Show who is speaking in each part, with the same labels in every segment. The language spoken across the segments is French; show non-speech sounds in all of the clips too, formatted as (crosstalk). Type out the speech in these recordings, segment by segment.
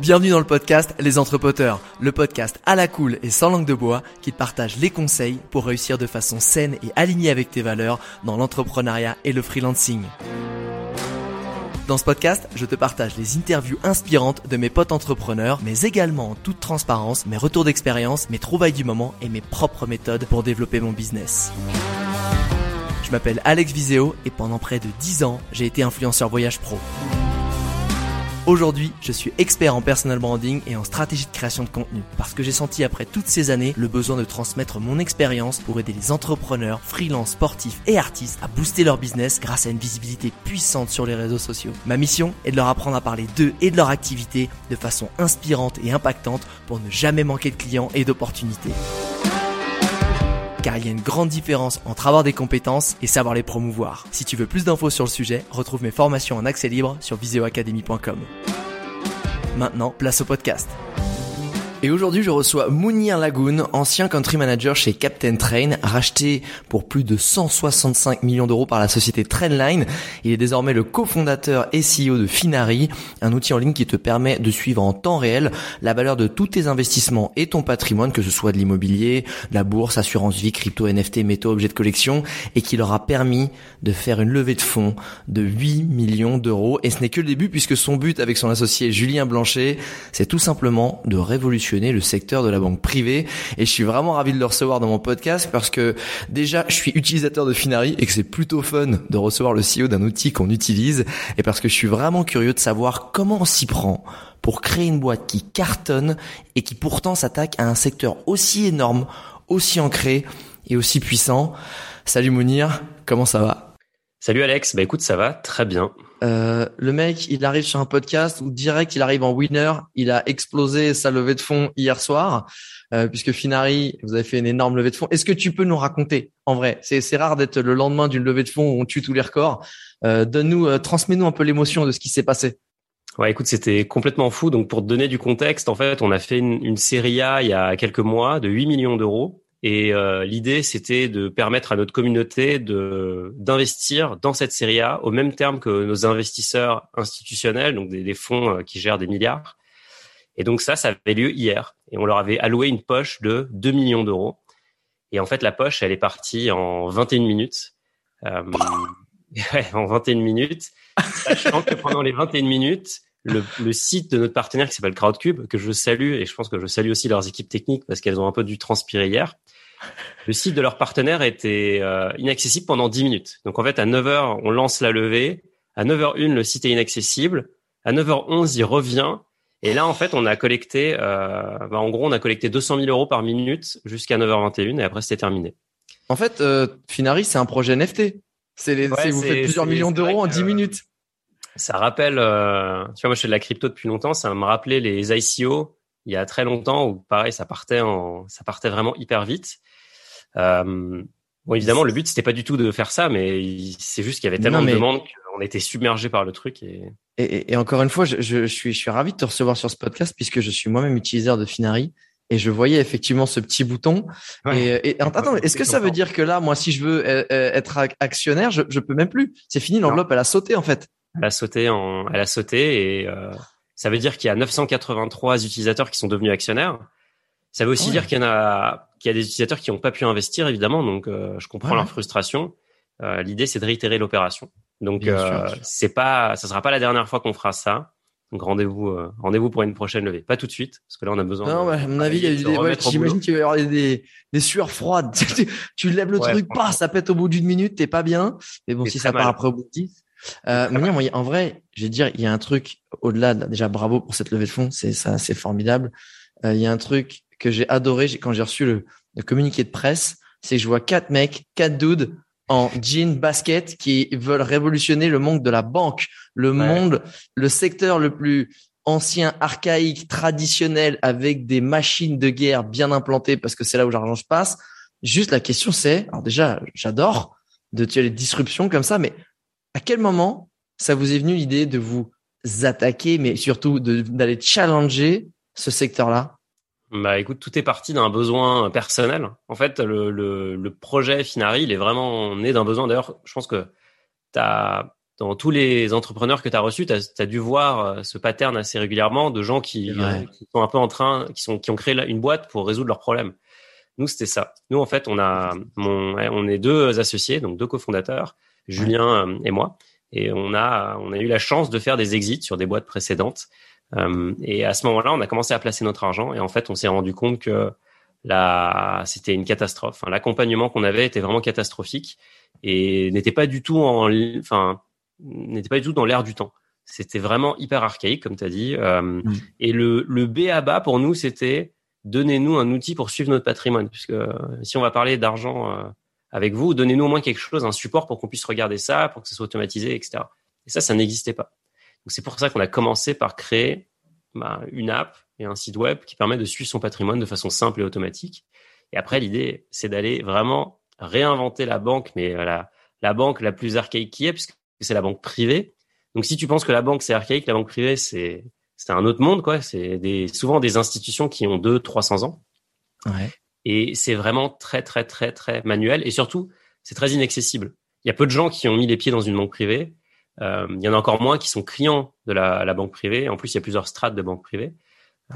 Speaker 1: Bienvenue dans le podcast Les Entrepoteurs, le podcast à la cool et sans langue de bois qui te partage les conseils pour réussir de façon saine et alignée avec tes valeurs dans l'entrepreneuriat et le freelancing. Dans ce podcast, je te partage les interviews inspirantes de mes potes entrepreneurs, mais également en toute transparence mes retours d'expérience, mes trouvailles du moment et mes propres méthodes pour développer mon business. Je m'appelle Alex Viseo et pendant près de 10 ans, j'ai été influenceur voyage pro. Aujourd'hui, je suis expert en personal branding et en stratégie de création de contenu parce que j'ai senti après toutes ces années le besoin de transmettre mon expérience pour aider les entrepreneurs, freelance, sportifs et artistes à booster leur business grâce à une visibilité puissante sur les réseaux sociaux. Ma mission est de leur apprendre à parler d'eux et de leur activité de façon inspirante et impactante pour ne jamais manquer de clients et d'opportunités car il y a une grande différence entre avoir des compétences et savoir les promouvoir. Si tu veux plus d'infos sur le sujet, retrouve mes formations en accès libre sur viseoacademy.com. Maintenant, place au podcast. Et aujourd'hui, je reçois Mounir Lagoun, ancien country manager chez Captain Train, racheté pour plus de 165 millions d'euros par la société Trainline. Il est désormais le cofondateur et CEO de Finari, un outil en ligne qui te permet de suivre en temps réel la valeur de tous tes investissements et ton patrimoine, que ce soit de l'immobilier, de la bourse, assurance vie, crypto, NFT, métaux, objets de collection, et qui leur a permis de faire une levée de fonds de 8 millions d'euros. Et ce n'est que le début puisque son but avec son associé Julien Blanchet, c'est tout simplement de révolutionner le secteur de la banque privée et je suis vraiment ravi de le recevoir dans mon podcast parce que déjà je suis utilisateur de Finari et que c'est plutôt fun de recevoir le CEO d'un outil qu'on utilise et parce que je suis vraiment curieux de savoir comment on s'y prend pour créer une boîte qui cartonne et qui pourtant s'attaque à un secteur aussi énorme, aussi ancré et aussi puissant. Salut Mounir, comment ça va?
Speaker 2: Salut Alex, bah écoute, ça va très bien.
Speaker 1: Euh, le mec, il arrive sur un podcast où direct il arrive en winner. Il a explosé sa levée de fonds hier soir, euh, puisque Finari, vous avez fait une énorme levée de fonds. Est-ce que tu peux nous raconter En vrai, c'est rare d'être le lendemain d'une levée de fonds où on tue tous les records. Euh, Donne-nous, euh, transmets-nous un peu l'émotion de ce qui s'est passé.
Speaker 2: Ouais, écoute, c'était complètement fou. Donc pour te donner du contexte, en fait, on a fait une, une série A il y a quelques mois de 8 millions d'euros et euh, l'idée, c'était de permettre à notre communauté de d'investir dans cette série A au même terme que nos investisseurs institutionnels, donc des, des, fonds euh, qui gèrent des milliards. Et donc ça, ça avait lieu hier. Et on leur avait alloué une poche de 2 millions d'euros. Et en fait, la poche, elle est partie en 21 minutes. Euh, (laughs) en 21 minutes. Sachant que pendant les 21 minutes, le, le, site de notre partenaire qui s'appelle Crowdcube, que je salue, et je pense que je salue aussi leurs équipes techniques parce qu'elles ont un peu dû transpirer hier. Le site de leur partenaire était euh, inaccessible pendant 10 minutes. Donc en fait, à 9h, on lance la levée. À 9h01, le site est inaccessible. À 9h11, il revient. Et là, en fait, on a collecté, euh, bah, en gros, on a collecté 200 000 euros par minute jusqu'à 9h21 et après, c'était terminé.
Speaker 1: En fait, euh, Finari, c'est un projet NFT. C'est les, vous faites plusieurs millions d'euros en 10 minutes
Speaker 2: ça rappelle, euh, tu vois, moi je fais de la crypto depuis longtemps, ça me rappelait les ICO il y a très longtemps où pareil, ça partait en, ça partait vraiment hyper vite. Euh, bon, évidemment, le but c'était pas du tout de faire ça, mais c'est juste qu'il y avait tellement de demandes qu'on était submergé par le truc et...
Speaker 1: Et, et, encore une fois, je, je, suis, je suis ravi de te recevoir sur ce podcast puisque je suis moi-même utilisateur de Finari et je voyais effectivement ce petit bouton. Et, et, attends, est-ce que ça veut dire que là, moi, si je veux euh, euh, être actionnaire, je, je peux même plus C'est fini, l'enveloppe, elle a sauté en fait.
Speaker 2: Elle a sauté en, elle a sauté et euh, ça veut dire qu'il y a 983 utilisateurs qui sont devenus actionnaires. Ça veut aussi dire qu'il y en a, qu'il y a des utilisateurs qui n'ont pas pu investir évidemment, donc euh, je comprends leur frustration. Euh, L'idée c'est de réitérer l'opération. Donc euh, c'est pas, ça sera pas la dernière fois qu'on fera ça. Donc rendez-vous, euh, rendez-vous pour une prochaine levée. Pas tout de suite, parce que là on a besoin.
Speaker 1: Non,
Speaker 2: de,
Speaker 1: ouais, à mon avis, il y a des, ouais, j'imagine qu'il va y avoir des, des sueurs froides. (laughs) tu lèves le truc, pas, ça pète au bout d'une minute, t'es pas bien. Mais bon, si ça part après au bout de 10, euh, moi, en vrai, je vais dire, il y a un truc au-delà. déjà, bravo pour cette levée de fonds, c'est ça, c'est formidable. Euh, il y a un truc que j'ai adoré quand j'ai reçu le, le, communiqué de presse, c'est que je vois quatre mecs, quatre dudes en jean basket qui veulent révolutionner le monde de la banque, le monde, le secteur le plus ancien, archaïque, traditionnel, avec des machines de guerre bien implantées parce que c'est là où l'argent se passe. Juste la question c'est, alors déjà, j'adore de tuer les disruptions comme ça, mais à quel moment ça vous est venu l'idée de vous attaquer, mais surtout d'aller challenger ce secteur-là?
Speaker 2: Bah écoute, tout est parti d'un besoin personnel. En fait, le, le, le projet Finari, il est vraiment né d'un besoin. D'ailleurs, je pense que as dans tous les entrepreneurs que tu as reçus, tu as, dû voir euh, ce pattern assez régulièrement de gens qui, euh, qui, sont un peu en train, qui, sont, qui ont créé une boîte pour résoudre leurs problèmes. Nous, c'était ça. Nous, en fait, on a, mon, on est deux associés, donc deux cofondateurs, Julien euh, et moi, et on a, on a eu la chance de faire des exits sur des boîtes précédentes. et à ce moment-là, on a commencé à placer notre argent, et en fait, on s'est rendu compte que là, c'était une catastrophe. L'accompagnement qu'on avait était vraiment catastrophique et n'était pas du tout en, enfin, n'était pas du tout dans l'air du temps. C'était vraiment hyper archaïque, comme tu as dit. Euh, mm. Et le, le B à bas pour nous, c'était donnez-nous un outil pour suivre notre patrimoine. Puisque euh, si on va parler d'argent euh, avec vous, donnez-nous au moins quelque chose, un support pour qu'on puisse regarder ça, pour que ça soit automatisé, etc. Et ça, ça n'existait pas. Donc c'est pour ça qu'on a commencé par créer bah, une app et un site web qui permet de suivre son patrimoine de façon simple et automatique. Et après, l'idée, c'est d'aller vraiment réinventer la banque, mais la, la banque la plus archaïque qui est, puisque c'est la banque privée. Donc si tu penses que la banque c'est archaïque, la banque privée c'est c'est un autre monde quoi. C'est des souvent des institutions qui ont deux 300 ans. Ouais. Et c'est vraiment très très très très manuel et surtout c'est très inaccessible. Il y a peu de gens qui ont mis les pieds dans une banque privée. Euh, il y en a encore moins qui sont clients de la, la, banque privée. En plus, il y a plusieurs strates de banque privée.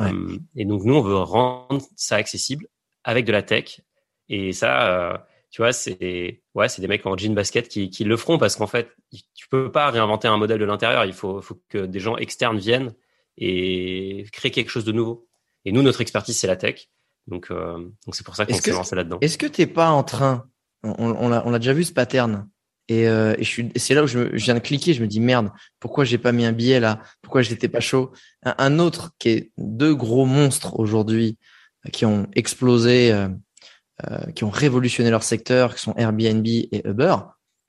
Speaker 2: Euh, et donc nous, on veut rendre ça accessible avec de la tech. Et ça, euh, tu vois, c'est ouais, c'est des mecs en jean basket qui, qui le feront parce qu'en fait, tu peux pas réinventer un modèle de l'intérieur. Il faut, faut que des gens externes viennent et créer quelque chose de nouveau. Et nous, notre expertise, c'est la tech. Donc, euh, donc c'est pour ça qu'on s'est lancé là-dedans.
Speaker 1: Est-ce que t'es pas en train, on, on l'a, déjà vu ce pattern. Et, euh, et je suis, c'est là où je, me, je, viens de cliquer. Je me dis merde, pourquoi j'ai pas mis un billet là? Pourquoi j'étais pas chaud? Un, un, autre qui est deux gros monstres aujourd'hui qui ont explosé. Euh, euh, qui ont révolutionné leur secteur, qui sont Airbnb et Uber.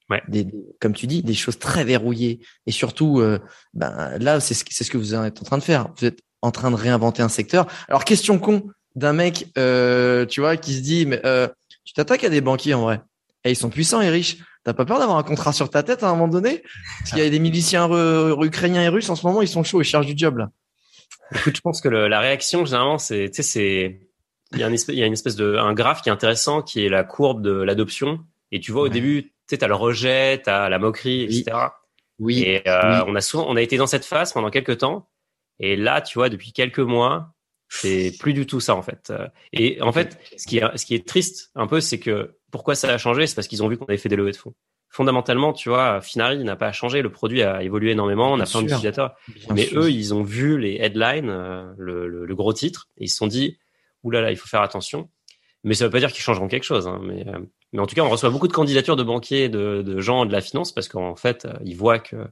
Speaker 1: Ouais. Des, comme tu dis, des choses très verrouillées. Et surtout, euh, ben, là, c'est ce, ce que vous êtes en train de faire. Vous êtes en train de réinventer un secteur. Alors, question con d'un mec, euh, tu vois, qui se dit, mais euh, tu t'attaques à des banquiers en vrai. Et ils sont puissants et riches. T'as pas peur d'avoir un contrat sur ta tête à un moment donné? Parce qu'il y a des miliciens ukrainiens et russes en ce moment, ils sont chauds, ils cherchent du job là.
Speaker 2: Écoute, je pense que le, la réaction généralement, c'est, tu sais, c'est il y a une espèce, il y a une espèce de un graphe qui est intéressant qui est la courbe de l'adoption. Et tu vois au début tu sais as le rejet t'as la moquerie etc oui. et euh, on a souvent on a été dans cette phase pendant quelques temps. Et là tu vois depuis quelques mois c'est plus du tout ça en fait. Et en fait ce qui est ce qui est triste un peu c'est que pourquoi ça a changé c'est parce qu'ils ont vu qu'on avait fait des levées de fonds. Fondamentalement, tu vois, Finari n'a pas changé, le produit a évolué énormément, on a plein d'utilisateurs, mais eux, ils ont vu les headlines, euh, le, le, le, gros titre, et ils se sont dit, oulala, il faut faire attention. Mais ça veut pas dire qu'ils changeront quelque chose. Hein, mais, euh, mais en tout cas, on reçoit beaucoup de candidatures de banquiers, de, de gens de la finance, parce qu'en fait, euh, ils voient que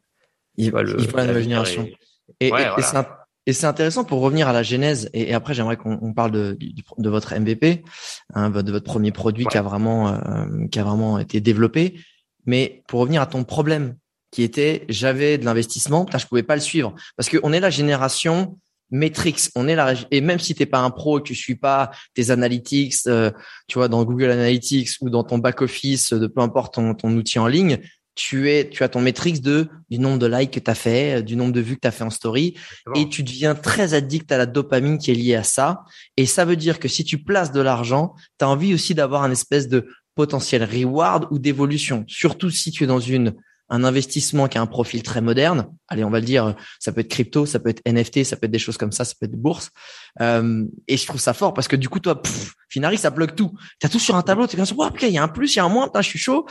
Speaker 1: ils voient, le, la nouvelle génération. Et, et, c'est intéressant pour revenir à la genèse. Et, après, j'aimerais qu'on parle de, de, votre MVP, hein, de votre premier produit qui a vraiment euh, qui a vraiment été développé. Mais pour revenir à ton problème, qui était j'avais de l'investissement, je pouvais pas le suivre parce qu'on est la génération Matrix, on est là et même si t'es pas un pro, tu suis pas tes analytics, euh, tu vois dans Google Analytics ou dans ton back office, de peu importe ton, ton outil en ligne, tu es, tu as ton Matrix de du nombre de likes que tu as fait, du nombre de vues que tu as fait en story, et tu deviens très addict à la dopamine qui est liée à ça. Et ça veut dire que si tu places de l'argent, tu as envie aussi d'avoir un espèce de potentiel reward ou d'évolution. Surtout si tu es dans une un investissement qui a un profil très moderne. Allez, on va le dire, ça peut être crypto, ça peut être NFT, ça peut être des choses comme ça, ça peut être bourse. Euh, et je trouve ça fort parce que du coup, toi, pff, Finari, ça bloque tout. Tu as tout sur un tableau, tu es comme ça, il y a un plus, il y a un moins, je suis chaud.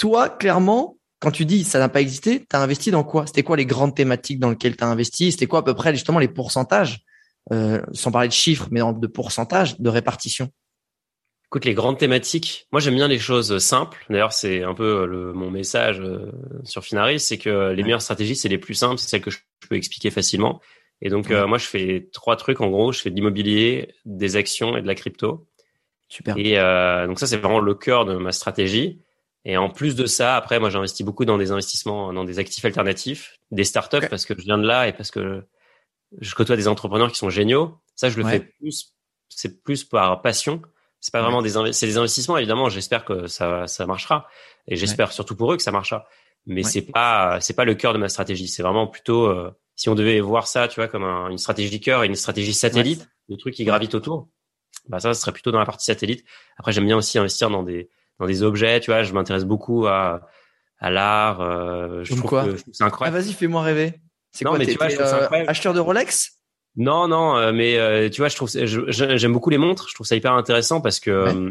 Speaker 1: Toi, clairement, quand tu dis ça n'a pas existé, tu as investi dans quoi? C'était quoi les grandes thématiques dans lesquelles tu as investi? C'était quoi à peu près justement les pourcentages? Euh, Sans parler de chiffres, mais de pourcentage de répartition
Speaker 2: Écoute, les grandes thématiques, moi j'aime bien les choses simples. D'ailleurs, c'est un peu le, mon message euh, sur Finari, c'est que les meilleures stratégies, c'est les plus simples, c'est celles que je peux expliquer facilement. Et donc, euh, moi, je fais trois trucs en gros. Je fais de l'immobilier, des actions et de la crypto. Super. Et euh, donc ça, c'est vraiment le cœur de ma stratégie. Et en plus de ça, après, moi, j'investis beaucoup dans des investissements, dans des actifs alternatifs, des startups, parce que je viens de là et parce que je côtoie des entrepreneurs qui sont géniaux. Ça, je le fais plus, c'est plus par passion. C'est pas vraiment des, investissements, évidemment. J'espère que ça, ça marchera. Et j'espère surtout pour eux que ça marchera. Mais c'est pas, c'est pas le cœur de ma stratégie. C'est vraiment plutôt, euh, si on devait voir ça, tu vois, comme une stratégie cœur et une stratégie satellite, le truc qui gravite autour, bah ça, ce serait plutôt dans la partie satellite. Après, j'aime bien aussi investir dans des, dans des objets, tu vois. Je m'intéresse beaucoup à, à l'art. Euh, je, trouve que c'est incroyable.
Speaker 1: Ah, vas-y, fais-moi rêver.
Speaker 2: C'est quoi, mais tu vois, je
Speaker 1: euh, acheteur de Rolex?
Speaker 2: Non, non, euh, mais euh, tu vois, je trouve, j'aime beaucoup les montres. Je trouve ça hyper intéressant parce que euh,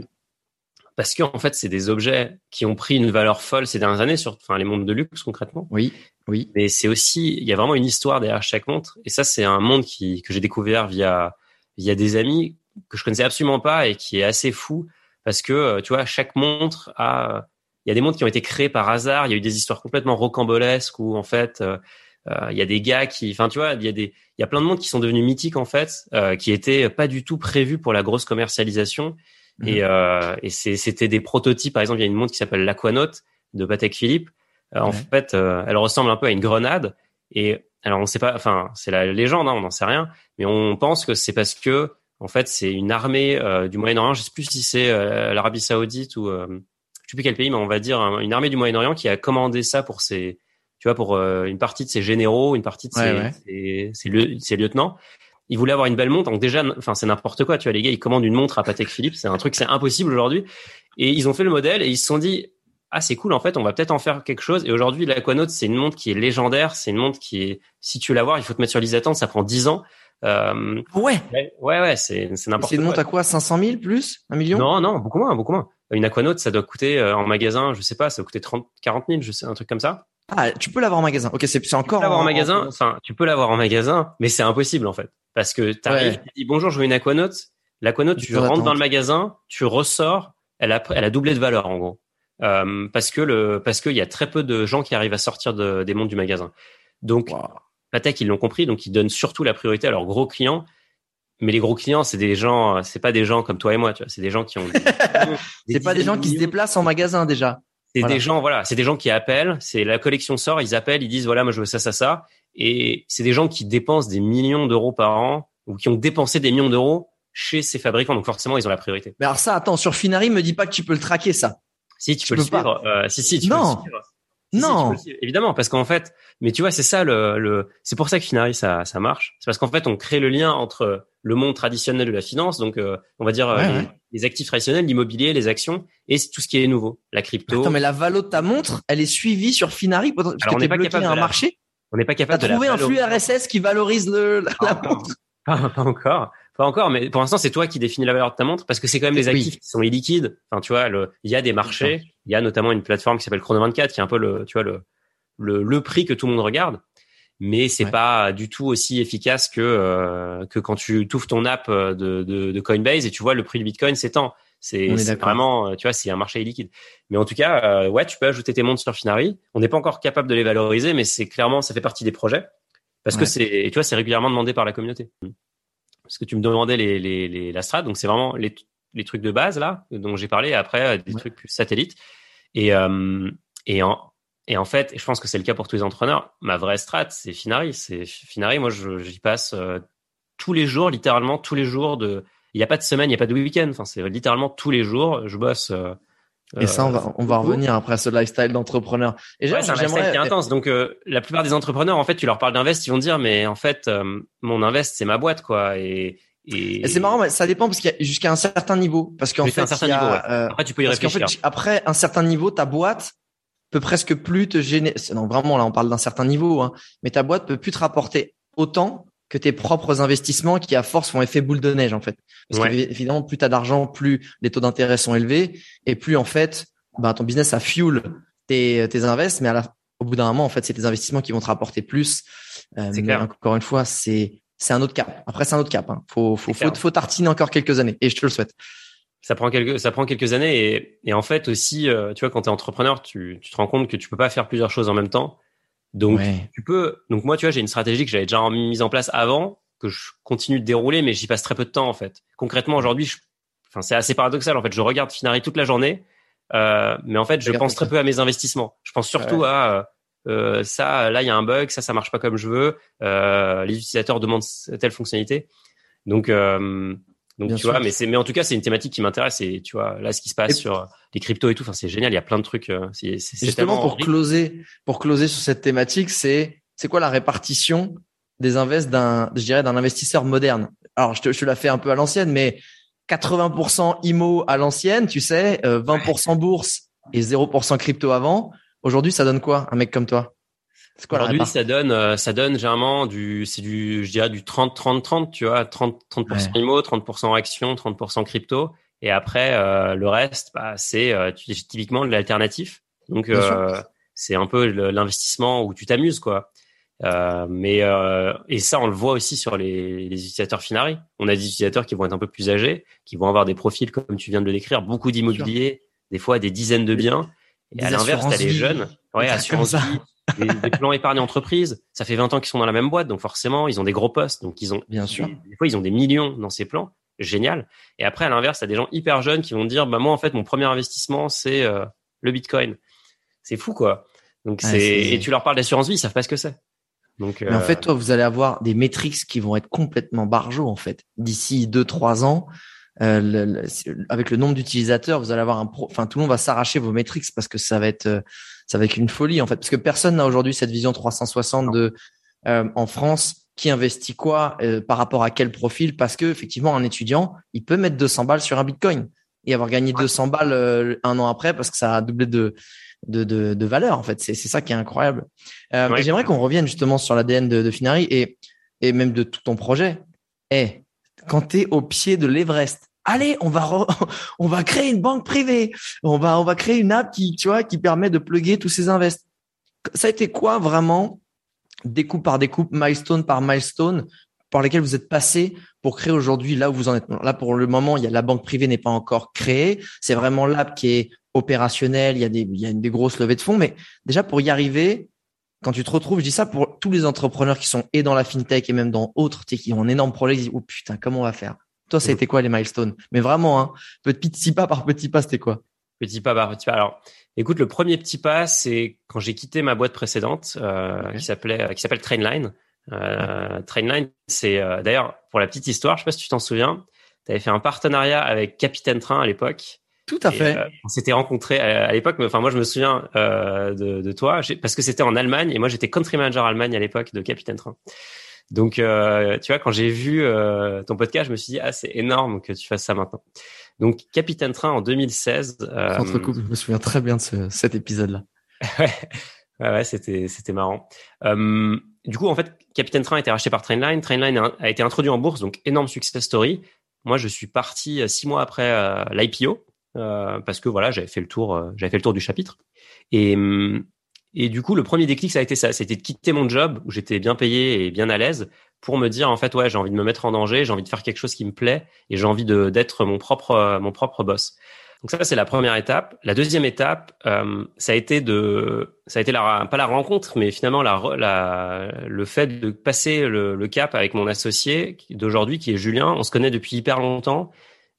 Speaker 2: parce que en fait, c'est des objets qui ont pris une valeur folle ces dernières années, sur, enfin les montres de luxe concrètement.
Speaker 1: Oui, oui.
Speaker 2: Mais c'est aussi, il y a vraiment une histoire derrière chaque montre. Et ça, c'est un monde qui que j'ai découvert via via des amis que je connaissais absolument pas et qui est assez fou parce que euh, tu vois, chaque montre a, il y a des montres qui ont été créées par hasard. Il y a eu des histoires complètement rocambolesques où en fait, euh, euh, il y a des gars qui, enfin tu vois, il y a des, il y a plein de montres qui sont devenus mythiques en fait, euh, qui étaient pas du tout prévus pour la grosse commercialisation. Et, euh, et c'était des prototypes. Par exemple, il y a une montre qui s'appelle l'Aquanaut de Patek Philippe. Euh, En
Speaker 1: Ouais.
Speaker 2: fait, euh, elle ressemble un peu à une grenade. Et alors, on sait pas. Enfin, c'est la légende, hein, on n'en sait rien. Mais on pense que c'est parce que, en fait, c'est une armée euh, du Moyen-Orient. Je sais plus si c'est euh, l'Arabie Saoudite ou euh, je sais plus quel pays, mais on va dire un- une armée du Moyen-Orient qui a commandé ça pour ses, tu vois, pour euh, une partie de ses généraux, une partie de ses,
Speaker 1: Ouais, ouais.
Speaker 2: ses- ses lieu- ses lieutenants ils voulaient avoir une belle montre. Donc déjà, enfin c'est n'importe quoi. Tu vois, les gars, ils commandent une montre à Patek Philippe, c'est un truc, c'est impossible aujourd'hui. Et ils ont fait le modèle et ils se sont dit, ah c'est cool en fait, on va peut-être en faire quelque chose. Et aujourd'hui, l'Aquanaut, c'est une montre qui est légendaire. C'est une montre qui est, si tu veux l'avoir, il faut te mettre sur liste d'attente. Ça prend 10 ans. Euh,
Speaker 1: Ouais.
Speaker 2: ouais, ouais, ouais, c'est c'est n'importe
Speaker 1: C'est une
Speaker 2: quoi.
Speaker 1: montre à quoi 500 000 plus? Un million?
Speaker 2: Non, non, beaucoup moins, beaucoup moins. Une Aquanaut, ça doit coûter euh, en magasin, je sais pas, ça doit coûter 30, 40 000, je sais, un truc comme ça.
Speaker 1: Ah, tu peux l'avoir en magasin. Ok, c'est c'est
Speaker 2: Tu peux
Speaker 1: encore
Speaker 2: l'avoir en
Speaker 1: en
Speaker 2: magasin, enfin, tu peux l'avoir en magasin, mais c'est impossible en fait. Parce que tu arrives,
Speaker 1: Ouais.
Speaker 2: tu dis bonjour, je veux une Aquanaut. L'Aquanaut,
Speaker 1: Du
Speaker 2: tu rentres dans le magasin, tu ressors, elle a, elle a doublé de valeur en gros. Euh, parce que le, parce qu'il y a très peu de gens qui arrivent à sortir de- des montres du magasin. Donc,
Speaker 1: Wow.
Speaker 2: Patek, ils l'ont compris, donc ils donnent surtout la priorité à leurs gros clients. Mais les gros clients, c'est des gens, c'est pas des gens comme toi et moi, tu vois. C'est des gens qui ont. (laughs)
Speaker 1: C'est pas des gens qui se déplacent en magasin déjà.
Speaker 2: C'est
Speaker 1: Voilà.
Speaker 2: des gens, voilà, c'est des gens qui appellent. C'est la collection sort, ils appellent, ils disent voilà, moi je veux ça, ça, ça. Et c'est des gens qui dépensent des millions d'euros par an ou qui ont dépensé des millions d'euros chez ces fabricants. Donc forcément, ils ont la priorité.
Speaker 1: Mais alors ça, attends, sur Finari, me dis pas que tu peux le traquer ça.
Speaker 2: Si tu
Speaker 1: Je
Speaker 2: peux le
Speaker 1: pas.
Speaker 2: suivre, euh, si si, tu
Speaker 1: Non.
Speaker 2: peux le suivre. Si, si,
Speaker 1: Non.
Speaker 2: évidemment, parce qu'en fait, mais tu vois, c'est ça le, le c'est pour ça que Finari ça ça marche. C'est parce qu'en fait, on crée le lien entre le monde traditionnel de la finance, donc euh, on va dire euh,
Speaker 1: Ouais,
Speaker 2: les,
Speaker 1: ouais.
Speaker 2: les actifs traditionnels, l'immobilier, les actions et tout ce qui est nouveau, la crypto.
Speaker 1: Attends, mais la valo de ta montre, elle est suivie sur Finari parce
Speaker 2: Alors, on
Speaker 1: que
Speaker 2: n'est
Speaker 1: t'es
Speaker 2: pas
Speaker 1: bloqué
Speaker 2: capable
Speaker 1: à
Speaker 2: de
Speaker 1: un
Speaker 2: la-
Speaker 1: marché.
Speaker 2: On n'est pas capable de la
Speaker 1: trouvé un flux. RSS qui valorise le, la, la
Speaker 2: Ah,
Speaker 1: montre.
Speaker 2: Pas, pas encore, pas encore, mais pour l'instant c'est toi qui définis la valeur de ta montre parce que c'est quand même des
Speaker 1: Oui.
Speaker 2: actifs qui sont illiquides. Enfin, tu vois, le- il y a des marchés, il y a notamment une plateforme qui s'appelle Chrono 24 qui est un peu le, tu vois, le, le, le prix que tout le monde regarde, mais c'est
Speaker 1: Ouais.
Speaker 2: pas du tout aussi efficace que euh, que quand tu touffes ton app euh, de, de, de Coinbase et tu vois le prix du Bitcoin s'étend. C'est vraiment, euh, tu vois, c'est un marché illiquide. Mais en tout cas, euh, ouais, tu peux ajouter tes montres sur Finari. On n'est pas encore capable de les valoriser, mais c'est clairement, ça fait partie des projets parce que c'est, tu vois, c'est régulièrement demandé par la communauté parce que tu me demandais les, les, les la strat, donc c'est vraiment les, les trucs de base là dont j'ai parlé. Après des
Speaker 1: Ouais.
Speaker 2: trucs plus satellites et euh, et en et en fait, je pense que c'est le cas pour tous les entrepreneurs. Ma vraie strat, c'est Finari. C'est Finari. Moi, je- j'y passe euh, tous les jours, littéralement tous les jours. De, il n'y a pas de semaine, il n'y a pas de week-end. Enfin, c'est littéralement tous les jours. Je bosse. euh,
Speaker 1: Et ça, on va, on va
Speaker 2: beaucoup.
Speaker 1: revenir après à ce lifestyle d'entrepreneur. Et
Speaker 2: Ouais, c'est un lifestyle qui est intense. Donc, euh, la plupart des entrepreneurs, en fait, tu leur parles d'invest, ils vont dire, mais en fait, euh, mon invest, c'est ma boîte, quoi. Et, et,
Speaker 1: c'est marrant, mais ça dépend parce qu'il y a jusqu'à un certain niveau. Parce qu'en fait,
Speaker 2: un certain
Speaker 1: il y a,
Speaker 2: niveau, ouais.
Speaker 1: euh,
Speaker 2: Après, tu peux y
Speaker 1: parce qu'en
Speaker 2: réfléchir.
Speaker 1: fait, après un certain niveau, ta boîte peut presque plus te gêner. Non, vraiment, là, on parle d'un certain niveau, hein. Mais ta boîte peut plus te rapporter autant que tes propres investissements qui, à force, font effet boule de neige, en fait. Parce
Speaker 2: Ouais.
Speaker 1: qu'évidemment, plus tu as d'argent, plus les taux d'intérêt sont élevés et plus, en fait, bah, ton business, ça fuel tes, tes invests. Mais à la, au bout d'un moment, en fait, c'est tes investissements qui vont te rapporter plus. Euh, mais
Speaker 2: clair.
Speaker 1: encore une fois, c'est, c'est un autre cap. Après, c'est un autre cap. Hein. Faut, faut, faut, tartiner encore quelques années. Et je te le souhaite.
Speaker 2: ça prend quelques ça prend quelques années et, et en fait aussi euh, tu vois quand tu es entrepreneur tu, tu te rends compte que tu peux pas faire plusieurs choses en même temps donc
Speaker 1: Ouais.
Speaker 2: tu peux donc moi tu vois j'ai une stratégie que j'avais déjà mise en place avant que je continue de dérouler mais j'y passe très peu de temps en fait concrètement aujourd'hui je- enfin c'est assez paradoxal en fait je regarde Finari toute la journée Euh, mais en fait, je pense très peu à mes investissements. Je pense surtout à euh, ça, là, il y a un bug, ça, ça marche pas comme je veux. Euh, les utilisateurs demandent telle fonctionnalité. Donc, euh, donc tu vois, mais c'est, mais en tout cas, c'est une thématique qui m'intéresse. Et tu vois, là, ce qui se passe sur les cryptos et tout, enfin, c'est génial. Il y a plein de trucs. Euh, c'est, c'est,
Speaker 1: Justement, pour closer, pour closer sur cette thématique, c'est, c'est quoi la répartition des invests d'un, je dirais, d'un investisseur moderne? Alors, je te, je te la fais un peu à l'ancienne, mais 80% IMO à l'ancienne, tu sais, 20% bourse et 0% crypto avant. Aujourd'hui, ça donne quoi, un mec comme toi?
Speaker 2: Aujourd'hui, ça donne, euh, ça donne généralement du, c'est du, je dirais du 30, 30, 30, tu vois, 30, 30% IMO, 30% action, 30% crypto. Et après, euh, le reste, bah, c'est euh, typiquement de l'alternatif. Donc, c'est un peu l'investissement où tu t'amuses, quoi. mais et ça, on le voit aussi sur les, les utilisateurs Finari. On a des utilisateurs qui vont être un peu plus âgés, qui vont avoir des profils comme tu viens de le décrire, beaucoup d'immobilier, des fois des dizaines de biens. Et à l'inverse, t'as les jeunes, ouais, assurance vie, (laughs) des, plans épargne entreprise. Ça fait 20 ans qu'ils sont dans la même boîte, donc forcément, ils ont des gros postes, donc ils ont,
Speaker 1: bien sûr,
Speaker 2: des, fois ils ont des millions dans ces plans, génial. Et après, à l'inverse, t'as des gens hyper jeunes qui vont dire, bah moi en fait, mon premier investissement c'est euh, le Bitcoin. C'est fou quoi. Donc c'est et tu leur parles d'assurance vie, ils savent pas ce que c'est.
Speaker 1: Donc, Mais en fait, euh, toi, vous allez avoir des métriques qui vont être complètement barjots en fait d'ici deux trois ans. Euh, avec le nombre d'utilisateurs, vous allez avoir un pro, enfin tout le monde va s'arracher vos métriques parce que ça va être euh, ça va être une folie en fait. Parce que personne n'a aujourd'hui cette vision 360 de euh, en France qui investit quoi par rapport à quel profil? Parce que effectivement un étudiant il peut mettre 200 balles sur un Bitcoin et avoir gagné 200 balles un an après parce que ça a doublé de de, de, de valeur en fait. C'est c'est ça qui est incroyable. J'aimerais qu'on revienne justement sur l'ADN de, de Finari et et même de tout ton projet. Et eh, quand tu es au pied de l'Everest allez, on va (laughs) on va créer une banque privée, on va on va créer une app qui tu vois qui permet de plugger tous ces invests. Ça a été quoi vraiment découpe par découpe, milestone par milestone par lesquels vous êtes passé pour créer aujourd'hui là où vous en êtes? Là pour le moment, il y a la banque privée n'est pas encore créée, c'est vraiment l'app qui est opérationnelle, il y a des il y a des grosses levées de fonds mais déjà pour y arriver quand tu te retrouves, je dis ça pour tous les entrepreneurs qui sont et dans la fintech et même dans autres, tu qui ont un énorme projet, ils disent, oh putain, comment on va faire? Toi, ça a été quoi les milestones? Mais vraiment, hein, petit pas par petit pas, c'était quoi?
Speaker 2: Petit pas par petit pas. Alors, écoute, le premier petit pas, c'est quand j'ai quitté ma boîte précédente euh, qui s'appelait qui s'appelle Trainline. Euh, Trainline, c'est euh, d'ailleurs pour la petite histoire, je sais pas si tu t'en souviens, tu avais fait un partenariat avec Capitaine Train à l'époque.
Speaker 1: Tout à fait.
Speaker 2: on s'était rencontrés à, l'époque, mais enfin moi je me souviens de, de, toi parce que c'était en Allemagne et moi j'étais country manager Allemagne à l'époque de Capitaine Train. Donc, euh, tu vois, quand j'ai vu euh, ton podcast, je me suis dit, ah, c'est énorme que tu fasses ça maintenant. Donc, Capitaine Train en 2016.
Speaker 1: Euh, je me souviens très bien de ce, cet épisode-là. (laughs)
Speaker 2: ouais, ouais, c'était c'était marrant. Euh, du coup, en fait, Capitaine Train a été racheté par Trainline. Trainline a, a, été introduit en bourse, donc énorme success story. Moi, je suis parti six mois après l'IPO parce que voilà, j'avais fait le tour, j'avais fait le tour du chapitre. Et hum, et du coup, le premier déclic, ça a été ça. C'était de quitter mon job où j'étais bien payé et bien à l'aise pour me dire, en fait, ouais, j'ai envie de me mettre en danger, j'ai envie de faire quelque chose qui me plaît et j'ai envie de, d'être mon propre, mon propre boss. Donc ça, c'est la première étape. La deuxième étape, euh, ça a été de, ça a été la, pas la rencontre, mais finalement la, la le fait de passer le, le cap avec mon associé d'aujourd'hui, qui est Julien. On se connaît depuis hyper longtemps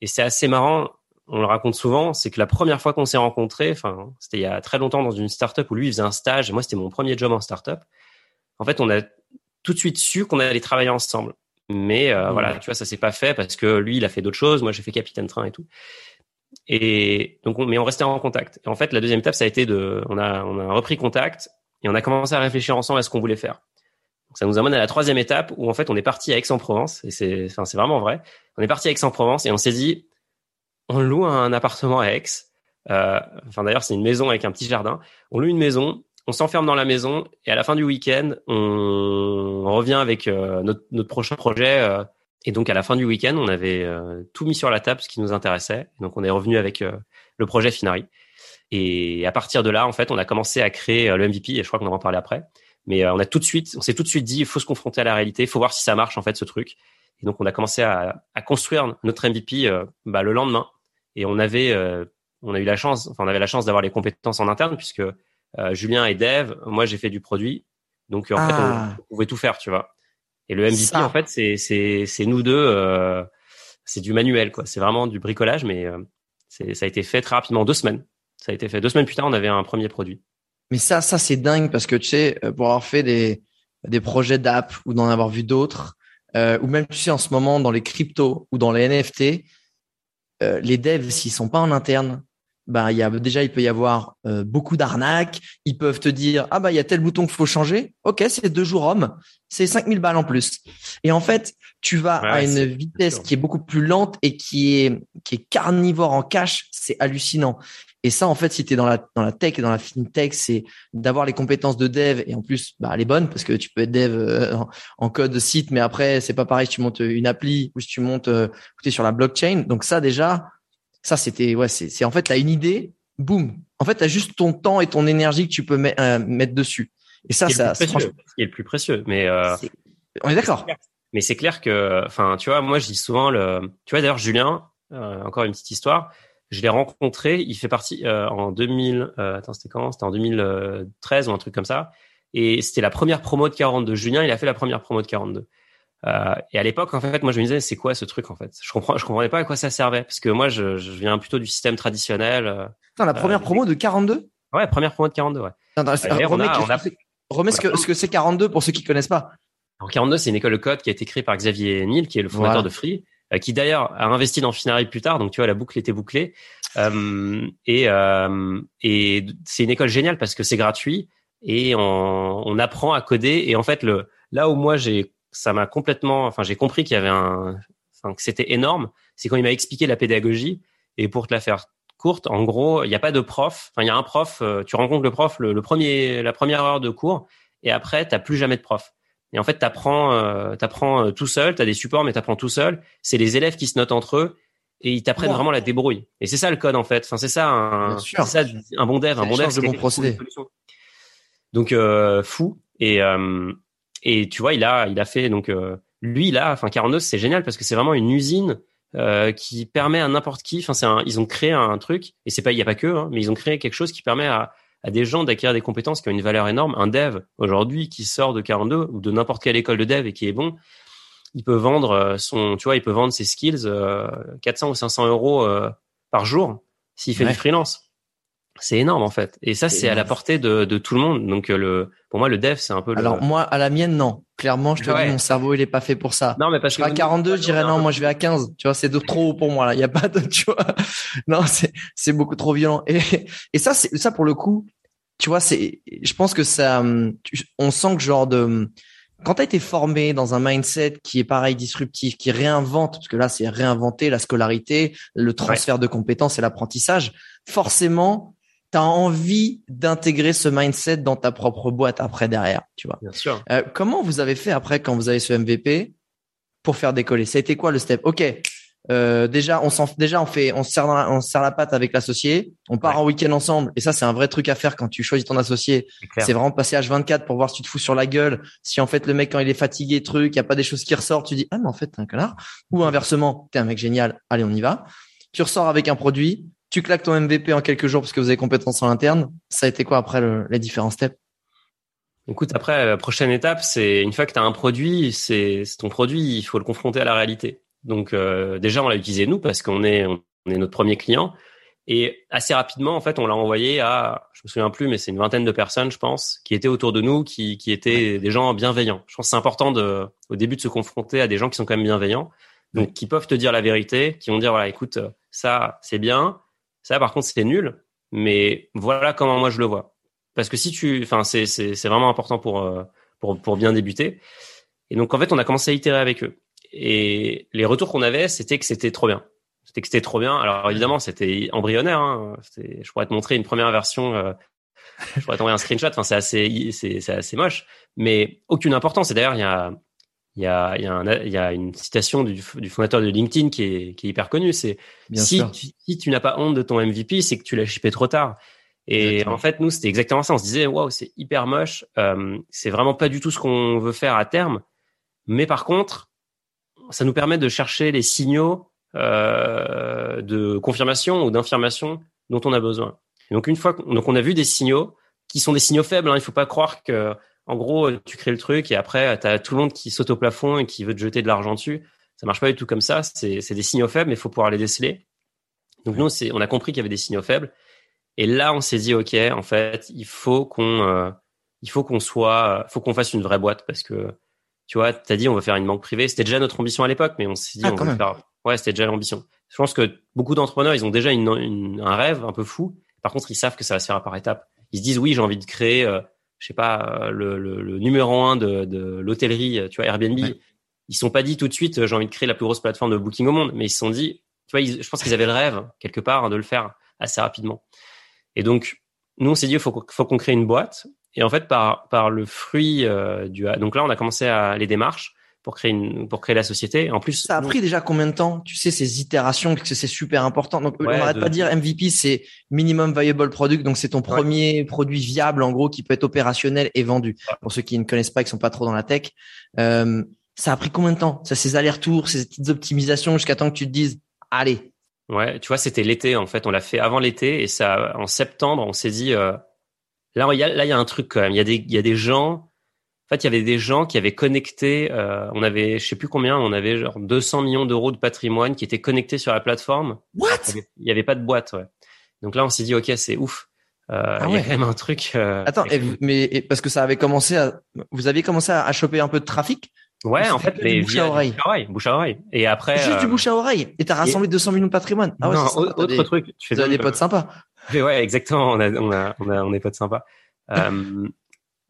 Speaker 2: et c'est assez marrant on le raconte souvent, c'est que la première fois qu'on s'est rencontrés, enfin, c'était il y a très longtemps dans une startup où lui il faisait un stage et moi c'était mon premier job en startup. En fait, on a tout de suite su qu'on allait travailler ensemble. Mais euh, mmh. voilà, tu vois, ça s'est pas fait parce que lui il a fait d'autres choses, moi j'ai fait capitaine train et tout. Et donc, on, mais on restait en contact. Et en fait, la deuxième étape, ça a été de, on a, on a repris contact et on a commencé à réfléchir ensemble à ce qu'on voulait faire. Donc, ça nous amène à la troisième étape où en fait on est parti à Aix-en-Provence et c'est, enfin, c'est vraiment vrai. On est parti à Aix-en-Provence et on s'est dit, on loue un appartement à Aix. Euh, enfin d'ailleurs c'est une maison avec un petit jardin. On loue une maison, on s'enferme dans la maison et à la fin du week-end on revient avec euh, notre, prochain projet. Euh, et donc à la fin du week-end on avait tout mis sur la table ce qui nous intéressait. Donc on est revenu avec le projet Finari. Et à partir de là en fait on a commencé à créer le MVP et je crois qu'on en parler après. Mais on a tout de suite, on s'est tout de suite dit, il faut se confronter à la réalité, il faut voir si ça marche en fait ce truc. Et donc on a commencé à, construire notre MVP bah, le lendemain et on avait, euh, on a eu la chance, enfin on avait la chance d'avoir les compétences en interne puisque euh, Julien est dev, moi j'ai fait du produit, donc en fait on, ah. pouvait tout faire, tu vois. Et le MVP en fait c'est c'est c'est nous deux, euh, c'est du manuel quoi, c'est vraiment du bricolage, mais c'est ça a été fait très rapidement, deux semaines. Ça a été fait. Deux semaines plus tard, on avait un premier produit.
Speaker 1: Mais ça, ça c'est dingue parce que tu sais, euh, pour avoir fait des, des projets d'app ou d'en avoir vu d'autres, euh, ou même tu sais en ce moment dans les cryptos ou dans les NFT, euh, les devs s'ils sont pas en interne, bah il y a déjà il peut y avoir euh, beaucoup d'arnaques. Ils peuvent te dire ah bah il y a tel bouton qu'il faut changer. Ok, c'est deux jours homme, c'est 5000 balles en plus. Et en fait, tu vas à une vitesse qui est beaucoup plus lente et qui est qui est carnivore en cash. C'est hallucinant. Et ça, en fait, si tu es dans la, dans la tech et dans la fintech, c'est d'avoir les compétences de dev et en plus, bah, les bonnes parce que tu peux être dev euh, en, code site, mais après, c'est pas pareil si tu montes une appli ou si tu montes euh, sur la blockchain. Donc ça, déjà, ça, c'était, ouais, c'est, en fait, tu as une idée, boum. En fait, tu as juste ton temps et ton énergie que tu peux euh, mettre dessus. Et ça, ça,
Speaker 2: c'est est le plus précieux. Mais euh,
Speaker 1: on est d'accord.
Speaker 2: Mais c'est clair que, enfin, tu vois, moi, je dis souvent le, tu vois, d'ailleurs, Julien, euh, encore une petite histoire. Je l'ai rencontré. Il fait partie euh, en 2000. Euh, attends, c'était quand? C'était en 2013 ou un truc comme ça. Et c'était la première promo de 42. Julien, il a fait la première promo de 42. Euh, et à l'époque, en fait, moi, je me disais, c'est quoi ce truc, en fait? Je comprends, je comprenais pas à quoi ça servait, parce que moi, je, je viens plutôt du système traditionnel. Euh,
Speaker 1: Attends, la première euh, promo de 42
Speaker 2: Ouais, première promo de 42, ouais.
Speaker 1: Attends, remets, ce que, ce que c'est 42 pour ceux qui connaissent pas.
Speaker 2: Alors, 42, c'est une école de code qui a été créée par Xavier Niel, qui est le fondateur de Free, qui d'ailleurs a investi dans Finari plus tard, donc tu vois, la boucle était bouclée. et et c'est une école géniale parce que c'est gratuit et on, on apprend à coder. Et en fait, le là où moi j'ai ça m'a complètement, enfin, j'ai compris qu'il y avait un, enfin, que c'était énorme. C'est quand il m'a expliqué la pédagogie. Et pour te la faire courte, en gros, il n'y a pas de prof. Enfin, il y a un prof. Euh, tu rencontres le prof le, premier, la première heure de cours, et après, t'as plus jamais de prof. Et en fait, t'apprends, euh, t'apprends euh, tout seul. T'as des supports, mais t'apprends tout seul. C'est les élèves qui se notent entre eux et ils t'apprennent vraiment la débrouille. Et c'est ça le code en fait. Enfin, c'est ça un, c'est ça un bon dev, un bon dev,
Speaker 1: c'est bon procédé.
Speaker 2: Donc euh, fou. Et euh, et tu vois, il a, il a fait donc euh, lui, a, enfin 42, c'est génial parce que c'est vraiment une usine euh, qui permet à n'importe qui. Enfin, c'est ils ont créé un truc et c'est pas, il y a pas que, hein, mais ils ont créé quelque chose qui permet à, à des gens d'acquérir des compétences qui ont une valeur énorme. Un dev aujourd'hui qui sort de 42 ou de n'importe quelle école de dev et qui est bon, il peut vendre euh, son, tu vois, il peut vendre ses skills euh, 400 ou 500 euros euh, par jour s'il fait du freelance c'est énorme en fait. Et ça, c'est à la portée de, de, tout le monde. Donc euh, le, pour moi, le dev, c'est un peu.
Speaker 1: Alors moi, à la mienne, non. Clairement, je te dis, mon cerveau, il est pas fait pour ça.
Speaker 2: Non, mais parce
Speaker 1: que à 42, je dirais non. Moi, je vais à 15. Tu vois, c'est trop haut pour moi là. Il y a pas de, tu vois. (laughs) Non, c'est c'est beaucoup trop violent. Et et ça, c'est ça pour le coup. Tu vois, c'est. Je pense que ça. On sent que genre de quand tu as été formé dans un mindset qui est pareil disruptif, qui réinvente, parce que là c'est réinventer la scolarité, le transfert de compétences et l'apprentissage, forcément tu as envie d'intégrer ce mindset dans ta propre boîte après derrière, tu vois.
Speaker 2: Bien sûr.
Speaker 1: Euh, comment vous avez fait après quand vous avez ce MVP pour faire décoller? Ça a été quoi le step? Ok, euh, déjà on s'en, déjà on fait, on se serre, la, on serre la patte avec l'associé, on part en week-end ensemble et ça c'est un vrai truc à faire quand tu choisis ton associé. C'est vraiment passer H24 pour voir si tu te fous sur la gueule. Si en fait le mec quand il est fatigué, truc, il y a pas des choses qui ressortent, tu dis ah mais en fait t'es un connard. Ou inversement, t'es un mec génial, allez on y va. Tu ressors avec un produit, tu claques ton MVP en quelques jours parce que vous avez compétences en interne. Ça a été quoi après les différents steps?
Speaker 2: Écoute, après, la prochaine étape, c'est une fois que tu as un produit, c'est ton produit, il faut le confronter à la réalité. Donc euh, déjà, on l'a utilisé nous parce qu'on est, on est notre premier client. Et assez rapidement, en fait, on l'a envoyé à, je me souviens plus, mais c'est une vingtaine de personnes, je pense, qui étaient autour de nous, qui, qui étaient des gens bienveillants. Je pense que c'est important de, au début de se confronter à des gens qui sont quand même bienveillants, donc qui peuvent te dire la vérité, qui vont dire voilà, écoute, ça c'est bien, ça, par contre, c'était nul. Mais voilà comment moi je le vois. Parce que si tu, enfin, c'est c'est vraiment important pour euh, pour pour bien débuter. Et donc en fait, on a commencé à itérer avec eux. Et les retours qu'on avait, c'était que c'était trop bien. C'était que c'était trop bien. Alors évidemment, c'était embryonnaire. Hein. Je pourrais te montrer une première version. Euh, je pourrais t'envoyer un screenshot. Enfin, c'est assez, c'est assez moche, mais aucune importance. Et d'ailleurs, il y a il y a, y, a un, y a une citation du, du, fondateur de LinkedIn qui est, qui est hyper connue. C'est si, tu, si tu n'as pas honte de ton MVP, c'est que tu l'as shippé trop tard. Et en fait, nous, c'était exactement ça. On se disait, waouh, c'est hyper moche. Euh, c'est vraiment pas du tout ce qu'on veut faire à terme. Mais par contre, ça nous permet de chercher les signaux euh, de confirmation ou d'infirmation dont on a besoin. Et donc une fois, donc on a vu des signaux qui sont des signaux faibles. Hein, il faut pas croire que en gros, tu crées le truc et après, tu as tout le monde qui saute au plafond et qui veut te jeter de l'argent dessus. Ça marche pas du tout comme ça. C'est des signaux faibles, mais il faut pouvoir les déceler. Donc nous, on a compris qu'il y avait des signaux faibles. Et là, on s'est dit, ok, en fait, il faut qu'on, euh, il faut qu'on soit, faut qu'on fasse une vraie boîte parce que, tu vois, t'as dit, on va faire une banque privée. C'était déjà notre ambition à l'époque, mais on s'est dit,
Speaker 1: Ah,
Speaker 2: on va faire. Ouais, c'était déjà l'ambition. Je pense que beaucoup d'entrepreneurs, ils ont déjà une, une- un rêve un peu fou. Par contre, ils savent que ça va se faire par étapes. Ils se disent, oui, j'ai envie de créer, euh, je sais pas, euh, le, le, le numéro un de, de l'hôtellerie, euh, tu vois, Airbnb.
Speaker 1: Ouais.
Speaker 2: Ils sont pas dit tout de suite, euh, j'ai envie de créer la plus grosse plateforme de booking au monde, mais ils se sont dit, tu vois, ils- je pense qu'ils avaient le rêve quelque part hein, de le faire assez rapidement. Et donc, nous, on s'est dit, il faut, qu'on- faut qu'on crée une boîte. Et en fait, par, par le fruit euh, du, donc là, on a commencé à les démarches pour créer une, pour créer la société. En plus,
Speaker 1: Ça a
Speaker 2: nous-
Speaker 1: pris déjà combien de temps Tu sais, ces itérations, parce que c'est super important. Donc,
Speaker 2: Ouais,
Speaker 1: on n'arrête
Speaker 2: de-
Speaker 1: pas de dire MVP, c'est minimum viable product. Donc, c'est ton premier produit viable, en gros, qui peut être opérationnel et vendu.
Speaker 2: Ouais.
Speaker 1: Pour ceux qui ne connaissent pas, qui sont pas trop dans la tech. Euh, ça a pris combien de temps? Ça, ces allers-retours, ces petites optimisations jusqu'à temps que tu te dises, allez,
Speaker 2: Ouais, tu vois, c'était l'été en fait. On l'a fait avant l'été et ça, en septembre, on s'est dit euh, là, il y a, là, il y a un truc quand même. Il y a des, il y a des gens. En fait, il y avait des gens qui avaient connecté. euh, on avait, je sais plus combien, on avait genre 200 millions d'euros de patrimoine qui étaient connectés sur la plateforme.
Speaker 1: what?
Speaker 2: Il y avait- pas de boîte. Ouais. Donc là, on s'est dit ok, c'est ouf. Euh,
Speaker 1: Ah
Speaker 2: Il y a quand même un truc. euh,
Speaker 1: Attends, et mais et parce que ça avait commencé à, vous aviez commencé à, à choper un peu de trafic?
Speaker 2: Ouais, en fait,
Speaker 1: du
Speaker 2: les
Speaker 1: bouche à oreille?
Speaker 2: bouche à oreille, bouche à oreille. Et après,
Speaker 1: Juste du
Speaker 2: euh,
Speaker 1: bouche à oreille. Et t'as rassemblé 200 millions de patrimoine. Ah ouais,
Speaker 2: non,
Speaker 1: c'est sympa,
Speaker 2: autre
Speaker 1: des,
Speaker 2: truc. Tu fais
Speaker 1: des
Speaker 2: de-
Speaker 1: potes sympas.
Speaker 2: Mais (laughs) ouais, exactement. On a, on a, on a, on est potes sympas. (laughs) Euh,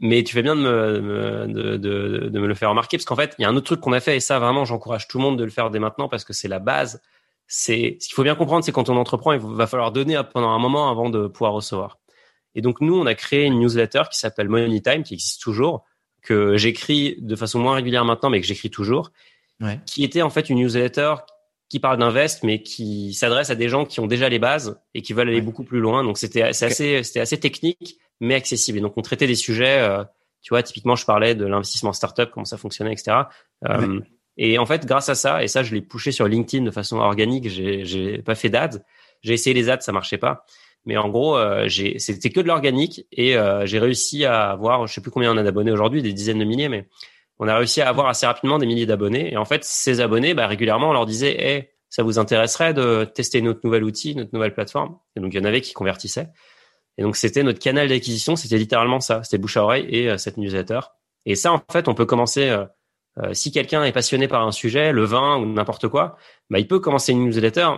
Speaker 2: mais tu fais bien de me, de, de, de me le faire remarquer parce qu'en fait, il y a un autre truc qu'on a fait et ça, vraiment, j'encourage tout le monde de le faire dès maintenant parce que c'est la base. C'est ce qu'il faut bien comprendre, c'est quand on entreprend, il va falloir donner pendant un moment avant de pouvoir recevoir. Et donc nous, on a créé une newsletter qui s'appelle Money Time, qui existe toujours, que j'écris de façon moins régulière maintenant, mais que j'écris toujours,
Speaker 1: Ouais.
Speaker 2: qui était en fait une newsletter qui parle d'invest, mais qui s'adresse à des gens qui ont déjà les bases et qui veulent aller
Speaker 1: Ouais.
Speaker 2: beaucoup plus loin. Donc c'était assez c'était assez technique, mais accessible. Et donc on traitait des sujets, euh, tu vois, typiquement je parlais de l'investissement en startup, comment ça fonctionnait, etc. Euh, Et en fait, grâce à ça, et ça je l'ai poussé sur LinkedIn de façon organique, j'ai pas fait d'ads. J'ai essayé les ads, ça marchait pas. Mais en gros, euh, c'était que de l'organique et euh, j'ai réussi à avoir, je sais plus combien on a d'abonnés aujourd'hui, des dizaines de milliers, mais on a réussi à avoir assez rapidement des milliers d'abonnés. Et en fait, ces abonnés, bah, régulièrement, on leur disait, hey, ça vous intéresserait de tester notre nouvel outil, notre nouvelle plateforme? Et donc, il y en avait qui convertissaient. Et donc, c'était notre canal d'acquisition, c'était littéralement ça. C'était bouche à oreille et euh, cette newsletter. Et ça, en fait, on peut commencer, euh, euh, si quelqu'un est passionné par un sujet, le vin ou n'importe quoi, bah, il peut commencer une newsletter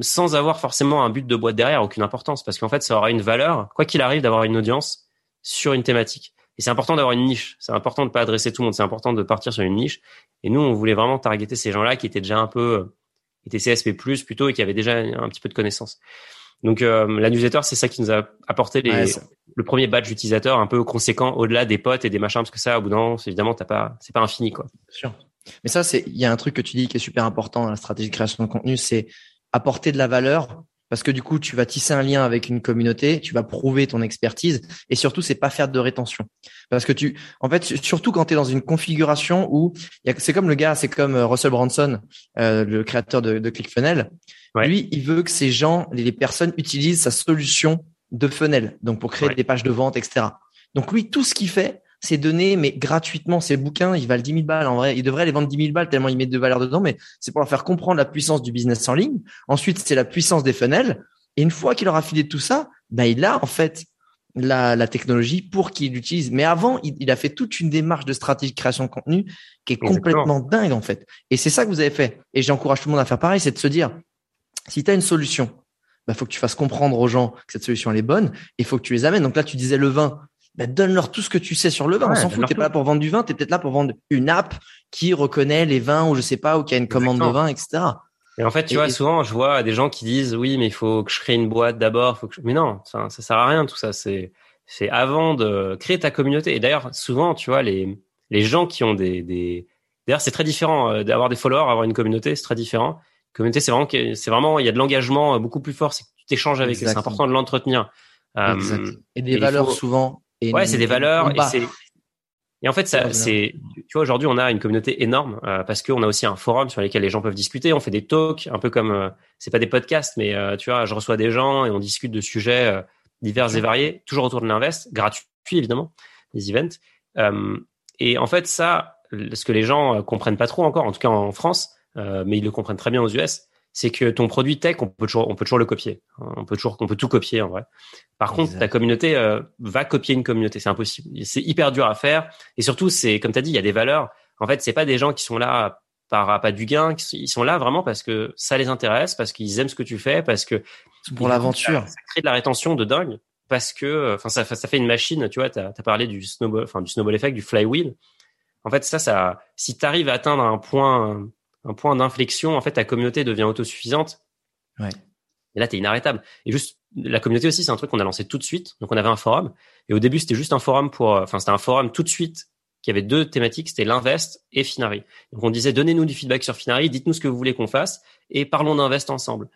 Speaker 2: sans avoir forcément un but de boîte derrière, aucune importance, parce qu'en fait, ça aura une valeur, quoi qu'il arrive, d'avoir une audience sur une thématique. Et c'est important d'avoir une niche. C'est important de pas adresser tout le monde. C'est important de partir sur une niche. Et nous, on voulait vraiment targeter ces gens-là qui étaient déjà un peu, euh, étaient CSP+, plutôt, et qui avaient déjà un petit peu de connaissances. Donc, euh, la newsletter, c'est ça qui nous a apporté les,
Speaker 1: Ouais, ça-
Speaker 2: le premier badge utilisateur un peu conséquent au-delà des potes et des machins, parce que ça, au bout d'un moment, évidemment, t'as pas, c'est pas infini, quoi.
Speaker 1: sûr. Mais ça, c'est, il y a un truc que tu dis qui est super important dans la stratégie de création de contenu, c'est apporter de la valeur. Parce que du coup, tu vas tisser un lien avec une communauté, tu vas prouver ton expertise, et surtout, c'est pas faire de rétention. Parce que tu, en fait, surtout quand tu es dans une configuration où il y a- c'est comme le gars, c'est comme euh, Russell Branson, euh, le créateur de, de ClickFunnels.
Speaker 2: Ouais.
Speaker 1: Lui, il veut que ces gens, les les personnes utilisent sa solution de funnel, donc pour créer
Speaker 2: Ouais.
Speaker 1: des pages de vente, etc. Donc lui, tout ce qu'il fait, c'est donner, mais gratuitement, ses bouquins, ils valent 10 000 balles. En vrai, il devrait les vendre 10 000 balles tellement il met de valeur dedans, mais c'est pour leur faire comprendre la puissance du business en ligne. Ensuite, c'est la puissance des funnels. Et une fois qu'il aura filé tout ça, ben, il a, en fait, la, la technologie pour qu'il l'utilise. Mais avant, il, il a fait toute une démarche de stratégie de création de contenu qui est
Speaker 2: Exactement.
Speaker 1: complètement dingue, en fait. Et c'est ça que vous avez fait. Et j'encourage tout le monde à faire pareil, c'est de se dire, si tu as une solution, il faut que tu fasses comprendre aux gens que cette solution elle est bonne et il faut que tu les amènes. Donc là, tu disais le vin. Ben, donne-leur tout ce que tu sais sur le vin.
Speaker 2: Ouais,
Speaker 1: On s'en fout. T'es pas là pour vendre du vin. T'es peut-être là pour vendre une app qui reconnaît les vins ou je sais pas, ou qui a une commande de vin, etc.
Speaker 2: Et en fait, tu
Speaker 1: Et-
Speaker 2: vois,
Speaker 1: et-
Speaker 2: souvent, je vois des gens qui disent, oui, mais il faut que je crée une boîte d'abord. Faut que je... Mais non, ça, ça sert à rien, tout ça. C'est, c'est avant de créer ta communauté. Et d'ailleurs, souvent, tu vois, les, les gens qui ont des, des, d'ailleurs, c'est très différent euh, d'avoir des followers, avoir une communauté, c'est très différent. Communauté, c'est vraiment, c'est vraiment, il y a de l'engagement euh, beaucoup plus fort. C'est que tu t'écges avec. C'est important de l'entretenir. Euh.
Speaker 1: Et des valeurs
Speaker 2: faut-
Speaker 1: souvent. Et
Speaker 2: Ouais, c'est des valeurs et
Speaker 1: combat.
Speaker 2: c'est et en fait ça c'est tu vois aujourd'hui on a une communauté énorme euh, parce qu'on a aussi un forum sur lequel les gens peuvent discuter, on fait des talks un peu comme euh, c'est pas des podcasts mais euh, tu vois, je reçois des gens et on discute de sujets euh, divers et variés, toujours autour de l'invest, gratuit évidemment, des events. Euh, et en fait ça ce que les gens comprennent pas trop encore en tout cas en France mais ils le comprennent très bien aux US, c'est que ton produit tech, on peut toujours, on peut toujours le copier. On peut toujours, on peut tout copier en vrai. Par contre, ta communauté euh, va copier une communauté, c'est impossible. C'est hyper dur à faire. Et surtout, c'est comme tu as dit, il y a des valeurs. En fait, c'est pas des gens qui sont là par pas du gain, ils sont là vraiment parce que ça les intéresse, parce qu'ils aiment ce que tu fais, parce que
Speaker 1: pour l'aventure,
Speaker 2: ça, crée de la rétention de dingue. Parce que, enfin, ça, ça fait une machine. Tu vois, t'as as parlé du snowball, enfin du snowball effect, du flywheel. En fait, ça, ça, si tu arrives à atteindre un point un point d'inflexion, en fait, ta communauté devient autosuffisante.
Speaker 1: Ouais.
Speaker 2: Et là, tu es inarrêtable. Et juste, la communauté aussi, c'est un truc qu'on a lancé tout de suite. Donc, on avait un forum. Et au début, c'était juste un forum pour, enfin, c'était un forum tout de suite qui avait deux thématiques, c'était l'invest et Finari. Donc, on disait, donnez-nous du feedback sur Finari, dites-nous ce que vous voulez qu'on fasse et parlons d'invest ensemble.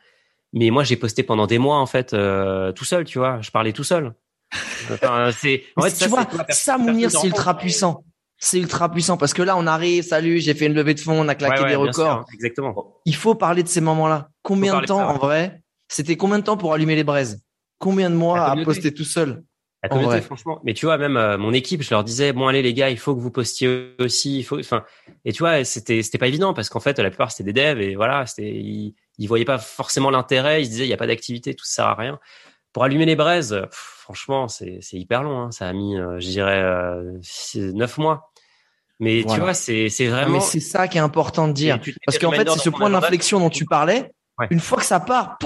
Speaker 2: Mais moi, j'ai posté pendant des mois, en fait, euh, tout seul, tu vois. Je parlais tout seul. (laughs)
Speaker 1: Enfin, c'est, en fait, tu vois, ça, Mounir, c'est ultra puissant c'est ultra puissant parce que là, on arrive, salut, j'ai fait une levée de fonds, on a claqué des records.
Speaker 2: exactement.
Speaker 1: Il faut parler de ces moments-là. Combien de temps, en vrai C'était combien de temps pour allumer les braises? Combien de mois à poster tout seul
Speaker 2: la communauté, franchement. Mais tu vois, même euh, mon équipe, je leur disais, bon, allez, les gars, il faut que vous postiez aussi. Il faut, enfin, et tu vois, c'était, c'était pas évident parce qu'en fait, la plupart, c'était des devs et voilà, c'était, ils, ils voyaient pas forcément l'intérêt. Ils se disaient, il y a pas d'activité, tout ça sert à rien. Pour allumer les braises, franchement, c'est, c'est hyper long. Hein. Ça a mis, euh, je dirais, euh, neuf mois. Mais tu vois, c'est c'est ah, vraiment. mais
Speaker 1: c'est ça qui est important de dire, parce qu'en fait, c'est ce point d'inflexion dont tu parlais. Une fois que ça part,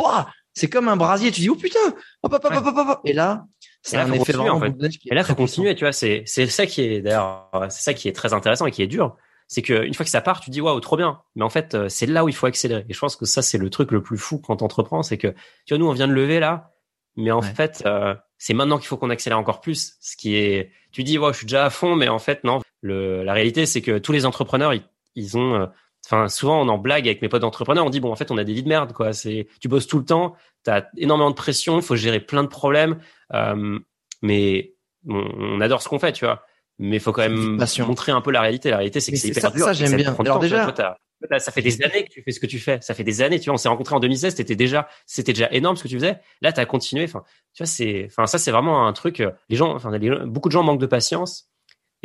Speaker 1: c'est comme un brasier. Tu dis oh putain, hop, hop, hop, hop, et là, c'est un effet vraiment. En fait.
Speaker 2: Et là, faut continuer. Tu vois, c'est c'est ça qui est d'ailleurs, c'est ça qui est très intéressant et qui est dur. C'est que une fois que ça part, tu dis waouh, trop bien. Mais en fait, euh, c'est là où il faut accélérer. Et je pense que ça, c'est le truc le plus fou quand t'entreprends, c'est que tu vois, nous, on vient de lever là, mais en fait, euh, c'est maintenant qu'il faut qu'on accélère encore plus. Ce qui est, tu dis, ouais, je suis déjà à fond, mais en fait, non. Le, la réalité, c'est que tous les entrepreneurs, ils, ont, euh, enfin, souvent, on en blague avec mes potes d'entrepreneurs, on dit, bon, en fait, on a des vies de merde, quoi. C'est, tu bosses tout le temps, tu as énormément de pression, il faut gérer plein de problèmes, euh, mais on adore ce qu'on fait, tu vois. Mais il faut quand même montrer un peu la réalité. La réalité, c'est que c'est hyper
Speaker 1: ça,
Speaker 2: dur.
Speaker 1: Ça, j'aime bien. Alors déjà,
Speaker 2: ça fait des années que tu fais ce que tu fais. Ça fait des années. Tu vois, on s'est rencontrés en 2016. C'était déjà, c'était déjà énorme ce que tu faisais. Là, tu as continué. Enfin, tu vois, c'est, enfin, ça, c'est vraiment un truc. Euh, les gens, enfin, beaucoup de gens manquent de patience.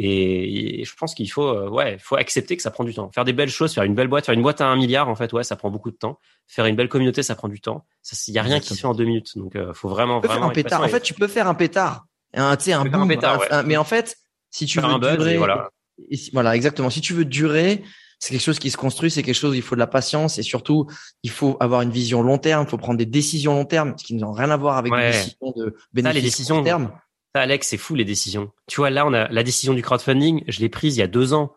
Speaker 2: Et, je pense qu'il faut, euh, ouais, faut accepter que ça prend du temps. Faire des belles choses, faire une belle boîte, faire une boîte à un milliard, en fait, ouais, ça prend beaucoup de temps. Faire une belle communauté, ça prend du temps. Il y a rien qui se fait en deux minutes. Donc, euh, faut vraiment, vraiment.
Speaker 1: Faire un pétard. En fait, tu peux faire un pétard. Un, tu sais, un boom. mais en fait, si tu veux un durer, voilà. voilà, exactement. Si tu veux durer, c'est quelque chose qui se construit, c'est quelque chose où il faut de la patience et surtout il faut avoir une vision long terme, il faut prendre des décisions long terme, ce qui n'ont rien à voir avec des décisions de bénéfices les décisions, long terme.
Speaker 2: Ça, Alex, c'est fou les décisions. Tu vois, là, on a la décision du crowdfunding, je l'ai prise il y a deux ans.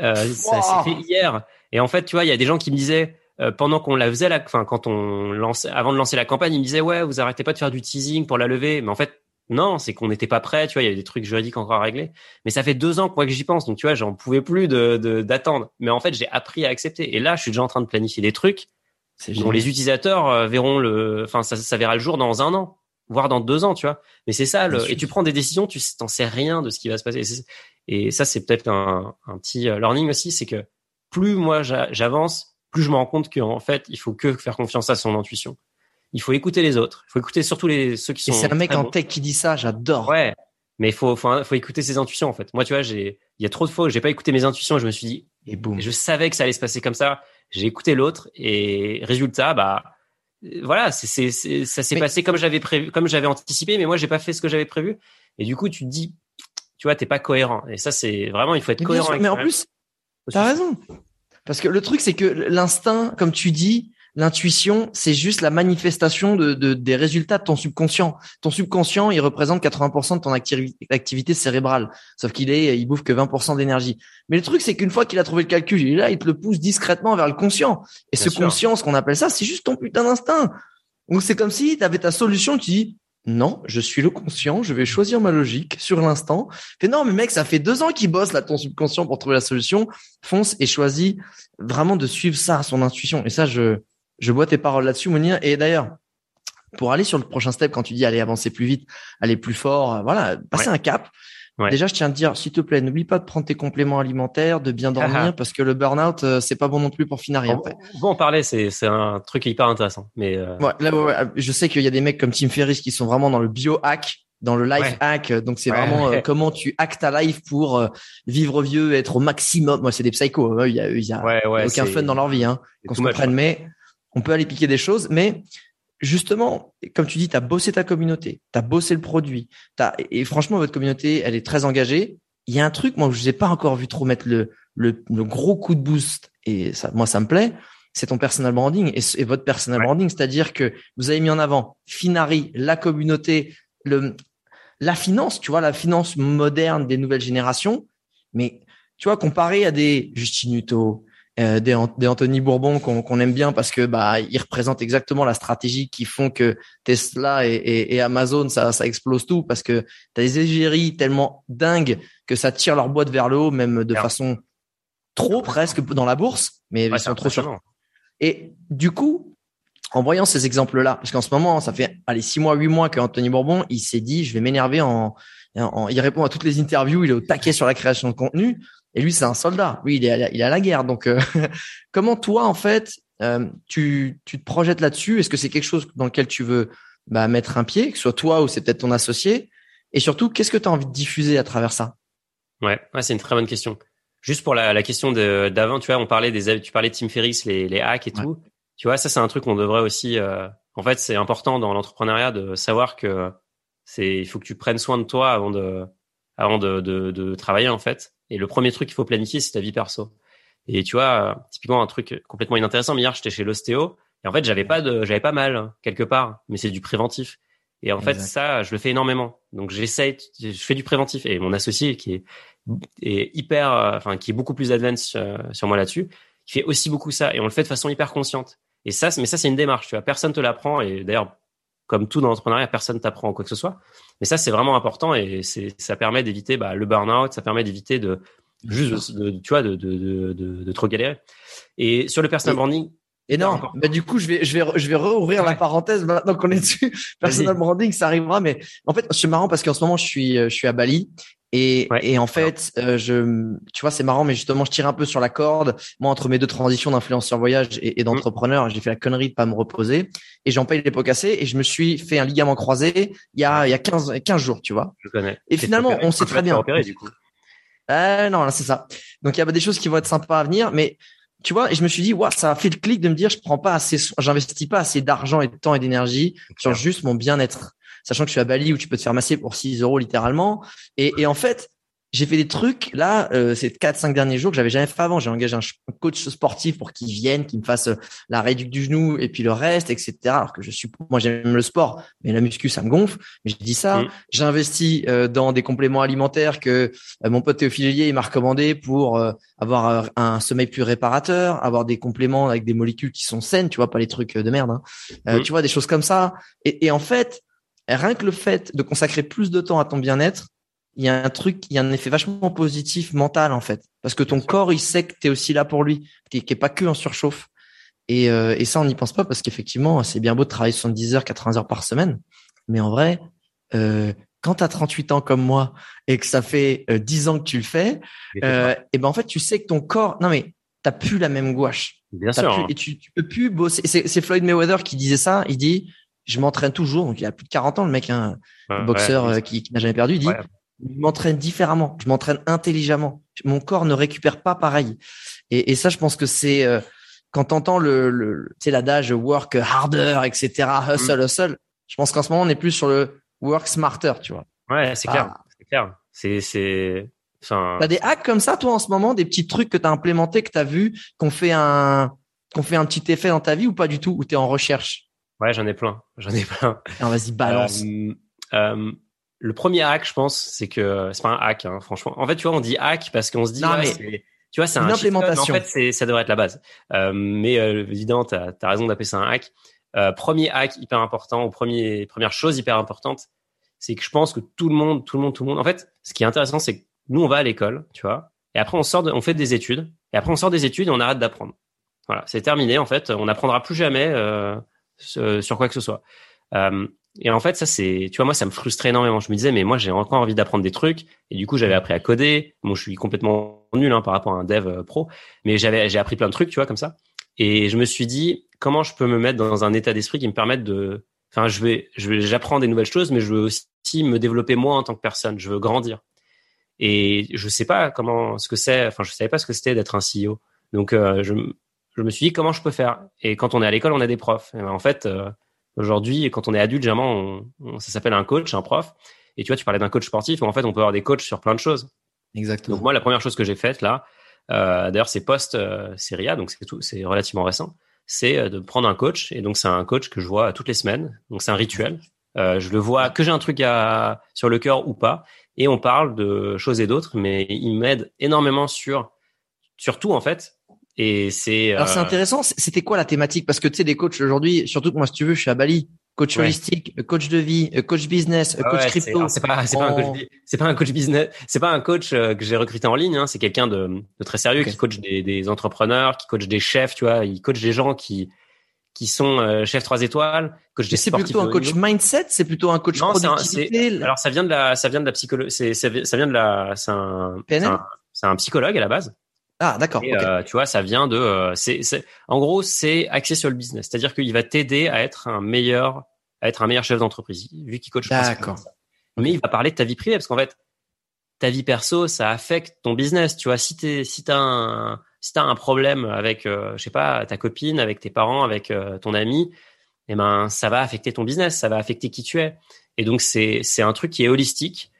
Speaker 2: Euh, Ça s'est fait hier. Et en fait, tu vois, il y a des gens qui me disaient euh, pendant qu'on la faisait, la, enfin, quand on lançait, avant de lancer la campagne, ils me disaient ouais, vous arrêtez pas de faire du teasing pour la lever. Mais en fait, non, c'est qu'on n'était pas prêt, tu vois, il y avait des trucs juridiques encore à régler. Mais ça fait deux ans que moi que j'y pense, donc tu vois, j'en pouvais plus de d'attendre. Mais en fait, j'ai appris à accepter. Et là, je suis déjà en train de planifier des trucs dont les utilisateurs euh, verront le, enfin, ça, ça verra le jour dans un an, voire dans deux ans, tu vois. Mais c'est ça, le, et tu prends des décisions, tu t'en sais rien de ce qui va se passer. Et, ça, c'est peut-être un, un petit euh, learning aussi, c'est que plus moi j'avance, plus je me rends compte qu'en fait, il faut que faire confiance à son intuition il faut écouter les autres. Il faut écouter surtout les ceux qui sont.
Speaker 1: C'est un mec en tech qui dit ça, j'adore.
Speaker 2: Ouais, mais il faut, faut, faut écouter ses intuitions en fait. Moi, tu vois, j'ai, il y a trop de fois où j'ai pas écouté mes intuitions. je me suis dit, et boum, je savais que ça allait se passer comme ça. J'ai écouté l'autre et résultat, bah voilà, c'est, c'est, ça s'est passé comme j'avais prévu, comme j'avais anticipé, mais moi j'ai pas fait ce que j'avais prévu. Et du coup, tu te dis, tu vois, t'es pas cohérent. Et ça, c'est vraiment, il faut être cohérent.
Speaker 1: mais en plus, t'as raison. Parce que le truc, c'est que l'instinct, comme tu dis, L'intuition, c'est juste la manifestation de, des résultats de ton subconscient. Ton subconscient, il représente 80% de ton activité cérébrale, sauf qu'il est, il bouffe que 20% d'énergie. Mais le truc, c'est qu'une fois qu'il a trouvé le calcul, il est là, il te le pousse discrètement vers le conscient. Et ce conscient, ce qu'on appelle ça, c'est juste ton putain d'instinct. Donc c'est comme si tu avais ta solution, tu dis non, je suis le conscient, je vais choisir ma logique sur l'instant. Fais non, mais mec, ça fait deux ans qu'il bosse là ton subconscient pour trouver la solution. Fonce et choisis vraiment de suivre ça, son intuition. Et ça, je je bois tes paroles là-dessus, Mounir. Et d'ailleurs, pour aller sur le prochain step, quand tu dis aller avancer plus vite, aller plus fort, euh, voilà, passer un cap. Déjà, je tiens à te dire, s'il te plaît, n'oublie pas de prendre tes compléments alimentaires, de bien dormir, parce que le burn-out, euh, c'est pas bon non plus pour finir rien.
Speaker 2: Bon, en parler, c'est c'est un truc hyper intéressant. Mais euh...
Speaker 1: ouais, là, je sais qu'il y a des mecs comme Tim Ferriss qui sont vraiment dans le biohack, dans le life hack. Donc c'est vraiment euh, comment tu hackes ta life pour vivre vieux, être au maximum. Moi, c'est des psychos. Hein. Il y a, il y a aucun fun dans leur vie, hein, qu'on se comprenne. Mais on peut aller piquer des choses, mais justement, comme tu dis, tu as bossé ta communauté, tu as bossé le produit, as, et franchement, votre communauté, elle est très engagée. Il y a un truc, moi, je vous ai pas encore vu trop mettre le, le, gros coup de boost, et ça, moi, ça me plaît, c'est ton personal branding et, votre personal branding, c'est-à-dire que vous avez mis en avant Finari, la communauté, le, la finance, tu vois, la finance moderne des nouvelles générations, mais tu vois, comparé à des Justin Hutto, euh, des, Anthony Bourbon qu'on aime bien parce que bah ils représentent exactement la stratégie qui font que Tesla et, Amazon ça, ça explose tout parce que tu as des égéries tellement dingues que ça tire leur boîte vers le haut même de façon trop presque dans la bourse mais ils sont trop sur et du coup en voyant ces exemples là parce qu'en ce moment ça fait allez six mois huit mois que Anthony Bourbon il s'est dit je vais m'énerver en, en, il répond à toutes les interviews il est au taquet sur la création de contenu et lui, c'est un soldat. Lui, il est à la, il est à la guerre. Donc, euh, (laughs) comment toi, en fait, euh, tu, tu te projettes là-dessus? Est-ce que c'est quelque chose dans lequel tu veux bah, mettre un pied, que ce soit toi ou c'est peut-être ton associé? Et surtout, qu'est-ce que tu as envie de diffuser à travers ça?
Speaker 2: Ouais, ouais c'est une très bonne question. Juste pour la, la question d'avant, tu vois, on parlait des, tu parlais de Tim Ferriss, les, les hacks et tout. Tu vois, ça, c'est un truc qu'on devrait aussi. Euh, en fait, c'est important dans l'entrepreneuriat de savoir que c'est, il faut que tu prennes soin de toi avant de, avant de, de, de travailler en fait. Et le premier truc qu'il faut planifier, c'est ta vie perso. Et tu vois, typiquement un truc complètement inintéressant. Mais hier, j'étais chez l'ostéo et en fait, j'avais pas de, j'avais pas mal quelque part, mais c'est du préventif. Et en fait, ça, je le fais énormément. Donc, j'essaye, je fais du préventif. Et mon associé, qui est, est hyper, enfin, qui est beaucoup plus advanced euh, sur moi là-dessus, qui fait aussi beaucoup ça. Et on le fait de façon hyper consciente. Et ça, mais ça, c'est une démarche. Tu vois, personne te l'apprend. Et d'ailleurs, comme tout dans l'entrepreneuriat, personne t'apprend quoi que ce soit. Mais ça, c'est vraiment important et ça permet d'éviter bah, le burn-out, ça permet d'éviter de juste, de, tu vois, de, de, de, de, trop galérer. Et sur le personal branding,
Speaker 1: Énorme. Bah, du coup, je vais, je vais, je vais rouvrir la parenthèse maintenant qu'on est dessus. Personal branding, ça arrivera, mais en fait, c'est marrant parce qu'en ce moment, je suis, je suis à Bali et, et en fait, euh, je, tu vois, c'est marrant, mais justement, je tire un peu sur la corde. Moi, entre mes deux transitions d'influenceur voyage et, et d'entrepreneur, j'ai fait la connerie de pas me reposer et j'en paye les pots cassés et je me suis fait un ligament croisé il y a, il y a 15, 15 jours, tu vois.
Speaker 2: Je connais.
Speaker 1: Et finalement, on sait très bien.
Speaker 2: Opéré, du coup.
Speaker 1: Euh, non, c'est ça. Donc, il y a des choses qui vont être sympas à venir, mais tu vois, et je me suis dit, ouais, ça a fait le clic de me dire, je prends pas assez, j'investis pas assez d'argent et de temps et d'énergie sur juste mon bien-être sachant que je suis à Bali où tu peux te faire masser pour 6 euros littéralement. Et, et en fait, j'ai fait des trucs là euh, ces quatre cinq derniers jours que j'avais jamais fait avant j'ai engagé un coach sportif pour qu'il vienne qu'il me fasse euh, la réduction du genou et puis le reste etc alors que je suis moi j'aime le sport mais la muscu ça me gonfle mais j'ai dit ça mmh. j'ai investi euh, dans des compléments alimentaires que euh, mon pote Théophile il m'a recommandé pour avoir un sommeil plus réparateur avoir des compléments avec des molécules qui sont saines tu vois pas les trucs de merde hein. Mmh. tu vois des choses comme ça et, et en fait rien que le fait de consacrer plus de temps à ton bien-être, il y a un truc, il y a un effet vachement positif mental en fait, parce que ton corps il sait que tu es aussi là pour lui, qui est pas que en surchauffe. Et, euh, et ça on n'y pense pas parce qu'effectivement c'est bien beau de travailler 70 heures, 80 heures par semaine, mais en vrai, euh, quand tu as 38 ans comme moi et que ça fait euh, 10 ans que tu le fais, euh, et ben en fait tu sais que ton corps, non mais t'as plus la même gouache.
Speaker 2: Bien sûr. Hein.
Speaker 1: Et tu, tu peux plus bosser. C'est Floyd Mayweather qui disait ça. Il dit je m'entraîne toujours. Donc, il a plus de 40 ans, le mec, un boxeur euh, qui, n'a jamais perdu. Il dit, je m'entraîne différemment. Je m'entraîne intelligemment. Mon corps ne récupère pas pareil. Et, et ça, je pense que c'est euh, quand t'entends le, le tu sais, l'adage work harder, etc., hustle, mm. hustle. Je pense qu'en ce moment, on est plus sur le work smarter, tu vois.
Speaker 2: Ouais, c'est clair. C'est clair. C'est, c'est,
Speaker 1: enfin. T'as des hacks comme ça, toi, en ce moment, des petits trucs que t'as implémentés, que t'as vu, qu'on fait un, qu'on fait un petit effet dans ta vie ou pas du tout, ou t'es en recherche?
Speaker 2: Ouais, j'en ai plein. J'en ai plein.
Speaker 1: Vas-y, balance.
Speaker 2: Euh, euh, le premier hack, je pense, c'est que c'est pas un hack, hein, franchement. En fait, tu vois, on dit hack parce qu'on se dit, non, mais tu vois, c'est un
Speaker 1: implémentation.
Speaker 2: En fait, ça devrait être la base. Euh, mais évidemment, tu as, raison d'appeler ça un hack. Premier hack hyper important, ou premier, première chose hyper importante, c'est que je pense que tout le monde, tout le monde, tout le monde. En fait, ce qui est intéressant, c'est que nous, on va à l'école, tu vois, et après on sort, on fait des études, et après on sort des études et on arrête d'apprendre. Voilà, c'est terminé. En fait, on n'apprendra plus jamais. Euh, sur quoi que ce soit. Euh, et en fait, ça c'est, tu vois, moi ça me frustrait énormément. Je me disais, mais moi j'ai encore envie d'apprendre des trucs. Et du coup, j'avais appris à coder. Bon, je suis complètement nul hein, par rapport à un dev euh, pro, mais j'avais, j'ai appris plein de trucs, tu vois, comme ça. Et je me suis dit, comment je peux me mettre dans un état d'esprit qui me permette de, enfin, je vais, je vais, j'apprends des nouvelles choses, mais je veux aussi me développer moi en tant que personne. Je veux grandir. Et je sais pas comment, ce que c'est. Enfin, je savais pas ce que c'était d'être un CEO. Donc, euh, je, je me suis dit comment je peux faire? Et quand on est à l'école, on a des profs. Ben, en fait, euh, aujourd'hui, quand on est adulte, généralement, ça s'appelle un coach, un prof. Et tu vois, tu parlais d'un coach sportif, mais en fait, on peut avoir des coachs sur plein de choses.
Speaker 1: Exactement.
Speaker 2: Donc moi, la première chose que j'ai faite là, euh, d'ailleurs, c'est post euh, donc c'est tout, c'est relativement récent. C'est euh, de prendre un coach, et donc c'est un coach que je vois toutes les semaines. Donc c'est un rituel. Je le vois que j'ai un truc à, sur le cœur ou pas, et on parle de choses et d'autres, mais il m'aide énormément sur sur tout en fait. Et c'est.
Speaker 1: Alors c'est euh, intéressant. C'était quoi la thématique? Parce que tu sais, des coachs aujourd'hui, surtout que moi, si tu veux, je suis à Bali coach holistique, coach de vie, coach business, coach crypto.
Speaker 2: C'est pas, c'est pas un coach, c'est pas un coach business, c'est pas un coach euh, que j'ai recruté en ligne. Hein, c'est quelqu'un de, de, très sérieux qui coach des, des, entrepreneurs, qui coach des chefs. Tu vois, il coach des gens qui qui sont euh, chefs trois étoiles, coach des
Speaker 1: C'est plutôt un coach mindset, c'est plutôt un coach non, productivité?
Speaker 2: alors ça vient de la, ça vient de la psychologie, c'est, ça vient de la, c'est un, c'est un, psychologue à la base.
Speaker 1: Ah, d'accord.
Speaker 2: Euh, tu vois, ça vient de. Euh, c'est, en gros, c'est axé sur le business. C'est-à-dire qu'il va t'aider à être un meilleur à être un meilleur chef d'entreprise, vu qu'il coach.
Speaker 1: D'accord.
Speaker 2: Mais il va parler de ta vie privée, parce qu'en fait, ta vie perso, ça affecte ton business. Tu vois, si t'es, si t'as un, si t'as un problème avec, euh, je sais pas, ta copine, avec tes parents, avec euh, ton ami, eh ben, ça va affecter ton business, ça va affecter qui tu es. Et donc, c'est, c'est un truc qui est holistique.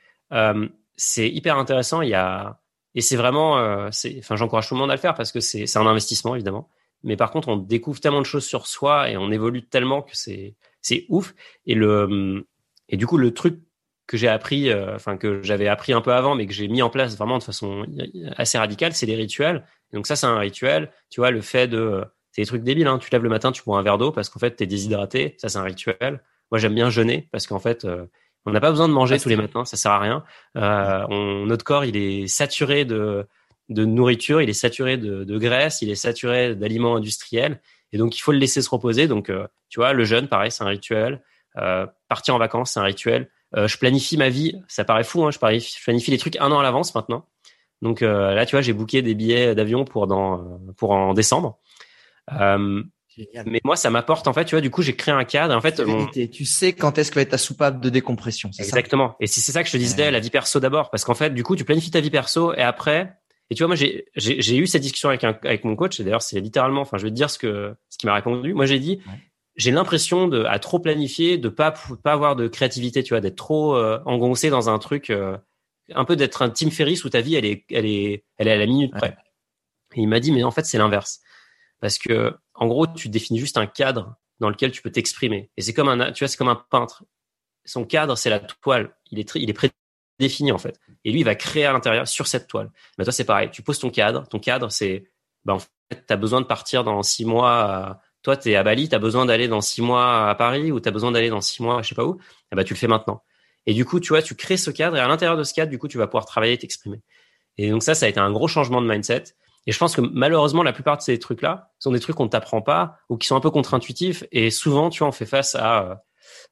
Speaker 2: C'est hyper intéressant. Il y a, et c'est vraiment, euh, enfin, j'encourage tout le monde à le faire parce que c'est, un investissement, évidemment. Mais par contre, on découvre tellement de choses sur soi et on évolue tellement que c'est, c'est ouf. Et le et du coup le truc que j'ai appris, euh, enfin que j'avais appris un peu avant, mais que j'ai mis en place vraiment de façon assez radicale, c'est les rituels. donc ça, c'est un rituel. Tu vois, le fait de, c'est des trucs débiles. Hein. Tu lèves le matin, tu bois un verre d'eau parce qu'en fait, t'es déshydraté. Ça, c'est un rituel. Moi, j'aime bien jeûner parce qu'en fait, euh, on n'a pas besoin de manger tous les matins. Ça sert à rien. Euh, on, notre corps, il est saturé de de nourriture, il est saturé de, de graisse, il est saturé d'aliments industriels. Et donc, il faut le laisser se reposer. Donc, euh, tu vois, le jeûne, pareil, c'est un rituel. Euh, partir en vacances, c'est un rituel. Euh, je planifie ma vie. Ça paraît fou, hein, je, planifie, je planifie les trucs un an à l'avance maintenant. Donc là, tu vois, j'ai booké des billets d'avion pour dans pour en décembre. Mais moi, ça m'apporte en fait, tu vois. Du coup, j'ai créé un cadre. En fait,
Speaker 1: tu sais quand est-ce que va être ta soupape de décompression.
Speaker 2: Exactement. et c'est ça que je te disais, la vie perso d'abord, parce qu'en fait, du coup, tu planifies ta vie perso et après, et tu vois, moi, j'ai, eu cette discussion avec, un, avec mon coach. Et d'ailleurs, c'est littéralement, enfin, je vais te dire ce que, ce qu'il m'a répondu. Moi, j'ai dit, j'ai l'impression de, à trop planifier, de pas, pas avoir de créativité, tu vois, d'être trop euh, engoncé dans un truc, euh, un peu d'être un Tim Ferriss où ta vie, elle est, elle est, elle est à la minute près. Et il m'a dit, mais en fait, c'est l'inverse. Parce que, en gros, tu définis juste un cadre dans lequel tu peux t'exprimer. Et c'est comme un, tu comme un peintre. Son cadre, c'est la toile. Il est, il est prêt défini en fait. Et lui, il va créer à l'intérieur sur cette toile. Mais toi, c'est pareil. Tu poses ton cadre. Ton cadre, c'est, ben, en fait, tu as besoin de partir dans six mois. Toi, tu es à Bali, tu as besoin d'aller dans six mois à Paris ou tu as besoin d'aller dans six mois, je sais pas où. Et ben, tu le fais maintenant. Et du coup, tu vois, tu crées ce cadre et à l'intérieur de ce cadre, du coup, tu vas pouvoir travailler et t'exprimer. Et donc ça, ça a été un gros changement de mindset. Et je pense que malheureusement, la plupart de ces trucs-là sont des trucs qu'on ne t'apprend pas ou qui sont un peu contre-intuitifs. Et souvent, tu vois, on fait face à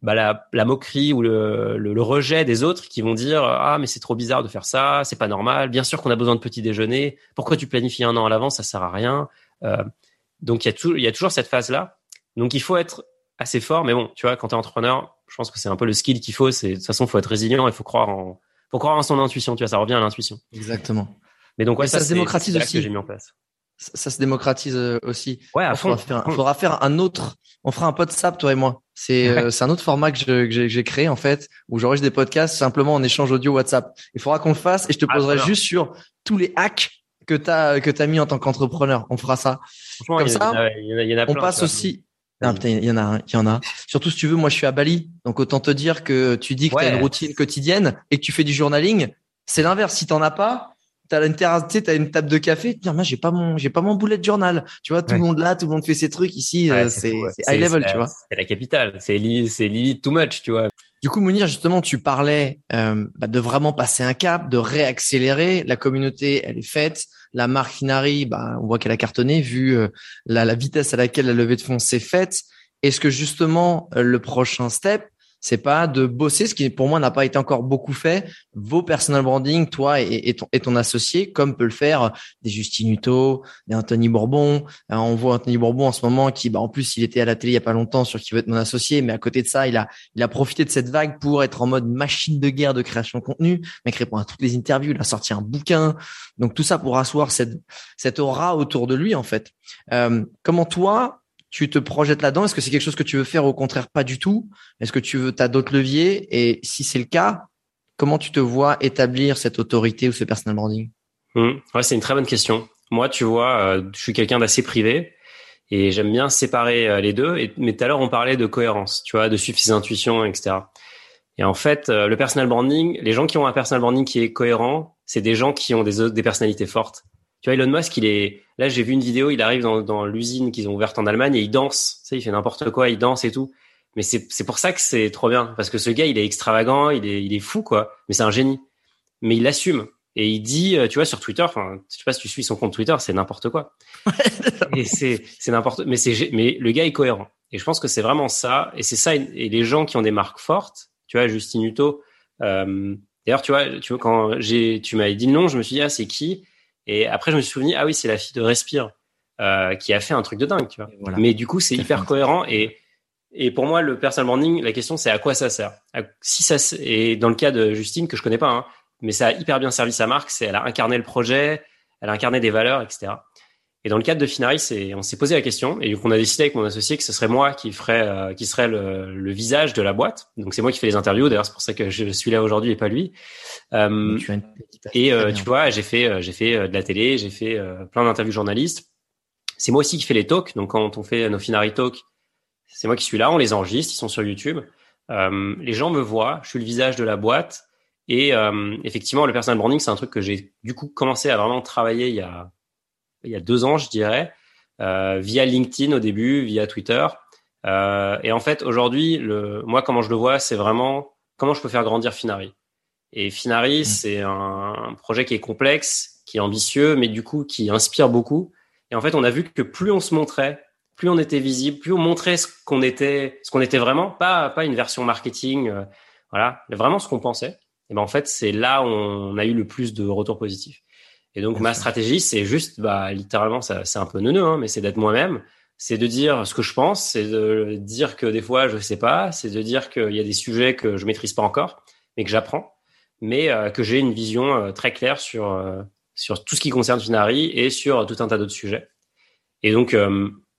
Speaker 2: bah, la, la, moquerie ou le, le, rejet des autres qui vont dire ah mais c'est trop bizarre de faire ça, c'est pas normal. Bien sûr qu'on a besoin de petit déjeuner. Pourquoi tu planifies un an à l'avance? Ça sert à rien. Euh, donc il y a y a toujours cette phase là. Donc il faut être assez fort. Mais bon, tu vois, quand tu es entrepreneur, je pense que c'est un peu le skill qu'il faut. C'est de toute façon, faut être résilient. Il faut croire en, faut croire en son intuition. Tu vois, ça revient à l'intuition.
Speaker 1: Exactement.
Speaker 2: Mais donc ouais, ça,
Speaker 1: ça, se démocratise aussi.
Speaker 2: Que j'ai mis en place
Speaker 1: ça se démocratise euh, aussi.
Speaker 2: Ouais, à
Speaker 1: fond. Faudra faire, faudra faire un autre. On fera un pod sap toi et moi. C'est euh, c'est un autre format que j'ai créé en fait où j'enregistre des podcasts simplement en échange audio WhatsApp. Il faudra qu'on le fasse et je te ah, poserai juste sur tous les hacks que t'as que t'as mis en tant qu'entrepreneur. On fera ça. Comme ça, on passe aussi. il y en a, il y en a. Surtout si tu veux, moi je suis à Bali, donc autant te dire que tu dis que tu as une routine quotidienne et que tu fais du journaling. C'est l'inverse. Si t'en as pas, t'as une terrasse, tu sais, une table de café, tu dis, moi, j'ai pas mon, j'ai pas mon bullet journal. Tu vois, tout le monde là, tout le monde fait ses trucs ici, euh, c'est high level, tu vois.
Speaker 2: C'est la capitale, c'est c'est limite too much, tu vois.
Speaker 1: Du coup, Mounir, justement, tu parlais euh, bah, de vraiment passer un cap, de réaccélérer. La communauté, elle est faite. La marque Inari, bah, on voit qu'elle a cartonné vu euh, la, la, vitesse à laquelle la levée de fonds s'est faite. Est-ce que justement, le prochain step, c'est pas de bosser, ce qui pour moi n'a pas été encore beaucoup fait, vos personal branding, toi et, ton, associé, comme peut le faire des Justin Hutto, des Anthony Bourbon. Euh, on voit Anthony Bourbon en ce moment qui, bah, en plus, il était à la télé il y a pas longtemps sur qui veut être mon associé, mais à côté de ça, il a, il a profité de cette vague pour être en mode machine de guerre de création de contenu. Mec répond à toutes les interviews, il a sorti un bouquin. Donc tout ça pour asseoir cette, cette aura autour de lui, en fait. Euh, comment toi, tu te projettes là-dedans? Est-ce que c'est quelque chose que tu veux faire au contraire pas du tout? Est-ce que tu veux as d'autres leviers? Et si c'est le cas, comment tu te vois établir cette autorité ou ce personal branding?
Speaker 2: Mmh. Ouais, c'est une très bonne question. Moi, tu vois, euh, je suis quelqu'un d'assez privé et j'aime bien séparer euh, les deux. Et, mais tout à l'heure, on parlait de cohérence, tu vois, de suivre ses intuitions, etc. Et en fait, euh, le personal branding, les gens qui ont un personal branding qui est cohérent, c'est des gens qui ont des, des personnalités fortes. Tu vois, Elon Musk, il est là. J'ai vu une vidéo. Il arrive dans, dans l'usine qu'ils ont ouverte en Allemagne et il danse. Tu sais, il fait n'importe quoi. Il danse et tout. Mais c'est c'est pour ça que c'est trop bien parce que ce gars, il est extravagant. Il est il est fou quoi. Mais c'est un génie. Mais il assume et il dit, euh, tu vois, sur Twitter. Enfin, je sais pas si tu suis son compte Twitter, c'est n'importe quoi. et c'est c'est n'importe. Mais c'est mais le gars est cohérent. Et je pense que c'est vraiment ça. Et c'est ça. Et les gens qui ont des marques fortes, tu vois, Justin Hutto. Euh, D'ailleurs, tu vois, tu vois, quand j'ai, tu m'avais dit le nom, je me suis dit, ah, c'est qui? Et après, je me suis souvenu, ah oui, c'est la fille de Respire euh, qui a fait un truc de dingue, tu vois. Mais du coup, c'est hyper cohérent et et pour moi, le personal branding, la question c'est à quoi ça sert? Si ça et dans le cas de Justine que je connais pas, hein, mais ça a hyper bien servi sa marque, c'est elle a incarné le projet, elle a incarné des valeurs, etc. Et dans le cadre de Finaris, on s'est posé la question et on a décidé avec mon associé que ce serait moi qui ferait, euh, qui serait le, le, visage de la boîte. Donc c'est moi qui fais les interviews. D'ailleurs, c'est pour ça que je suis là aujourd'hui et pas lui. Euh, et euh, tu vois, j'ai fait, euh, j'ai fait de la télé, j'ai fait plein d'interviews journalistes. C'est moi aussi qui fais les talks. Donc quand on fait nos Finari Talks, c'est moi qui suis là. On les enregistre, ils sont sur YouTube. les gens me voient. Je suis le visage de la boîte. Et effectivement, le personal branding, c'est un truc que j'ai du coup commencé à vraiment travailler il y a il y a deux ans, je dirais, euh, via LinkedIn au début, via Twitter. Euh, et en fait, aujourd'hui, le, moi, comment je le vois, c'est vraiment comment je peux faire grandir Finari. Et Finari, mmh. c'est un, projet qui est complexe, qui est ambitieux, mais du coup, qui inspire beaucoup. Et en fait, on a vu que plus on se montrait, plus on était visible, plus on montrait ce qu'on était, ce qu'on était vraiment, pas pas une version marketing, euh, voilà, mais vraiment ce qu'on pensait. Et ben en fait, c'est là où on a eu le plus de retours positifs. Et donc, ma stratégie, c'est juste, bah, littéralement, c'est un peu neuneux, hein, mais c'est d'être moi-même. C'est de dire ce que je pense, c'est de dire que des fois, je sais pas, c'est de dire qu'il y a des sujets que je maîtrise pas encore, mais que j'apprends, mais euh, que j'ai une vision euh, très claire sur, euh, sur tout ce qui concerne Finari et sur tout un tas d'autres sujets. Et donc,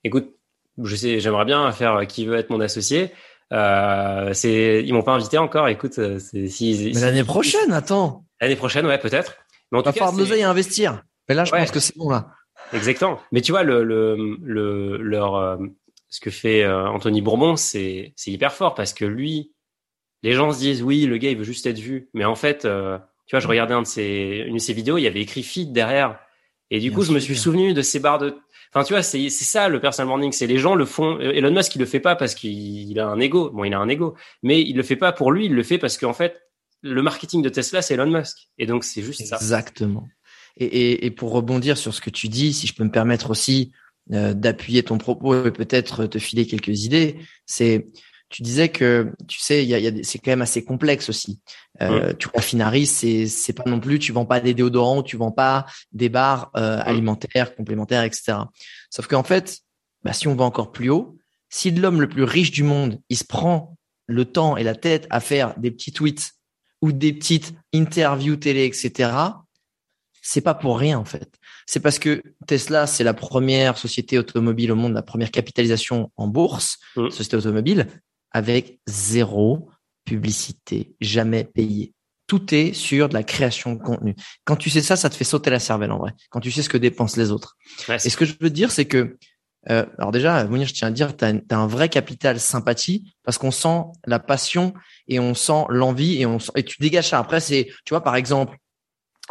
Speaker 2: écoute, je sais, j'aimerais bien faire qui veut être mon associé. Euh, c'est, ils m'ont pas invité encore. Écoute, c'est si,
Speaker 1: mais l'année prochaine, attends.
Speaker 2: L'année prochaine, ouais, peut-être.
Speaker 1: Mais en tout cas, de l'oseille à investir. Mais là, je pense que c'est bon là.
Speaker 2: Exactement. Mais tu vois, le, le, le leur, euh, ce que fait euh, Anthony Bourbon, c'est, c'est hyper fort parce que lui, les gens se disent oui, le gars il veut juste être vu, mais en fait, euh, tu vois, je regardais un de ses, une de ses vidéos, il y avait écrit feed derrière, et du coup, je me suis souvenu de ces barres de, enfin, tu vois, c'est, c'est ça le personal branding, c'est les gens le font. Elon Musk, il le fait pas parce qu'il a un ego. Bon, il a un ego, mais il le fait pas pour lui, il le fait parce qu'en fait, le marketing de Tesla, c'est Elon Musk. Et donc, c'est juste
Speaker 1: ça. Exactement. Et, et, et, pour rebondir sur ce que tu dis, si je peux me permettre aussi euh, d'appuyer ton propos et peut-être te filer quelques idées, c'est tu disais que tu sais, il y a, y a c'est quand même assez complexe aussi. Euh, Tu vois, Finaris, c'est c'est pas non plus, tu vends pas des déodorants, tu vends pas des bars euh, alimentaires complémentaires, etc. Sauf qu'en fait, bah, si on va encore plus haut, si l'homme le plus riche du monde, il se prend le temps et la tête à faire des petits tweets ou des petites interviews télé, etc., c'est pas pour rien en fait. C'est parce que Tesla, c'est la première société automobile au monde, la première capitalisation en bourse, mmh. société automobile, avec zéro publicité, jamais payée. Tout est sur de la création de contenu. Quand tu sais ça, ça te fait sauter la cervelle en vrai. Quand tu sais ce que dépensent les autres. Et ce que je veux dire, c'est que euh, alors déjà, Mounir, je tiens à dire, tu as, un vrai capital sympathie parce qu'on sent la passion et on sent l'envie et on et tu dégages ça. Après, c'est, tu vois, par exemple,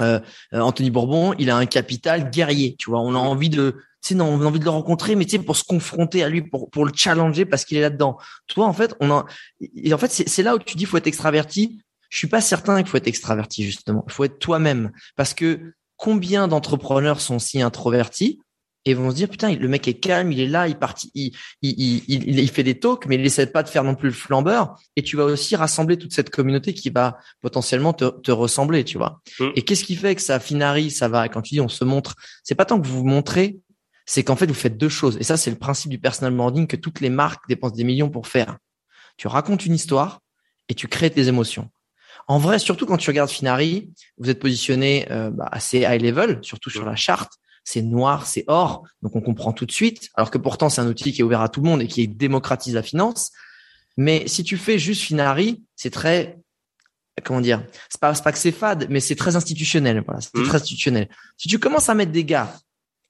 Speaker 1: euh, euh, Anthony Bourbon, il a un capital guerrier. Tu vois, on a envie de, tu sais, on a envie de le rencontrer, mais tu sais, pour se confronter à lui, pour pour le challenger parce qu'il est là-dedans. Toi, en fait, on a, et en fait, c'est là où tu dis, faut être extraverti. Je suis pas certain qu'il faut être extraverti justement. Il faut être toi-même parce que combien d'entrepreneurs sont si introvertis et vont se dire putain le mec est calme il est là il partit il, il, il, il, fait des talks mais il essaie pas de faire non plus le flambeur. Et tu vas aussi rassembler toute cette communauté qui va potentiellement te, te ressembler tu vois. Mm. et qu'est-ce qui fait que ça finari ça va? Quand tu dis on se montre c'est pas tant que vous vous montrez c'est qu'en fait vous faites deux choses. Et ça c'est le principe du personal branding que toutes les marques dépensent des millions pour faire. Tu racontes une histoire et tu crées tes émotions. En vrai surtout quand tu regardes Finari vous êtes positionné euh, bah, assez high level surtout sur mm. la charte c'est noir, c'est or, donc on comprend tout de suite. Alors que pourtant c'est un outil qui est ouvert à tout le monde et qui démocratise la finance. Mais si tu fais juste Finari, c'est très comment dire C'est pas pas que c'est fade, mais c'est très institutionnel. Voilà, c'est mmh. très institutionnel. Si tu commences à mettre des gars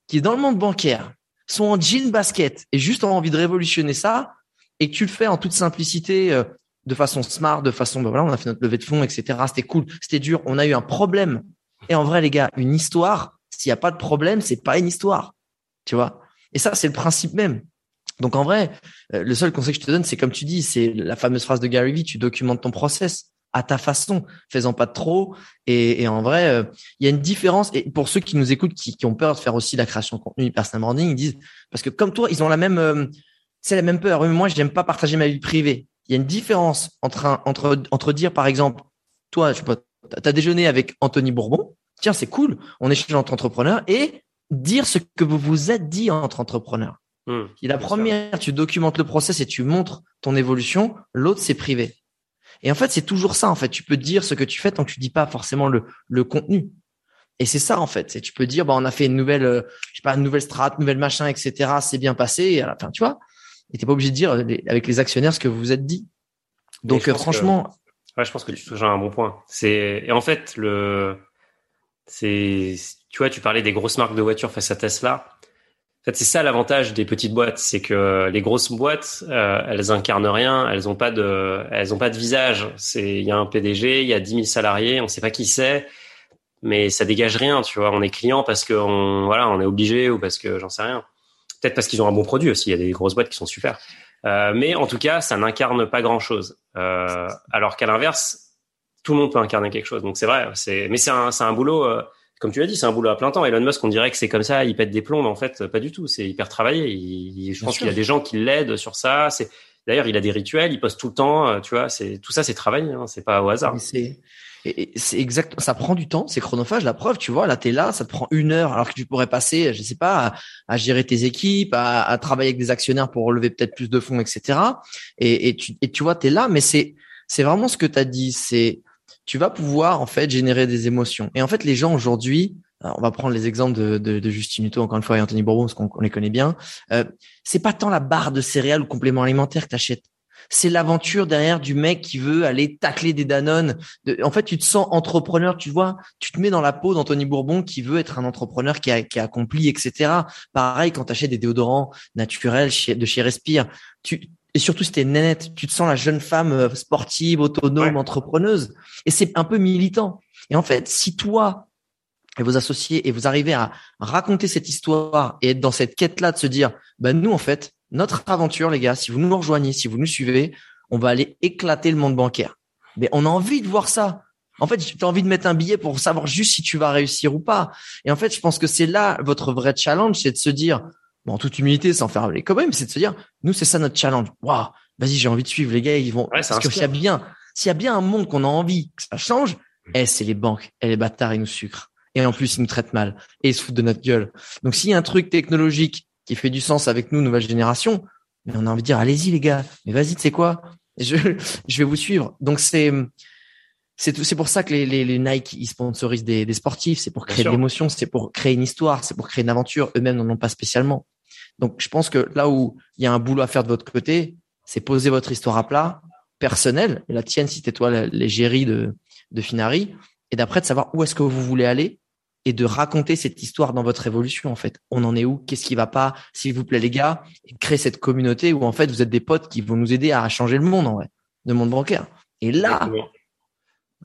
Speaker 1: qui dans le monde bancaire sont en jean basket et juste ont envie de révolutionner ça, et que tu le fais en toute simplicité, euh, de façon smart, de façon, ben voilà, on a fait notre levée de fonds, etc. C'était cool, c'était dur, on a eu un problème. Et en vrai, les gars, une histoire, s'il n'y a pas de problème, c'est pas une histoire. Tu vois? Et ça, c'est le principe même. Donc en vrai, euh, le seul conseil que je te donne, c'est comme tu dis, c'est la fameuse phrase de Gary Vee, tu documentes ton process à ta façon, faisant pas trop. Et, en vrai, euh, il y a une différence. Et pour ceux qui nous écoutent, qui, ont peur de faire aussi la création de contenu personal branding, ils disent parce que comme toi, ils ont la même, euh, c'est la même peur. Moi, je n'aime pas partager ma vie privée. Il y a une différence entre entre entre dire par exemple, toi, tu as déjeuné avec Anthony Bourbon, tiens, c'est cool, on échange entre entrepreneurs et dire ce que vous vous êtes dit entre entrepreneurs. Mmh, la première, tu documentes le process et tu montres ton évolution. L'autre, c'est privé. Et en fait, c'est toujours ça. En fait, tu peux dire ce que tu fais tant que tu dis pas forcément le, le contenu. Et c'est ça en fait. C'est tu peux dire, bah on a fait une nouvelle, euh, je sais pas, une nouvelle strat, nouvelle machin, etc. C'est bien passé. Et à la fin, tu vois. Et t'es pas obligé de dire avec les actionnaires ce que vous vous êtes dit. Donc euh, franchement.
Speaker 2: Ouais, je pense que tu touches à un bon point. C'est et en fait le c'est, tu vois, tu parlais des grosses marques de voitures face à Tesla. En fait, c'est ça l'avantage des petites boîtes, c'est que les grosses boîtes, euh, elles incarnent rien, elles ont pas de, elles pas de visage. C'est, il y a un PDG, il y a 10 000 salariés, on sait pas qui c'est, mais ça dégage rien, tu vois. On est client parce que on, voilà, on est obligé ou parce que j'en sais rien. Peut-être parce qu'ils ont un bon produit aussi. Il y a des grosses boîtes qui sont super. Euh, mais en tout cas, ça n'incarne pas grand chose. Euh, alors qu'à l'inverse, tout le monde peut incarner quelque chose. Donc c'est vrai, c'est mais c'est un, c'est un boulot, euh, comme tu l'as dit, c'est un boulot à plein temps. Elon Musk, on dirait que c'est comme ça, il pète des plombs, mais en fait, pas du tout. C'est hyper travaillé. je pense qu'il y a des gens qui l'aident sur ça. C'est d'ailleurs, il a des rituels, il poste tout le temps. Euh, tu vois, c'est tout ça, c'est travaillé. Hein, c'est pas au hasard.
Speaker 1: C'est c'est exact. Ça prend du temps, c'est chronophage. La preuve, tu vois, là, t'es là, ça te prend une heure, alors que tu pourrais passer, je sais pas, à, gérer tes équipes, à, à, travailler avec des actionnaires pour relever peut-être plus de fonds, etc. Et, et tu, et tu vois, t'es là, mais c'est, c'est vraiment ce que tu as dit. C'est, tu vas pouvoir en fait générer des émotions. Et en fait, les gens aujourd'hui, on va prendre les exemples de, de, de Justin Hutto encore une fois et Anthony Bourbon parce qu'on les connaît bien. Euh, c'est pas tant la barre de céréales ou complément alimentaire que t'achètes. C'est l'aventure derrière du mec qui veut aller tacler des Danone. en fait, tu te sens entrepreneur, tu vois, tu te mets dans la peau d'Anthony Bourbon qui veut être un entrepreneur qui a, qui a accompli, etc. Pareil, quand tu achètes des déodorants naturels de chez Respire, tu, et surtout si t'es nénette, tu te sens la jeune femme euh, sportive, autonome, entrepreneuse. Et c'est un peu militant. Et en fait, si toi et vos associés et vous arrivez à raconter cette histoire et être dans cette quête-là de se dire, bah nous en fait, notre aventure, les gars, si vous nous rejoignez, si vous nous suivez, on va aller éclater le monde bancaire. Mais on a envie de voir ça. En fait, tu as envie de mettre un billet pour savoir juste si tu vas réussir ou pas. Et en fait, je pense que c'est là votre vrai challenge, c'est de se dire, bon, en toute humilité, sans faire les même, c'est de se dire, nous, c'est ça notre challenge. Waouh, vas-y, j'ai envie de suivre les gars, ils vont. parce que s'il y a bien, s'il y a bien un monde qu'on a envie que ça change, mm. eh, c'est les banques, et les bâtards, ils nous sucrent. Et en plus, ils nous traitent mal et ils se foutent de notre gueule. Donc, s'il y a un truc technologique qui fait du sens avec nous, nouvelle génération, mais on a envie de dire, allez-y les gars, mais vas-y, tu sais quoi, je, (laughs) je vais vous suivre. Donc c'est c'est pour ça que les, les, les Nike ils sponsorisent des, des sportifs, c'est pour créer de l'émotion, c'est pour créer une histoire, c'est pour créer une aventure. Eux-mêmes n'en ont pas spécialement. Donc, je pense que là où il y a un boulot à faire de votre côté, c'est poser votre histoire à plat, personnelle, et la tienne si t'es toi l'égérie de, de Finari, et d'après de savoir où est-ce que vous voulez aller et de raconter cette histoire dans votre évolution en fait. On en est où? Qu'est-ce qui va pas? S'il vous plaît les gars, et créer cette communauté où en fait vous êtes des potes qui vont nous aider à changer le monde en vrai, le monde bancaire. Et là,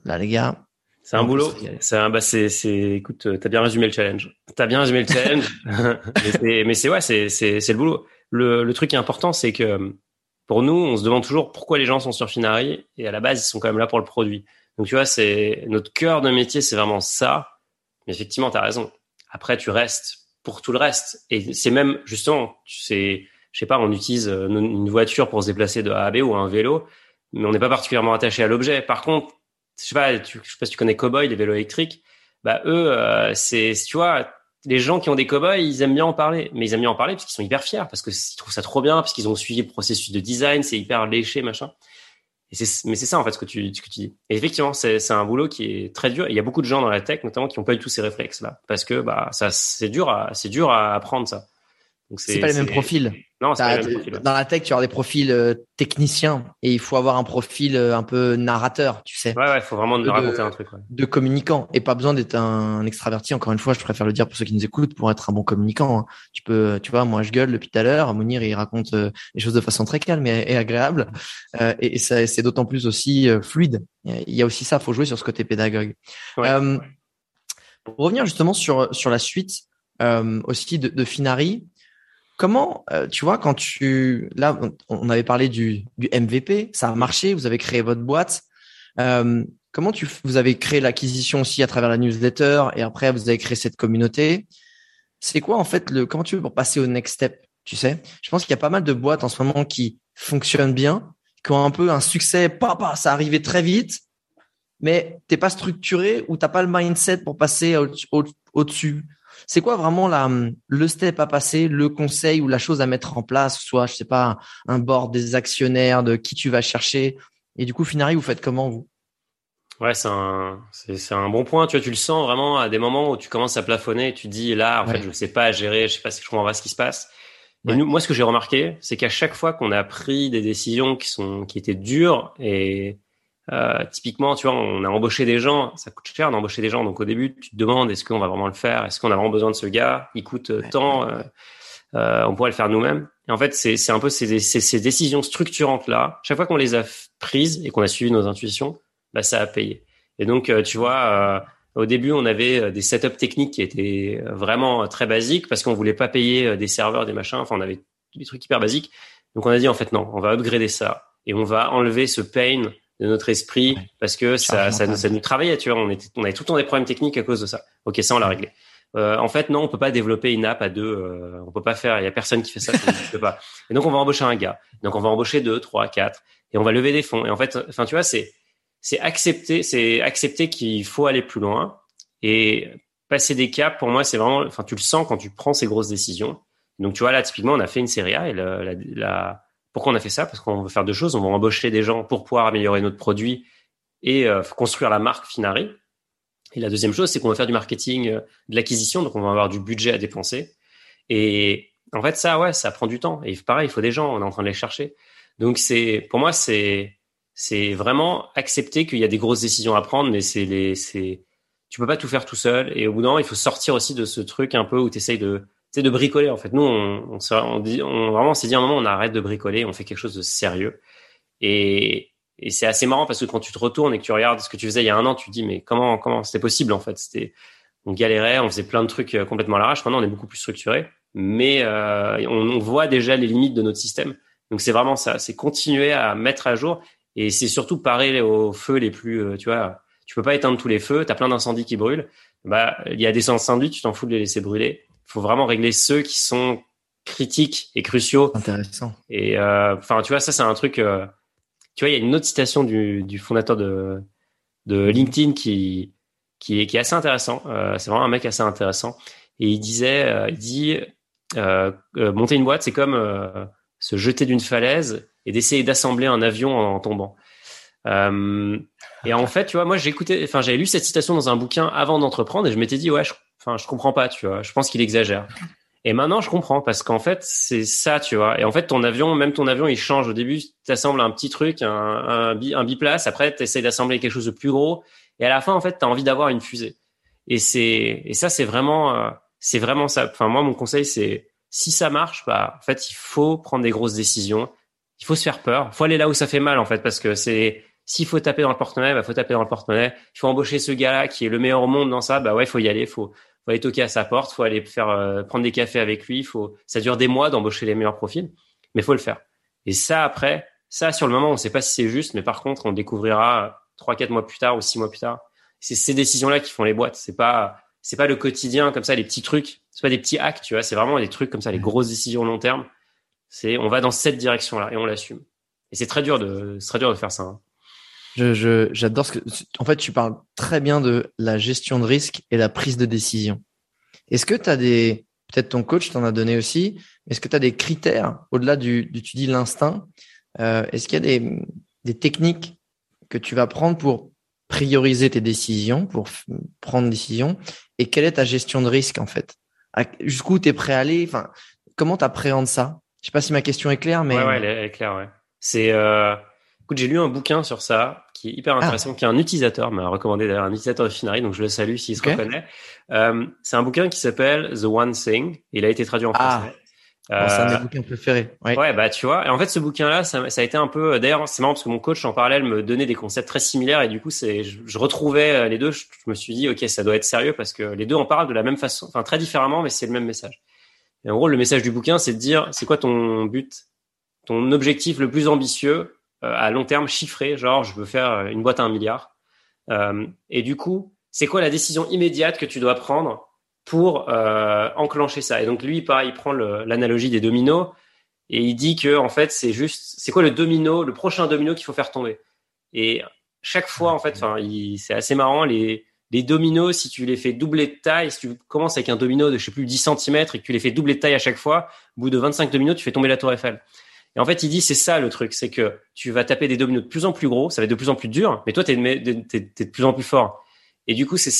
Speaker 1: là les gars,
Speaker 2: c'est un boulot. C'est un, bah c'est, c'est, écoute, t'as bien résumé le challenge. T'as bien résumé le challenge. (laughs) mais c'est, ouais, c'est, c'est, c'est le boulot. Le, le truc qui est important, c'est que pour nous, on se demande toujours pourquoi les gens sont sur Finari et à la base, ils sont quand même là pour le produit. Donc tu vois, c'est notre cœur de métier, c'est vraiment ça. Mais effectivement, t'as raison. Après, tu restes pour tout le reste. Et c'est même justement, c'est, je sais pas, on utilise une voiture pour se déplacer de A à B ou un vélo, mais on n'est pas particulièrement attaché à l'objet. Par contre, je sais pas, tu, je sais pas si tu connais Cowboy, les vélos électriques. Bah eux, c'est, tu vois, les gens qui ont des cobayes, ils aiment bien en parler, mais ils aiment bien en parler parce qu'ils sont hyper fiers, parce qu'ils trouvent ça trop bien, parce qu'ils ont suivi le processus de design, c'est hyper léché, machin. Et mais c'est ça en fait ce que tu, ce que tu dis. Et effectivement, c'est, un boulot qui est très dur. il y a beaucoup de gens dans la tech, notamment, qui n'ont pas eu tous ces réflexes là, parce que bah ça, c'est dur à, c'est dur à apprendre ça.
Speaker 1: Donc c'est, pas les mêmes profils. Non, Dans la tech, tu as des profils euh, techniciens et il faut avoir un profil euh, un peu narrateur, tu sais.
Speaker 2: Ouais, ouais, il faut vraiment de, raconter un truc. Ouais.
Speaker 1: De communicant et pas besoin d'être un, extraverti. Encore une fois, je préfère le dire pour ceux qui nous écoutent pour être un bon communicant. Hein. Tu peux, tu vois, moi je gueule depuis tout à l'heure. Mounir il raconte euh, les choses de façon très calme et, agréable et, et ça, c'est d'autant plus aussi fluide. Il y a aussi ça, faut jouer sur ce côté pédagogue. pour revenir justement sur sur la suite aussi de, de Finari. Comment, euh, tu vois, quand tu, là, on avait parlé du, du MVP, ça a marché, vous avez créé votre boîte. Euh, comment tu, vous avez créé l'acquisition aussi à travers la newsletter et après vous avez créé cette communauté. C'est quoi en fait le, comment tu veux pour passer au next step Tu sais, je pense qu'il y a pas mal de boîtes en ce moment qui fonctionnent bien, qui ont un peu un succès, papa, ça arrivait très vite, mais t'es pas structuré ou t'as pas le mindset pour passer au-dessus. C'est quoi vraiment la, le step à passer, le conseil ou la chose à mettre en place, soit, je sais pas, un board des actionnaires, de qui tu vas chercher? Et du coup, Finari, vous faites comment, vous?
Speaker 2: Ouais, c'est un, c'est, un bon point. Tu vois, tu le sens vraiment à des moments où tu commences à plafonner tu dis, là, en fait, je ne sais pas gérer, je sais pas si je comprends pas ce qui se passe. Et nous, moi, ce que j'ai remarqué, c'est qu'à chaque fois qu'on a pris des décisions qui sont, qui étaient dures et, euh, typiquement, tu vois, on a embauché des gens, ça coûte cher d'embaucher des gens. Donc au début, tu te demandes est-ce qu'on va vraiment le faire? Est-ce qu'on a vraiment besoin de ce gars? Il coûte euh, tant, euh, euh, on pourrait le faire nous-mêmes. Et en fait, c'est un peu ces, ces, ces décisions structurantes là. Chaque fois qu'on les a prises et qu'on a suivi nos intuitions, bah ça a payé. Et donc, tu vois, au début, on avait des setups techniques qui étaient vraiment très basiques parce qu'on voulait pas payer des serveurs, des machins. Enfin, on avait des trucs hyper basiques. Donc on a dit en fait non, on va upgrader ça et on va enlever ce pain de notre esprit parce que ça, ça, ça, nous travaillait, tu vois. On, était, on avait tout le temps des problèmes techniques à cause de ça. Ok, ça, on l'a réglé. Euh, en fait, non, on peut pas développer une app à deux. Euh, on peut pas faire. Il y a personne qui fait ça. ça peut pas. Et donc, on va embaucher un gars. Donc, on va embaucher deux, trois, quatre, et on va lever des fonds. Et en fait, enfin, tu vois, c'est c'est accepter, c'est accepter qu'il faut aller plus loin et passer des caps. Pour moi, c'est vraiment. Enfin, tu le sens quand tu prends ces grosses décisions. Donc, tu vois, là, typiquement, on a fait une série A et la, la, la pourquoi on a fait ça? Parce qu'on veut faire deux choses. On va embaucher des gens pour pouvoir améliorer notre produit et euh, construire la marque Finari. Et la deuxième chose, c'est qu'on va faire du marketing, euh, de l'acquisition, donc on va avoir du budget à dépenser. Et en fait, ça, ouais, ça prend du temps. Et pareil, il faut des gens, on est en train de les chercher. Donc c'est, pour moi, c'est, c'est vraiment accepter qu'il y a des grosses décisions à prendre, mais c'est les, c'est, tu peux pas tout faire tout seul. Et au bout d'un moment, il faut sortir aussi de ce truc un peu où tu essayes de, c'est de bricoler en fait. Nous, on, on, dit, on vraiment s'est dit à un moment, on arrête de bricoler, on fait quelque chose de sérieux. Et, c'est assez marrant parce que quand tu te retournes et que tu regardes ce que tu faisais il y a un an, tu te dis mais comment comment c'était possible en fait? C'était on galérait, on faisait plein de trucs euh, complètement à l'arrache. Maintenant, on est beaucoup plus structuré, mais euh, on, voit déjà les limites de notre système. Donc c'est vraiment ça, c'est continuer à mettre à jour et c'est surtout parer aux feux les plus, euh, tu vois. Tu peux pas éteindre tous les feux, tu as plein d'incendies qui brûlent. Bah, il y a des incendies, tu t'en fous de les laisser brûler faut vraiment régler ceux qui sont critiques et cruciaux.
Speaker 1: Intéressant.
Speaker 2: Et euh, enfin, tu vois, ça c'est un truc. Euh, tu vois, il y a une autre citation du, du fondateur de, de LinkedIn qui qui est qui est assez intéressant. Euh, c'est vraiment un mec assez intéressant. Et il disait, il dit, monter une boîte, c'est comme se jeter d'une falaise et d'essayer d'assembler un avion en, tombant. et en fait, tu vois, moi écouté, enfin j'avais lu cette citation dans un bouquin avant d'entreprendre et je m'étais dit ouais, je, Enfin, je comprends pas, tu vois. Je pense qu'il exagère. Et maintenant, je comprends parce qu'en fait, c'est ça, tu vois. Et en fait, ton avion, même ton avion, il change. Au début, tu assembles un petit truc, un, un, biplace. Après, tu essaies d'assembler quelque chose de plus gros. Et à la fin, en fait, tu as envie d'avoir une fusée. Et c'est, et ça, c'est vraiment, euh, c'est vraiment ça. Enfin, moi, mon conseil, c'est, si ça marche, bah, en fait, il faut prendre des grosses décisions. Il faut se faire peur. Il faut aller là où ça fait mal, en fait, parce que c'est, s'il faut taper dans le porte-monnaie, bah, faut taper dans le porte-monnaie. Il faut embaucher ce gars-là qui est le meilleur au monde dans ça. Bah ouais, il faut y aller. Faut, faut aller toquer à sa porte, faut aller faire euh, prendre des cafés avec lui. Faut, ça dure des mois d'embaucher les meilleurs profils, mais faut le faire. Et ça après, ça sur le moment, on ne sait pas si c'est juste, mais par contre, on découvrira trois, quatre mois plus tard ou six mois plus tard. C'est ces décisions-là qui font les boîtes. C'est pas, c'est pas le quotidien comme ça, les petits trucs. C'est pas des petits actes, tu vois. C'est vraiment des trucs comme ça, les grosses décisions long terme. C'est, on va dans cette direction-là et on l'assume. Et c'est très dur de, c'est très dur de faire ça. Hein.
Speaker 1: Je, j'adore ce que, en fait, tu parles très bien de la gestion de risque et la prise de décision. Est-ce que tu as des, peut-être ton coach t'en a donné aussi, est-ce que tu des critères au-delà du, du, tu dis l'instinct, euh, est-ce qu'il y a des, des techniques que tu vas prendre pour prioriser tes décisions, pour prendre décision, et quelle est ta gestion de risque en fait? Jusqu'où tu es prêt à aller? Enfin, comment tu appréhendes ça? Je sais pas si ma question est claire, mais
Speaker 2: ouais, ouais elle, est, claire. Ouais. C'est, euh... écoute, j'ai lu un bouquin sur ça qui est hyper ah. intéressant, qui est un utilisateur m'a recommandé d'ailleurs un utilisateur de Finari, donc je le salue s'il se reconnaît. Euh, c'est un bouquin qui s'appelle The One Thing. Il a été traduit en ah. français.
Speaker 1: C'est un de mes bouquins préférés.
Speaker 2: Ouais. ouais. bah tu vois. Et en fait, ce bouquin-là, ça, ça, a été un peu. D'ailleurs, c'est marrant parce que mon coach en parallèle me donnait des concepts très similaires et du coup, c'est, je, je, retrouvais euh, les deux. Je, je, me suis dit, ok, ça doit être sérieux parce que les deux en parlent de la même façon, enfin très différemment, mais c'est le même message. Et en gros, le message du bouquin, c'est de dire, c'est quoi ton but, ton objectif le plus ambitieux? euh, à long terme chiffré, genre je veux faire euh, une boîte à un milliard. Euh, et du coup, c'est quoi la décision immédiate que tu dois prendre pour enclencher ça? Et donc lui, pareil, il prend l'analogie des dominos et il dit que en fait, c'est juste, c'est quoi le domino, le prochain domino qu'il faut faire tomber? Et chaque fois, en fait, c'est assez marrant les les dominos, si tu les fais doubler de taille, si tu commences avec un domino de je sais plus 10 cm et que tu les fais doubler de taille à chaque fois, au bout de 25 dominos, tu fais tomber la tour Eiffel. Et en fait, il dit, c'est ça le truc, c'est que tu vas taper des dominos de plus en plus gros, ça va être de plus en plus dur, mais toi, tu es, de plus en plus fort. Et du coup, c'est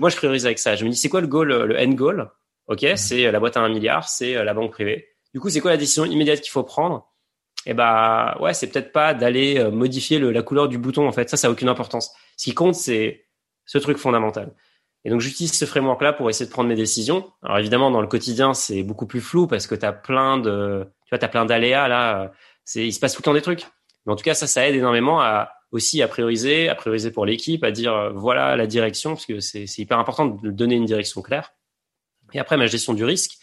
Speaker 2: moi, je priorise avec ça. Je me dis, c'est quoi le goal, le end goal? Ok, c'est la boîte à un milliard, c'est euh, la banque privée. Du coup, c'est quoi la décision immédiate qu'il faut prendre? Eh bah, ouais, c'est peut-être pas d'aller euh, modifier le, la couleur du bouton. En fait, ça, ça a aucune importance. Ce qui compte, c'est ce truc fondamental. Et donc, j'utilise ce framework-là pour essayer de prendre mes décisions. Alors, évidemment, dans le quotidien, c'est beaucoup plus flou parce que tu as plein de, tu vois, t'as plein d'aléas là. C'est, il se passe tout le temps des trucs. Mais en tout cas, ça, ça aide énormément à aussi à prioriser, à prioriser pour l'équipe, à dire euh, voilà la direction, parce que c'est, hyper important de donner une direction claire. Et après, ma gestion du risque.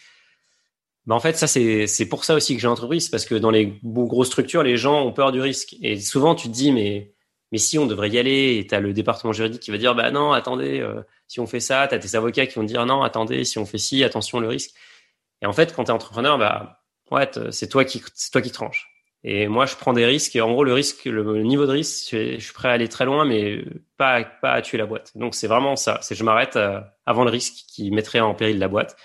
Speaker 2: Bah en fait, ça c'est c'est pour ça aussi que j'ai entreprise, parce que dans les grosses structures, les gens ont peur du risque. Et souvent, tu te dis mais mais si on devrait y aller, et t'as le département juridique qui va dire bah non, attendez, euh, si on fait ça, t'as tes avocats qui vont dire non, attendez, si on fait ci, attention le risque. Et en fait, quand t'es entrepreneur, bah ouais, c'est toi qui c'est toi qui tranches. Et moi, je prends des risques. Et en gros, le risque, le, niveau de risque, je suis prêt à aller très loin, mais pas pas à tuer la boîte. Donc c'est vraiment ça. C'est je m'arrête euh, avant le risque qui mettrait en péril la boîte.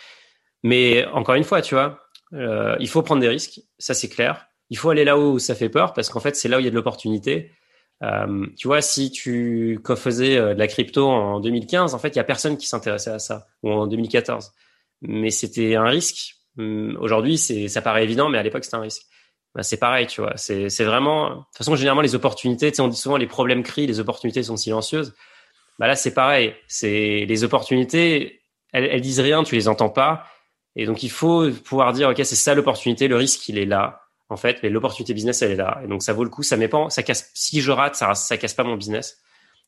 Speaker 2: Mais encore une fois, tu vois, euh, il faut prendre des risques. Ça c'est clair. Il faut aller là où ça fait peur parce qu'en fait, c'est là où il y a de l'opportunité. Euh, tu vois, si tu faisais euh, de la crypto en 2015, en fait, il y a personne qui s'intéressait à ça ou en 2014. Mais c'était un risque Hum, aujourd'hui, ça paraît évident, mais à l'époque, c'était un risque. Bah, c'est pareil, tu vois. C'est, vraiment, de toute façon, généralement, les opportunités, tu sais, on dit souvent les problèmes crient, les opportunités sont silencieuses. Bah là, c'est pareil. C'est les opportunités, elles, elles disent rien, tu les entends pas. Et donc, il faut pouvoir dire, OK, c'est ça l'opportunité, le risque, il est là. En fait, mais l'opportunité business, elle est là. Et donc, ça vaut le coup. Ça met pas, ça casse, si je rate, ça, ça casse pas mon business.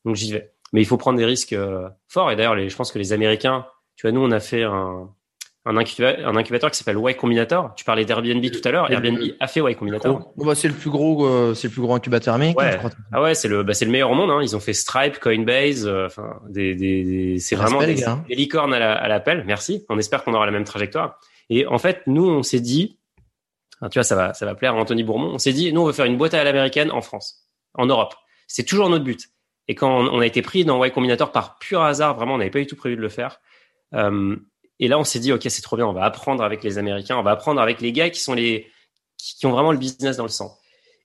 Speaker 2: Donc, j'y vais. Mais il faut prendre des risques euh, forts. Et d'ailleurs, les, je pense que les Américains, tu vois, nous, on a fait un, un incubateur, un incubateur qui s'appelle Y Combinator. Tu parlais d'Airbnb tout à l'heure. Airbnb a fait Y Combinator.
Speaker 1: Bon, bah, c'est le plus gros, euh, c'est le plus gros incubateur américain.
Speaker 2: Ouais. Je crois. Ah ouais, c'est le, bah, c'est le meilleur au monde. Hein. Ils ont fait Stripe, Coinbase, euh, enfin des, des, des c'est vraiment des, des, licornes à l'appel. Merci. On espère qu'on aura la même trajectoire. Et en fait, nous, on s'est dit, hein, tu vois, ça va, ça va plaire à Anthony Bourmont. On s'est dit, nous, on veut faire une boîte à l'américaine en France, en Europe. C'est toujours notre but. Et quand on a été pris dans Y Combinator par pur hasard, vraiment, on n'avait pas du tout prévu de le faire. Euh, et là, on s'est dit, OK, c'est trop bien, on va apprendre avec les Américains, on va apprendre avec les gars qui sont les, qui, ont vraiment le business dans le sang.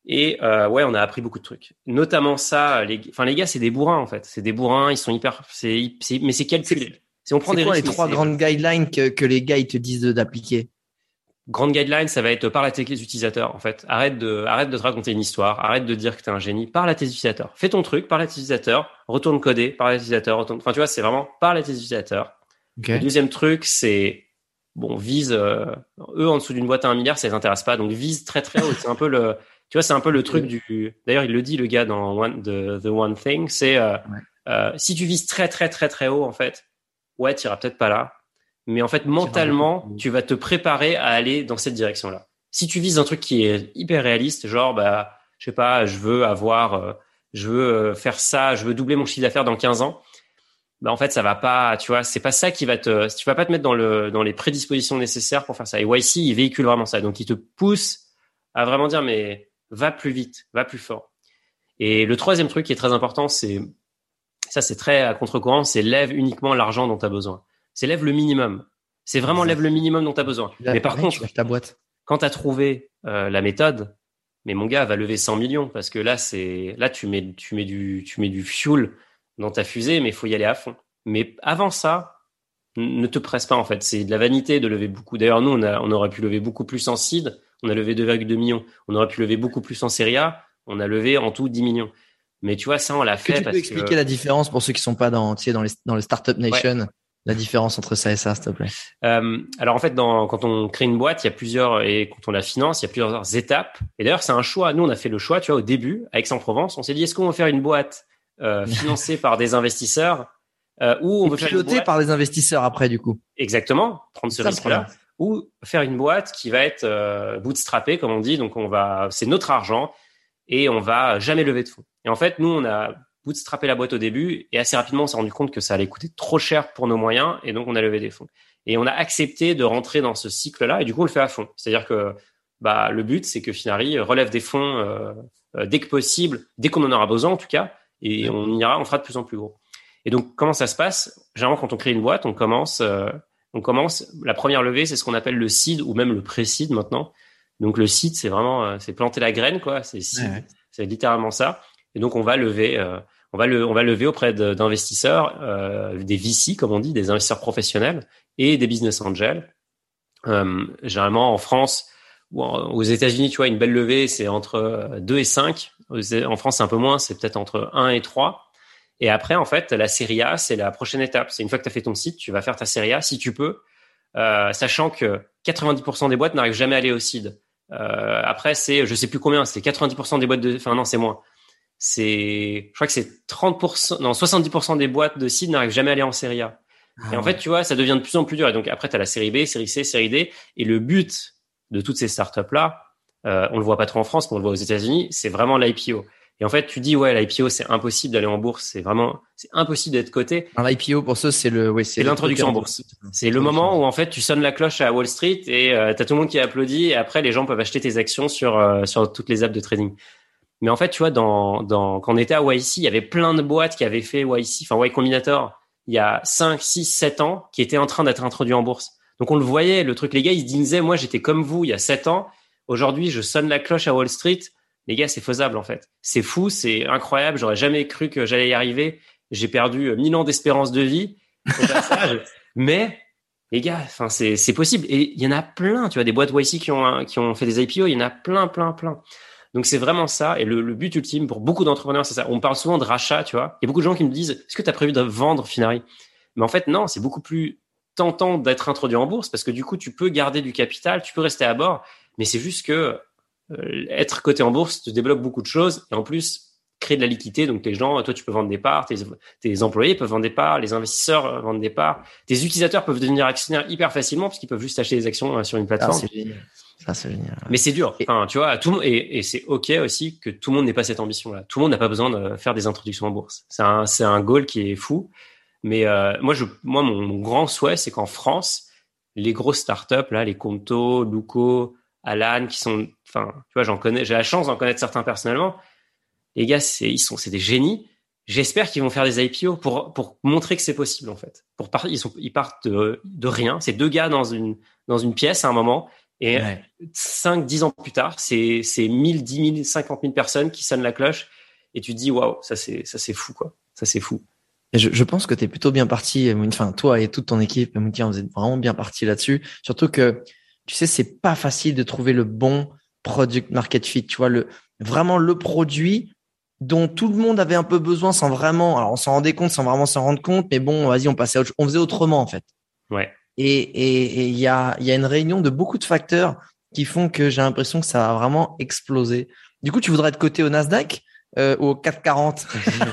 Speaker 2: Et euh, ouais, on a appris beaucoup de trucs. Notamment ça, les, enfin les gars, c'est des bourrins en fait. C'est des bourrins, ils sont hyper, c'est, mais c'est calculé.
Speaker 1: Si on prend des quoi les trois grandes guidelines que, que les gars ils te disent d'appliquer?
Speaker 2: Grande guideline, ça va être parle à tes utilisateurs en fait. Arrête de, arrête de te raconter une histoire, arrête de dire que t'es un génie. Parle à tes utilisateurs. Fais ton truc, parle à tes utilisateurs, retourne coder, parle à tes utilisateurs. Retourne... Enfin tu vois, c'est vraiment parle à tes utilisateurs le deuxième truc, c'est bon, vise euh, eux en dessous d'une boîte à un milliard, ça les intéresse pas. Donc vise très très haut. c'est un peu le, tu vois, c'est un peu le truc du. D'ailleurs, il le dit le gars dans One, the, the One Thing, c'est euh, euh, si tu vises très très très très haut en fait, ouais, tu iras peut-être pas là, mais en fait mentalement, tu vas te préparer à aller dans cette direction-là. Si tu vises un truc qui est hyper réaliste, genre bah, je sais pas, je veux avoir, je veux faire ça, je veux doubler mon chiffre d'affaires dans 15 ans bah en fait ça va pas, tu vois, c'est pas ça qui va te, tu vas pas te mettre dans le dans les prédispositions nécessaires pour faire ça. Et YC il véhicule vraiment ça, donc il te pousse à vraiment dire mais va plus vite, va plus fort. Et le troisième truc qui est très important, c'est ça c'est très à contre-courant, c'est lève uniquement l'argent dont tu as besoin. C'est lève le minimum. C'est vraiment lève le minimum dont tu as besoin. mais par contre,
Speaker 1: ta boîte.
Speaker 2: quand tu as trouvé euh, la méthode, mais mon gars va lever 100 millions parce que là c'est là tu mets tu mets du tu mets du fuel dans ta fusée mais il faut y aller à fond. Mais avant ça, ne te presse pas en fait, c'est de la vanité de lever beaucoup. D'ailleurs nous on a on aurait pu lever beaucoup plus en seed, on a levé 2,2 millions. On aurait pu lever beaucoup plus en Serie A, on a levé en tout 10 millions. Mais tu vois ça on l'a fait
Speaker 1: tu
Speaker 2: peux
Speaker 1: expliquer la différence pour ceux qui sont pas dans tu sais, dans les dans les startup nation? La différence entre ça et ça, s'il te plaît?
Speaker 2: Euh, Alors en fait, dans, quand on crée une boîte, il y a plusieurs et quand on la finance, il y a plusieurs étapes. Et d'ailleurs, c'est un choix. Nous, on a fait le choix, tu vois, au début, avec Aix-en-Provence, on s'est dit est-ce qu'on veut faire une boîte euh, (laughs) financée par des investisseurs
Speaker 1: euh, ou on veut piloter par des investisseurs après, du coup?
Speaker 2: Exactement, prendre ce risque-là. Ou faire une boîte qui va être euh, bootstrappée, comme on dit. Donc on va, c'est notre argent et on va jamais lever de fonds. Et en fait, nous, on a bootstrapper la boîte au début et assez rapidement on s'est rendu compte que ça allait coûter trop cher pour nos moyens et donc on a levé des fonds. Et on a accepté de rentrer dans ce cycle-là et du coup on le fait à fond. C'est-à-dire que bah, le but c'est que Finari relève des fonds euh, euh, dès que possible, dès qu'on en aura besoin en tout cas, et on ira, on fera de plus en plus gros. Et donc comment ça se passe? Généralement quand on crée une boîte, on commence, euh, on commence. La première levée c'est ce qu'on appelle le seed ou même le pré-seed maintenant. Donc le seed c'est vraiment c'est planter la graine quoi, c'est c'est littéralement ça. Et donc on va lever on va le, on va lever auprès d'investisseurs, euh, des VC comme on dit, des investisseurs professionnels et des business angels. Euh, généralement en France ou aux États-Unis, tu vois, une belle levée c'est entre 2 et 5. En France, c'est un peu moins, c'est peut-être entre 1 et 3. Et après, en fait, la série A, c'est la prochaine étape. C'est une fois que tu as fait ton site, tu vas faire ta série A si tu peux, euh, sachant que 90% des boîtes n'arrivent jamais à aller au seed. Euh, après, c'est, je sais plus combien, c'est 90% des boîtes de, enfin non, c'est moins c'est, je crois que c'est 30%, non, 70% des boîtes de seed n'arrivent jamais à aller en série A. et en ah fait, tu vois, ça devient de plus en plus dur. Et donc après, tu as la série B, série C, série D. Et le but de toutes ces startups-là, euh, on le voit pas trop en France, mais on le voit aux États-Unis, c'est vraiment l'IPO. Et en fait, tu dis, ouais, l'IPO, c'est impossible d'aller en bourse. C'est vraiment, c'est impossible d'être coté.
Speaker 1: L'IPO, pour ceux, c'est le,
Speaker 2: ouais, c'est l'introduction en bourse. C'est le moment où, en fait, tu sonnes la cloche à Wall Street et euh, tu as tout le monde qui applaudit et après, les gens peuvent acheter tes actions sur, euh, sur toutes les apps de trading. Mais en fait, tu vois, dans, dans, quand on était à YC, il y avait plein de boîtes qui avaient fait YC, enfin Y Combinator, il y a 5, 6, 7 ans, qui étaient en train d'être introduits en bourse. Donc on le voyait, le truc, les gars, ils se disaient, moi j'étais comme vous il y a 7 ans, aujourd'hui je sonne la cloche à Wall Street. Les gars, c'est faisable en fait. C'est fou, c'est incroyable, j'aurais jamais cru que j'allais y arriver. J'ai perdu 1000 ans d'espérance de vie (laughs) mais les gars, enfin c'est possible. Et il y en a plein, tu vois, des boîtes YC qui ont, qui ont fait des IPO, il y en a plein, plein, plein. Donc c'est vraiment ça. Et le, le, but ultime pour beaucoup d'entrepreneurs, c'est ça. On parle souvent de rachat, tu vois. Il y a beaucoup de gens qui me disent, est-ce que tu as prévu de vendre Finari? Mais en fait, non, c'est beaucoup plus tentant d'être introduit en bourse parce que du coup, tu peux garder du capital, tu peux rester à bord. Mais c'est juste que euh, être coté en bourse te débloque beaucoup de choses. Et en plus, créer de la liquidité. Donc, les gens, toi, tu peux vendre des parts, tes, tes employés peuvent vendre des parts, les investisseurs euh, vendent des parts, tes utilisateurs peuvent devenir actionnaires hyper facilement parce qu'ils peuvent juste acheter des actions euh, sur une plateforme.
Speaker 1: Ah, ça, c'est génial.
Speaker 2: Mais c'est dur. Enfin, tu vois, tout et, et c'est ok aussi que tout le monde n'ait pas cette ambition-là. Tout le monde n'a pas besoin de faire des introductions en bourse. C'est un, c'est un goal qui est fou. Mais euh, moi, je, moi, mon, grand souhait, c'est qu'en France, les grosses startups, là, les Conto, Luco, Alan, qui sont, enfin, tu vois, j'en connais, j'ai la chance d'en connaître certains personnellement. Les gars, c'est, ils sont, c'est des génies. J'espère qu'ils vont faire des IPO pour pour montrer que c'est possible en fait. Pour ils sont, ils partent de, de rien. C'est deux gars dans une dans une pièce à un moment et cinq, dix ans plus tard, c'est c'est 1000, 10 000, 50 000 personnes qui sonnent la cloche et tu te dis waouh, ça c'est ça c'est fou quoi. Ça c'est fou.
Speaker 1: Et je, je, pense que tu es plutôt bien parti, enfin toi et toute ton équipe, vous êtes vraiment bien parti là-dessus. Surtout que tu sais, c'est pas facile de trouver le bon product market fit. Tu vois le vraiment le produit dont tout le monde avait un peu besoin sans vraiment, alors on s'en rendait compte sans vraiment s'en rendre compte, mais bon, vas-y, on passait, on faisait autrement en fait.
Speaker 2: Ouais.
Speaker 1: Et il y, a, y a une réunion de beaucoup de facteurs qui font que j'ai l'impression que ça a vraiment explosé. Du coup, tu voudrais être coté au Nasdaq euh, ou au 440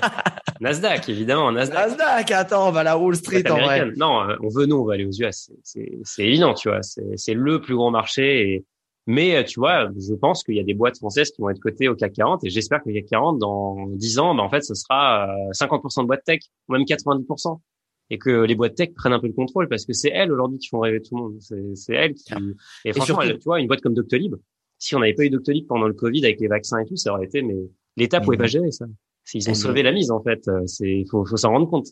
Speaker 1: (laughs)
Speaker 2: Nasdaq, évidemment. Nasdaq.
Speaker 1: Nasdaq, attends, on va à la Wall Street en vrai.
Speaker 2: Non, euh, on veut nous, on va aller aux US. C'est évident, tu vois. C'est le plus grand marché. Et... Mais euh, tu vois, je pense qu'il y a des boîtes françaises qui vont être cotées au CAC 40 et j'espère que le CAC 40, dans 10 ans, ben, en fait, ce sera 50% de boîtes tech ou même 90%. Et que les boîtes tech prennent un peu le contrôle parce que c'est elles aujourd'hui qui font rêver tout le monde. C'est elles qui. Et, franchement, tu vois, une boîte comme Doctolib, si on n'avait pas eu Doctolib pendant le Covid avec les vaccins et tout, ça aurait été, mais l'État pouvait pas gérer ça. Ils ont sauvé la mise en fait. Euh, c'est, faut, faut s'en rendre compte.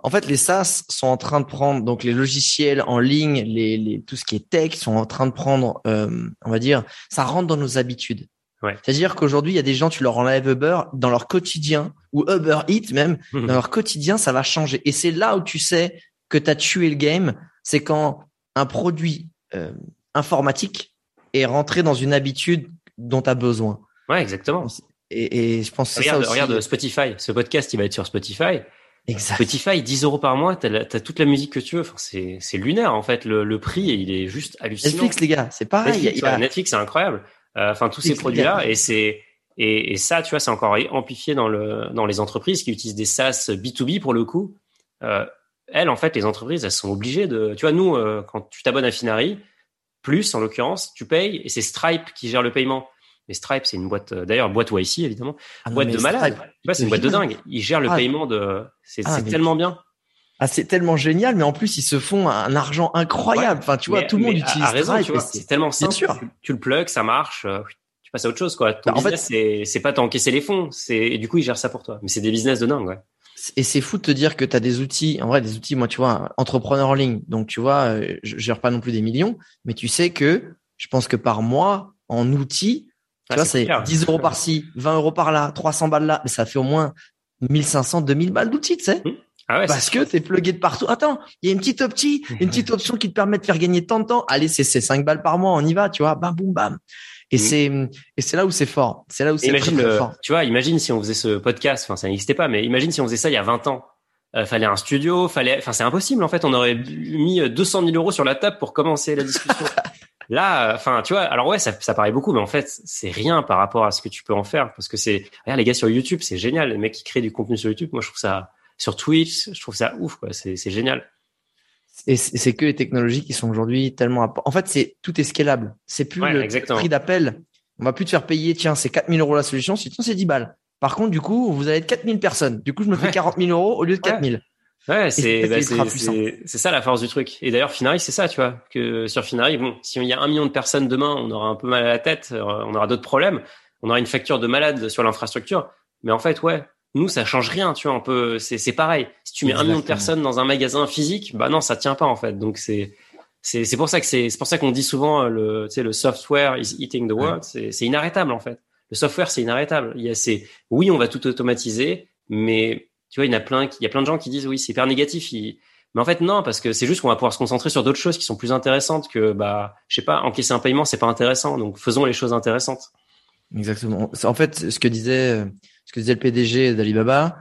Speaker 1: En fait, les SaaS sont en train de prendre donc les logiciels en ligne, les, les tout ce qui est tech, sont en train de prendre, euh, on va dire, ça rentre dans nos habitudes. Ouais. C'est-à-dire qu'aujourd'hui, il y a des gens, tu leur enlèves Uber dans leur quotidien ou Uber Eats même, mmh. dans leur quotidien, ça va changer. Et c'est là où tu sais que tu as tué le game, c'est quand un produit euh, informatique est rentré dans une habitude dont tu as besoin.
Speaker 2: Ouais, exactement.
Speaker 1: Et, et je pense que
Speaker 2: regarde,
Speaker 1: ça aussi.
Speaker 2: regarde Spotify. Ce podcast, il va être sur Spotify. Exact. Spotify, 10 euros par mois, t'as, as toute la musique que tu veux. Enfin, c'est, c'est lunaire en fait. Le, le prix, il est juste hallucinant.
Speaker 1: Netflix, les gars, c'est pareil.
Speaker 2: Netflix, il y a... Netflix c'est incroyable. Euh, enfin, tous ces produits-là, et c'est et, et, ça, tu vois, c'est encore amplifié dans le dans les entreprises qui utilisent des SaaS B2B pour le coup. Euh, elles, en fait, les entreprises, elles sont obligées de. Tu vois, nous, euh, quand tu t'abonnes à Finari, plus en l'occurrence, tu payes et c'est Stripe qui gère le paiement. Mais Stripe, c'est une boîte, euh, d'ailleurs, boîte YC, évidemment. Ah boîte de malade. c'est une boîte de dingue. Ils gèrent le ah. paiement de, c'est ah, tellement bien.
Speaker 1: Ah, c'est tellement génial, mais en plus, ils se font un argent incroyable. enfin, tu vois, tout le monde utilise
Speaker 2: raison, Stripe. C'est tellement simple. Sûr. Tu, le plugs, ça marche. Euh, tu passes à autre chose, quoi. Ton bah, business, fait... c'est pas t'encaisser les fonds. C'est, et du coup, ils gèrent ça pour toi. Mais c'est des business de dingue, ouais.
Speaker 1: Et c'est fou de te dire que tu as des outils, en vrai, des outils, moi, tu vois, entrepreneur en ligne. Donc, tu vois, euh, je gère pas non plus des millions, mais tu sais que je pense que par mois, en outils, tu ah, vois, c'est 10 euros par-ci, 20 euros par-là, 300 balles là, mais ça fait au moins 1500, 2000 balles d'outils, tu sais. Mmh. Ah ouais, Parce que t'es plugué de partout. Attends, il y a une petite opti, une petite option qui te permet de faire gagner tant de temps. Allez, c'est 5 balles par mois, on y va, tu vois, bam, boum, bam. Et mmh. c'est et c'est là où c'est fort. C'est là où c'est très, très fort.
Speaker 2: Tu vois, imagine si on faisait ce podcast, enfin ça n'existait pas, mais imagine si on faisait ça il y a 20 ans. Euh, fallait un studio, fallait, enfin c'est impossible en fait. On aurait mis 200 000 euros sur la table pour commencer la discussion. (laughs) Là, enfin, tu vois, alors ouais, ça, ça paraît beaucoup, mais en fait, c'est rien par rapport à ce que tu peux en faire, parce que c'est, regarde les gars sur YouTube, c'est génial, les mecs qui créent du contenu sur YouTube, moi je trouve ça, sur Twitch, je trouve ça ouf, quoi, c'est, génial.
Speaker 1: Et c'est que les technologies qui sont aujourd'hui tellement, en fait, c'est tout est scalable. C'est plus le prix d'appel. On va plus te faire payer, tiens, c'est 4000 euros la solution, c'est c'est 10 balles. Par contre, du coup, vous allez être 4000 personnes. Du coup, je me fais 40 000 euros au lieu de 4000.
Speaker 2: Ouais, c'est bah, c'est ça la force du truc. Et d'ailleurs, Finari, c'est ça, tu vois, que sur Finari, bon, si il y a un million de personnes demain, on aura un peu mal à la tête, euh, on aura d'autres problèmes, on aura une facture de malade sur l'infrastructure. Mais en fait, ouais, nous, ça change rien, tu vois, un peu, c'est c'est pareil. Si tu mets un million de personnes dans un magasin physique, bah non, ça tient pas en fait. Donc c'est c'est c'est pour ça que c'est c'est pour ça qu'on dit souvent le tu sais le software is eating the world. C'est c'est inarrêtable en fait. Le software, c'est inarrêtable. Il y a c'est oui, on va tout automatiser, mais tu vois, il y en a plein, il y a plein de gens qui disent oui, c'est hyper négatif. Mais en fait, non, parce que c'est juste qu'on va pouvoir se concentrer sur d'autres choses qui sont plus intéressantes que, bah, je sais pas, encaisser un paiement, c'est pas intéressant. Donc, faisons les choses intéressantes.
Speaker 1: Exactement. En fait, ce que disait, ce que disait le PDG d'Alibaba,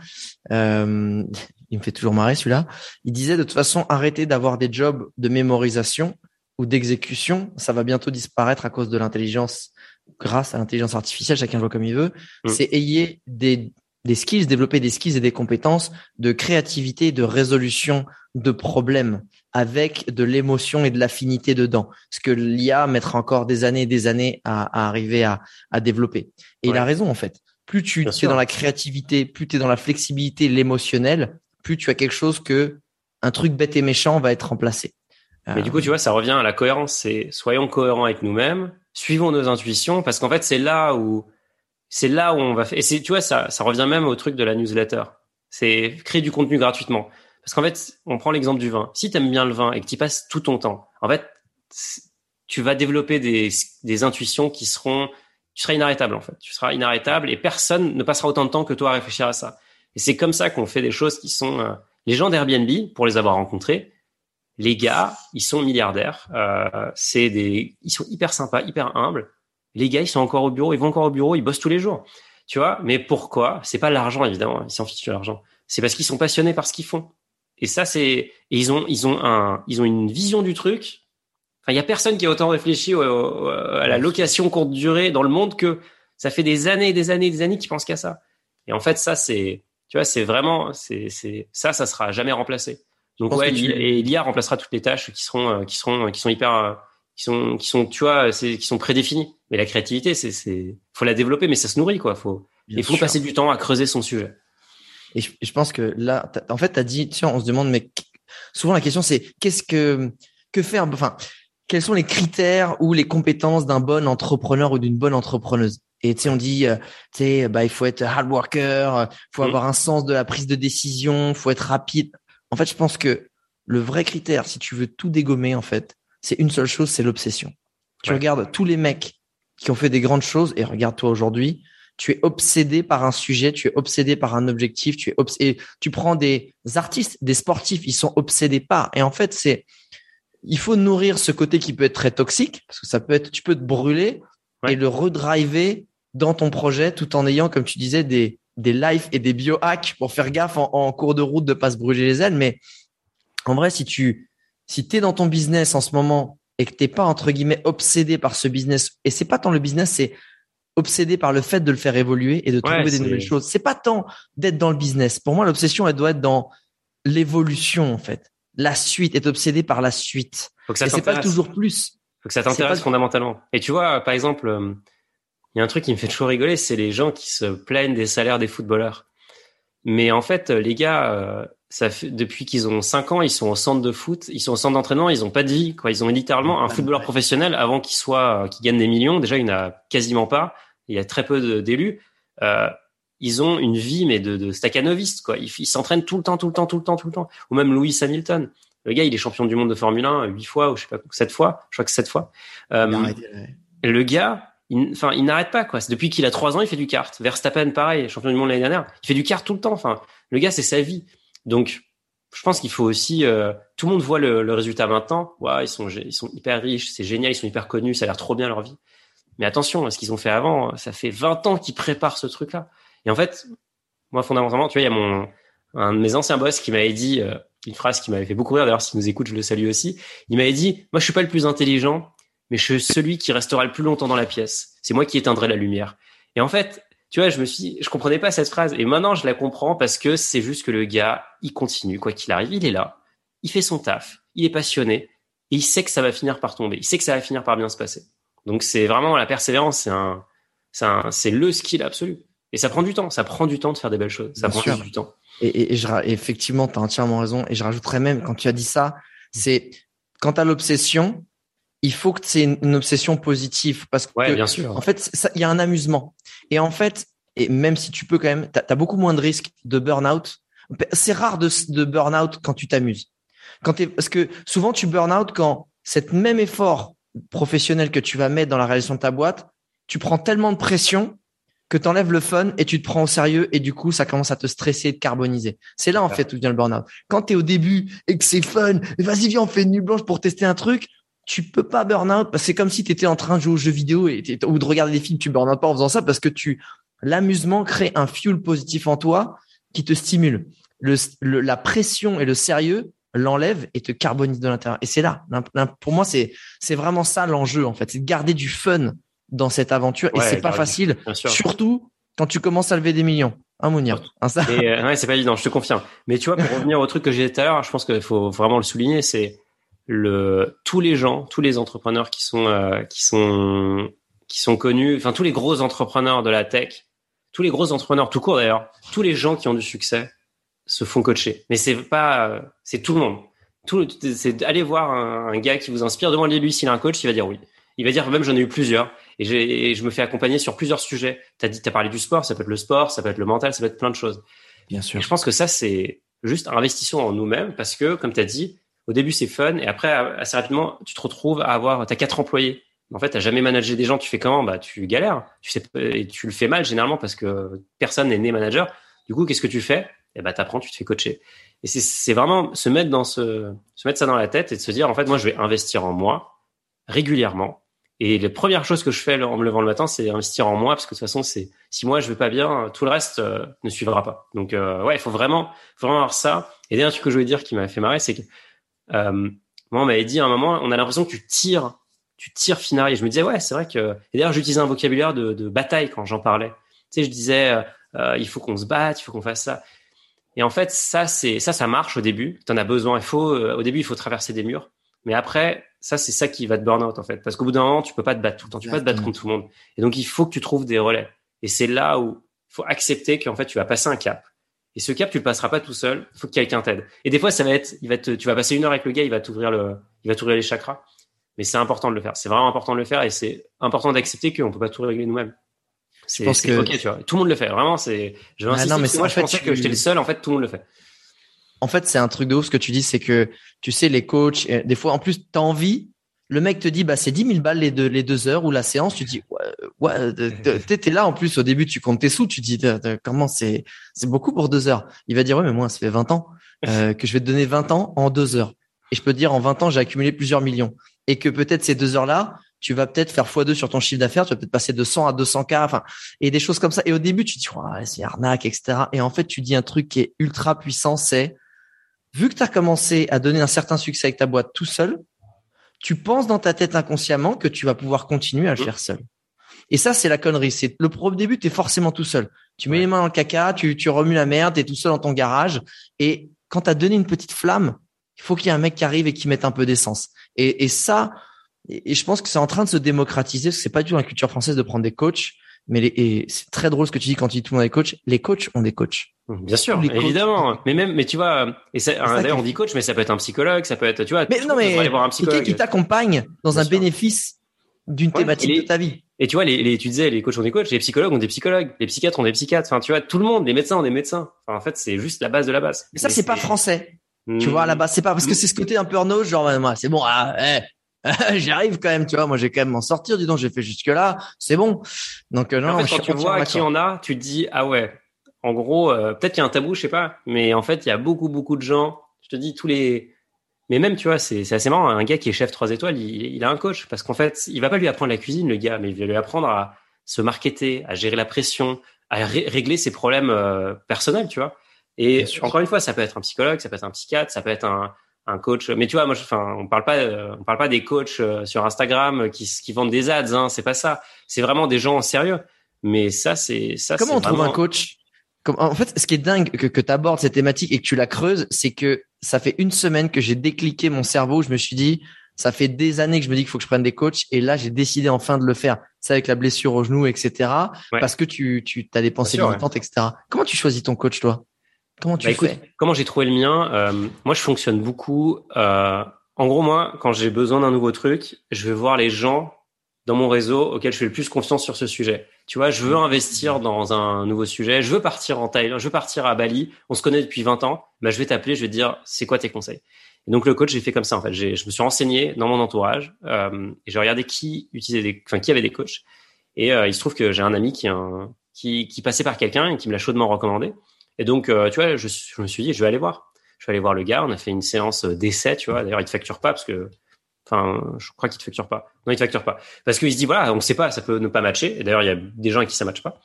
Speaker 1: euh, il me fait toujours marrer celui-là. Il disait de toute façon, arrêtez d'avoir des jobs de mémorisation ou d'exécution. Ça va bientôt disparaître à cause de l'intelligence, grâce à l'intelligence artificielle. Chacun voit comme il veut. Mm. C'est ayez des des skills, développer des skills et des compétences de créativité, de résolution de problèmes avec de l'émotion et de l'affinité dedans. Ce que l'IA mettra encore des années et des années à, arriver à, développer. Et il a raison, en fait. Plus tu es dans la créativité, plus tu es dans la flexibilité, l'émotionnel, plus tu as quelque chose que un truc bête et méchant va être remplacé.
Speaker 2: Mais du coup, tu vois, ça revient à la cohérence. C'est soyons cohérents avec nous-mêmes, suivons nos intuitions, parce qu'en fait, c'est là où c'est là où on va faire. Et c'est, tu vois, ça, ça revient même au truc de la newsletter. C'est créer du contenu gratuitement. Parce qu'en fait, on prend l'exemple du vin. Si tu aimes bien le vin et que tu passes tout ton temps, en fait, tu vas développer des, des intuitions qui seront, tu seras inarrêtable en fait. Tu seras inarrêtable et personne ne passera autant de temps que toi à réfléchir à ça. Et c'est comme ça qu'on fait des choses qui sont euh, les gens d'Airbnb pour les avoir rencontrés. Les gars, ils sont milliardaires. Euh, c'est des, ils sont hyper sympas, hyper humbles les gars, ils sont encore au bureau, ils vont encore au bureau, ils bossent tous les jours. Tu vois, mais pourquoi? C'est pas l'argent évidemment, ils s'en fichent de l'argent. C'est parce qu'ils sont passionnés par ce qu'ils font. Et ça c'est ils ont ils ont un ils ont une vision du truc. Enfin, il y a personne qui a autant réfléchi à la location courte durée dans le monde que ça fait des années et des années et des années qu'ils pensent qu'à ça. Et en fait, ça c'est tu vois, c'est vraiment c'est c'est ça ça sera jamais remplacé. Donc ouais, et l'IA remplacera toutes les tâches qui seront euh, qui seront qui sont hyper euh, qui sont qui sont tu vois c'est qui sont prédéfinis mais la créativité c'est c'est faut la développer mais ça se nourrit quoi. Faut il faut passer du temps à creuser son sujet.
Speaker 1: Et je, pense que là, en fait, tu as dit, tu on se demande, mais souvent la question c'est qu'est-ce que que faire? Enfin, quels sont les critères ou les compétences d'un bon entrepreneur ou d'une bonne entrepreneuse? Et tu sais, on dit, euh, tu sais, bah il faut être hard worker, faut mmh. avoir un sens de la prise de décision, faut être rapide. En fait, je pense que le vrai critère, si tu veux tout dégommer, en fait, c'est une seule chose, c'est l'obsession. Tu regardes tous les mecs qui ont fait des grandes choses et regarde-toi aujourd'hui, tu es obsédé par un sujet, tu es obsédé par un objectif, tu es obsédé, tu prends des artistes, des sportifs, ils sont obsédés par. Et en fait, c'est, il faut nourrir ce côté qui peut être très toxique, parce que ça peut être, tu peux te brûler et le redriver dans ton projet tout en ayant, comme tu disais, des, des lives et des biohacks pour faire gaffe en, cours de route de pas se brûler les ailes. Mais en vrai, si tu, si t'es dans ton business en ce moment et que t'es pas, entre guillemets, obsédé par ce business, et c'est pas tant le business, c'est obsédé par le fait de le faire évoluer et de trouver des nouvelles choses. C'est pas tant d'être dans le business. Pour moi, l'obsession, elle doit être dans l'évolution, en fait. La suite, être obsédé par la suite.
Speaker 2: Faut que ça
Speaker 1: et c'est pas toujours plus.
Speaker 2: Faut que ça t'intéresse fondamentalement. Et tu vois, par exemple, euh, il y a un truc qui me fait toujours rigoler, c'est les gens qui se plaignent des salaires des footballeurs. Mais en fait, les gars, euh, ça fait, depuis qu'ils ont 5 ans, ils sont au centre de foot, ils sont au centre d'entraînement, ils ont pas de vie, quoi. Ils ont littéralement un footballeur professionnel avant qu'il soit, euh, qu'il gagne des millions. Déjà, il n'y en a quasiment pas. Il y a très peu d'élus. Euh, ils ont une vie, mais de, de staccanoviste, quoi. Ils s'entraînent tout le temps, tout le temps, tout le temps, tout le temps. Ou même Louis Hamilton. Le gars, il est champion du monde de Formule 1 huit fois, ou je sais pas, sept fois. Je crois que sept fois. Euh, le gars, enfin, il, n'arrête pas, quoi. Depuis qu'il a trois ans, il fait du kart. Verstappen, pareil, champion du monde l'année dernière. Il fait du kart tout le temps. Enfin, le gars, c'est sa vie. Donc, je pense qu'il faut aussi. Euh, tout le monde voit le, le résultat maintenant. Ils sont, ils sont hyper riches, c'est génial, ils sont hyper connus, ça a l'air trop bien leur vie. Mais attention, ce qu'ils ont fait avant, ça fait 20 ans qu'ils préparent ce truc-là. Et en fait, moi, fondamentalement, tu vois, il y a mon un de mes anciens boss qui m'avait dit euh, une phrase qui m'avait fait beaucoup rire. D'ailleurs, s'il nous écoute, je le salue aussi. Il m'avait dit, moi, je suis pas le plus intelligent, mais je suis celui qui restera le plus longtemps dans la pièce. C'est moi qui éteindrai la lumière. Et en fait, tu vois, je me suis, je comprenais pas cette phrase. Et maintenant, je la comprends parce que c'est juste que le gars, il continue, quoi qu'il arrive, il est là, il fait son taf, il est passionné, et il sait que ça va finir par tomber. Il sait que ça va finir par bien se passer. Donc, c'est vraiment la persévérance, c'est un, c'est un, c'est le skill absolu. Et ça prend du temps. Ça prend du temps de faire des belles choses. Ça prend du temps.
Speaker 1: Et, et, je, effectivement, tu as entièrement raison. Et je rajouterais même, quand tu as dit ça, c'est quand as l'obsession, il faut que c'est une, obsession positive parce que
Speaker 2: bien sûr.
Speaker 1: en fait il y a un amusement et en fait et même si tu peux quand même tu as, beaucoup moins de risques de burn-out c'est rare de, de burn-out quand tu t'amuses quand es, parce que souvent tu burn-out quand cet même effort professionnel que tu vas mettre dans la réalisation de ta boîte tu prends tellement de pression que tu enlèves le fun et tu te prends au sérieux et du coup ça commence à te stresser et te carboniser. C'est là en fait où vient le burn-out. Quand tu es au début et que c'est fun, vas-y viens on fait une nuit blanche pour tester un truc, tu peux pas burn out. C'est comme si tu étais en train de jouer aux jeux vidéo et ou de regarder des films. Tu burn out pas en faisant ça parce que tu l'amusement crée un fuel positif en toi qui te stimule. Le, la pression et le sérieux l'enlève et te carbonise de l'intérieur. Et c'est là. Pour moi, c'est c'est vraiment ça l'enjeu en fait. C'est de garder du fun dans cette aventure. et c'est pas facile, surtout quand tu commences à lever des millions. Un Mounir.
Speaker 2: Un ça. Euh, ouais, c'est pas évident, je te confirme. Mais tu vois, pour (laughs) revenir au truc que j'ai dit tout à l'heure, je pense qu'il faut vraiment le souligner, c'est le tous les gens, tous les entrepreneurs qui sont euh, qui sont qui sont connus, enfin tous les gros entrepreneurs de la tech, tous les gros entrepreneurs tout court d'ailleurs, tous les gens qui ont du succès se font coacher. Mais c'est pas c'est tout le monde. Tout c'est aller voir un, gars qui vous inspire, demandez-lui s'il a un coach, il va dire oui. Il va dire même j'en ai eu plusieurs et, et, je me fais accompagner sur plusieurs sujets. Tu as dit tu as parlé du sport, ça peut être le sport, ça peut être le mental, ça peut être plein de choses.
Speaker 1: Bien sûr.
Speaker 2: je pense que ça c'est juste investissons en nous-mêmes parce que comme tu as dit, au début c'est fun et après assez rapidement tu te retrouves à avoir t'as quatre employés en fait t'as jamais managé des gens tu fais comment? Bah tu galères tu sais et tu le fais mal généralement parce que personne n'est né manager du coup qu'est-ce que tu fais? Et eh bah t'apprends tu te fais coacher et c'est vraiment se mettre dans ce se mettre ça dans la tête et de se dire en fait moi je vais investir en moi régulièrement et la première chose que je fais en me levant le matin, c'est investir en moi, parce que de toute façon, c'est si moi je vais pas bien, tout le reste euh, ne suivra pas. Donc euh, ouais, il faut vraiment, vraiment avoir ça. Et dernier truc que je voulais dire qui m'a fait marrer, c'est que euh, moi, on m'avait dit à un moment, on a l'impression que tu tires, tu tires Finari. Et je me disais, ouais, c'est vrai que. Et d'ailleurs, j'utilisais un vocabulaire de, de bataille quand j'en parlais. Tu sais, je disais, euh, euh il faut qu'on se batte, il faut qu'on fasse ça. Et en fait, ça, c'est ça, ça marche au début. Tu en as besoin. Il faut, au début, il faut traverser des murs. Mais après, ça, c'est ça qui va te burn out en fait, parce qu'au bout d'un moment, tu peux pas te battre tout le temps. Tu peux pas te battre contre tout le monde. Et donc, il faut que tu trouves des relais. Et c'est là où il faut accepter qu'en fait, tu vas passer un cap Et ce cap, tu le passeras pas tout seul. Il faut que quelqu'un t'aide. Et des fois, ça va être, il va te, tu vas passer une heure avec le gars, il va t'ouvrir le, il va t'ouvrir les chakras. Mais c'est important de le faire. C'est vraiment important de le faire et c'est important d'accepter qu'on peut pas tout régler nous-mêmes. C'est que... ok, tu vois. Tout le monde le fait. Vraiment, c'est. Je ah non, mais moi, je pensais que j'étais le seul. En fait, tout le monde le fait.
Speaker 1: En fait, c'est un truc de ouf. Ce que tu dis, c'est que tu sais, les coachs, des fois, en plus, t'as envie le mec te dit, bah, c'est 10 000 balles les deux, les deux heures ou la séance. Tu dis, ouais, ouais t'es (laughs) là en plus. Au début, tu comptes tes sous. Tu dis, comment c'est, c'est beaucoup pour deux heures. Il va dire, ouais, mais moi, ça fait 20 ans euh, (laughs) que je vais te donner 20 ans en deux heures. Et je peux te dire, en 20 ans, j'ai accumulé plusieurs millions. Et que peut-être ces deux heures-là, tu vas peut-être faire x2 sur ton chiffre d'affaires. Tu vas peut-être passer de 100 à 200 k. Enfin, et des choses comme ça. Et au début, tu te dis, ouais, c'est arnaque, etc. Et en fait, tu dis un truc qui est ultra puissant, c'est, vu que tu as commencé à donner un certain succès avec ta boîte tout seul, tu penses dans ta tête inconsciemment que tu vas pouvoir continuer à le mmh. faire seul. Et ça, c'est la connerie. C'est le premier début, tu es forcément tout seul. Tu mets les mains dans le caca, tu, tu remues la merde, tu es tout seul dans ton garage. Et quand tu as donné une petite flamme, il faut qu'il y ait un mec qui arrive et qui mette un peu d'essence. Et, et ça, et, je pense que c'est en train de se démocratiser, parce que c'est pas du tout la culture française de prendre des coachs. Mais et c'est très drôle ce que tu dis quand tu dis tout le monde est coach. Les coachs ont des coachs.
Speaker 2: Bien sûr, évidemment. Mais même, mais tu vois, et d'ailleurs on dit coach, mais ça peut être un psychologue, ça peut être, tu vois.
Speaker 1: Mais non, mais voir un psychologue. qui t'accompagne dans un bénéfice d'une thématique de ta vie?
Speaker 2: Et tu vois, les, les, tu disais, les coachs ont des coachs, les psychologues ont des psychologues, les psychiatres ont des psychiatres. Enfin, tu vois, tout le monde, les médecins ont des médecins. Enfin, en fait, c'est juste la base de la base.
Speaker 1: Mais ça, c'est pas français. Tu vois, à la base, c'est pas parce que c'est ce côté un peu Arnaud, genre, moi, c'est bon, ah, eh, (laughs) j'arrive quand même, tu vois. Moi, j'ai quand même m'en sortir. Dis donc, j'ai fait jusque là, c'est bon. Donc euh, non.
Speaker 2: En fait, quand tu vois qui en a, tu te dis ah ouais. En gros, euh, peut-être qu'il y a un tabou, je sais pas, mais en fait, il y a beaucoup beaucoup de gens. Je te dis tous les. Mais même, tu vois, c'est assez marrant. Un gars qui est chef 3 étoiles, il, il a un coach parce qu'en fait, il va pas lui apprendre la cuisine, le gars, mais il va lui apprendre à se marketer, à gérer la pression, à régler ses problèmes euh, personnels, tu vois. Et encore une fois, ça peut être un psychologue, ça peut être un psychiatre, ça peut être un, un coach. Mais tu vois, moi, enfin, on parle pas, euh, on parle pas des coachs euh, sur Instagram euh, qui, qui vendent des ads. Hein, c'est pas ça. C'est vraiment des gens sérieux. Mais ça, c'est ça.
Speaker 1: Comment on trouve un coach? Comme, En fait, ce qui est dingue que, que tu abordes cette thématique et que tu la creuses, c'est que ça fait une semaine que j'ai décliqué mon cerveau. Je me suis dit, ça fait des années que je me dis qu'il faut que je prenne des coachs et là, j'ai décidé enfin de le faire. C'est avec la blessure au genou, etc. Parce que tu, tu as des pensées limitantes, etc. Comment tu choisis ton coach, toi? Comment tu bah, fais
Speaker 2: Comment j'ai trouvé le mien euh, Moi, je fonctionne beaucoup. Euh, en gros, moi, quand j'ai besoin d'un nouveau truc, je vais voir les gens dans mon réseau auxquels je fais le plus confiance sur ce sujet. Tu vois, je veux investir dans un nouveau sujet, je veux partir en Thaïlande, je veux partir à Bali. On se connaît depuis 20 ans. Bah, je vais t'appeler, je vais te dire, c'est quoi tes conseils? Et donc le coach, j'ai fait comme ça en fait. Je me suis renseigné dans mon entourage euh, et j'ai regardé qui utilisait des, enfin qui avait des coachs. Et euh, il se trouve que j'ai un ami qui, un, qui, qui passait par quelqu'un et qui me l'a chaudement recommandé. Et donc, euh, tu vois, je, me suis dit, je vais aller voir. Je vais aller voir le gars. On a fait une séance d'essai, tu vois. D'ailleurs, il te facture pas parce que, enfin, je crois qu'il te facture pas. Non, il te facture pas parce qu'il se dit, voilà, on sait pas, ça peut ne pas matcher. Et d'ailleurs, il y a des gens avec qui ça matche pas.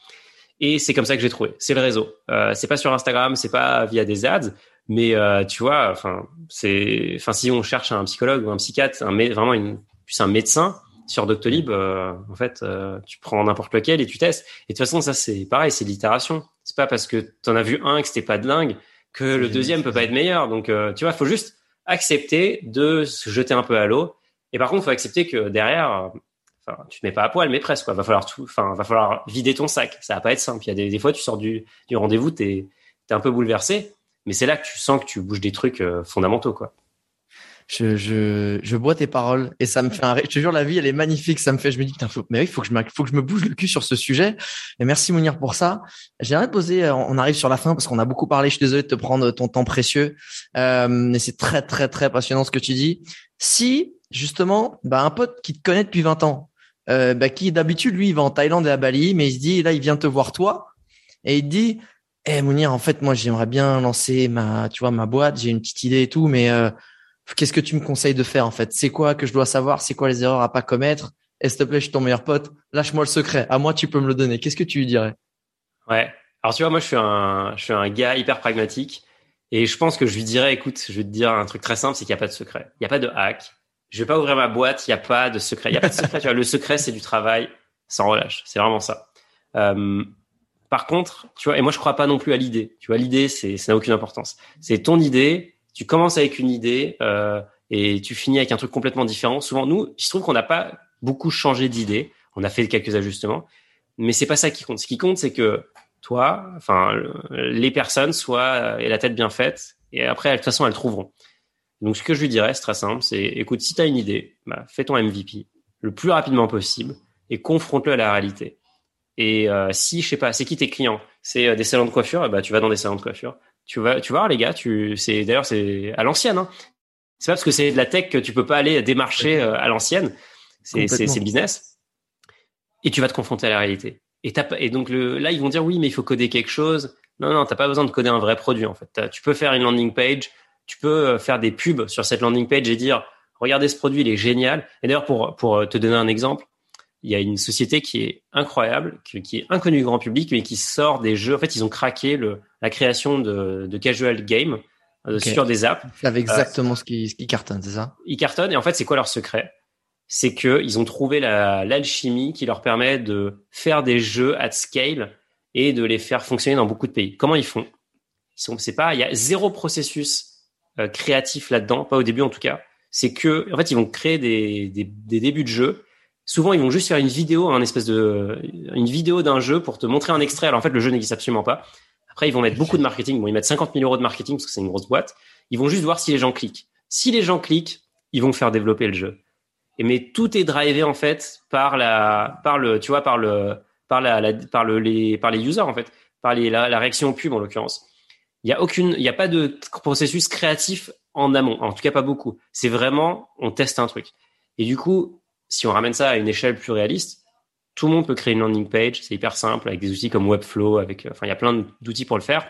Speaker 2: Et c'est comme ça que j'ai trouvé. C'est le réseau. Euh, c'est pas sur Instagram, c'est pas via des ads, mais euh, tu vois, enfin, c'est, enfin, si on cherche un psychologue ou un psychiatre, un, vraiment une, plus un médecin, sur Doctolib, euh, en fait, euh, tu prends n'importe lequel et tu testes. Et de toute façon, ça c'est pareil, c'est l'itération. Pas parce que tu en as vu un que c'était pas de dingue que le deuxième peut pas être meilleur. Donc, euh, tu vois, faut juste accepter de se jeter un peu à l'eau. Et par contre, faut accepter que derrière, enfin, tu te mets pas à poil, mais presque. Quoi. Va falloir tout, enfin, va falloir vider ton sac. Ça va pas être simple. Il y a des, des fois, tu sors du, du rendez-vous, t'es es un peu bouleversé, mais c'est là que tu sens que tu bouges des trucs fondamentaux, quoi
Speaker 1: je, je, je bois tes paroles et ça me fait un. Je te jure, la vie, elle est magnifique. Ça me fait, je me dis, putain, faut, mais oui, faut que je faut que je me bouge le cul sur ce sujet. Et merci Mounir pour ça. J'aimerais te poser. Euh, on arrive sur la fin parce qu'on a beaucoup parlé. Je suis désolé de te prendre ton temps précieux. Euh, mais c'est très, très, très passionnant ce que tu dis. Si justement, bah, un pote qui te connaît depuis 20 ans, euh, bah, qui d'habitude lui, il va en Thaïlande et à Bali, mais il se dit, là, il vient te voir toi et il te dit. Eh Mounir, en fait, moi, j'aimerais bien lancer ma, tu vois, ma boîte. J'ai une petite idée et tout, mais euh, qu'est-ce que tu me conseilles de faire en fait? C'est quoi que je dois savoir? C'est quoi les erreurs à pas commettre? Et s'il te plaît, je suis ton meilleur pote? Lâche-moi le secret. À moi, tu peux me le donner. Qu'est-ce que tu lui dirais?
Speaker 2: Ouais. Alors tu vois, moi, je suis un, je suis un gars hyper pragmatique. Et je pense que je lui dirais, écoute, je vais te dire un truc très simple, c'est qu'il n'y a pas de secret. Il n'y a pas de hack. Je vais pas ouvrir ma boîte, il n'y a pas de secret. Il n'y a pas de secret. tu vois, le secret, c'est du travail sans relâche. C'est vraiment ça. Euh, par contre, tu vois, et moi, je crois pas non plus à l'idée. Tu vois, l'idée, c'est, ça n'a aucune importance. C'est ton idée, tu commences avec une idée euh, et tu finis avec un truc complètement différent. Souvent, nous, se trouve qu'on n'a pas beaucoup changé d'idée. On a fait quelques ajustements, mais c'est pas ça qui compte. Ce qui compte, c'est que toi, enfin les personnes soient et la tête bien faite et après de toute façon elles trouveront. Donc ce que je lui dirais, c'est très simple, c'est écoute, si tu as une idée, bah, fais ton MVP le plus rapidement possible et confronte-le à la réalité. Et euh, si je sais pas, c'est qui tes clients? C'est euh, des salons de coiffure, et bah tu vas dans des salons de coiffure. Tu vas, tu vas voir les gars, tu c'est d'ailleurs c'est à l'ancienne. Hein. C'est pas parce que c'est de la tech que tu peux pas aller démarcher euh, à l'ancienne. C'est c'est business. Et tu vas te confronter à la réalité. Et, et donc le, là ils vont dire oui mais il faut coder quelque chose. Non non t'as pas besoin de coder un vrai produit en fait. Tu peux faire une landing page tu peux euh, faire des pubs sur cette landing page et dire regardez ce produit, il est génial. Et d'ailleurs, pour, pour euh, te donner un exemple, il y a une société qui est incroyable, qui, est inconnue du grand public, mais qui sort des jeux. En fait, ils ont craqué le, la création de, de casual game euh, sur des apps.
Speaker 1: C'est exactement ce qui, ce qui cartonne, c'est ça?
Speaker 2: Ils cartonnent. Et en fait, c'est quoi leur secret? C'est que ils ont trouvé l'alchimie qui leur permet de faire des jeux at scale et de les faire fonctionner dans beaucoup de pays. Comment ils font? Ils sont, pas, il y a zéro processus euh, créatif là-dedans, pas au début en tout cas. C'est que en fait ils vont créer des, des, des, débuts de jeu. Souvent ils vont juste faire une vidéo, un espèce de une vidéo d'un jeu pour te montrer un extrait. Alors en fait le jeu n'existe absolument pas. Après ils vont mettre beaucoup de marketing. Bon ils mettent 50 000 euros de marketing parce que c'est une grosse boîte. Ils vont juste voir si les gens cliquent. Si les gens cliquent, ils vont faire développer le jeu. Et mais tout est drivé en fait par la par le tu vois par le par la, par le les par les users en fait par les, la, la réaction pub en l'occurrence. Il y a aucune, il y a pas de processus créatif en amont. En tout cas, pas beaucoup. C'est vraiment, on teste un truc. Et du coup, si on ramène ça à une échelle plus réaliste, tout le monde peut créer une landing page. C'est hyper simple avec des outils comme Webflow. Avec, enfin, il y a plein d'outils pour le faire.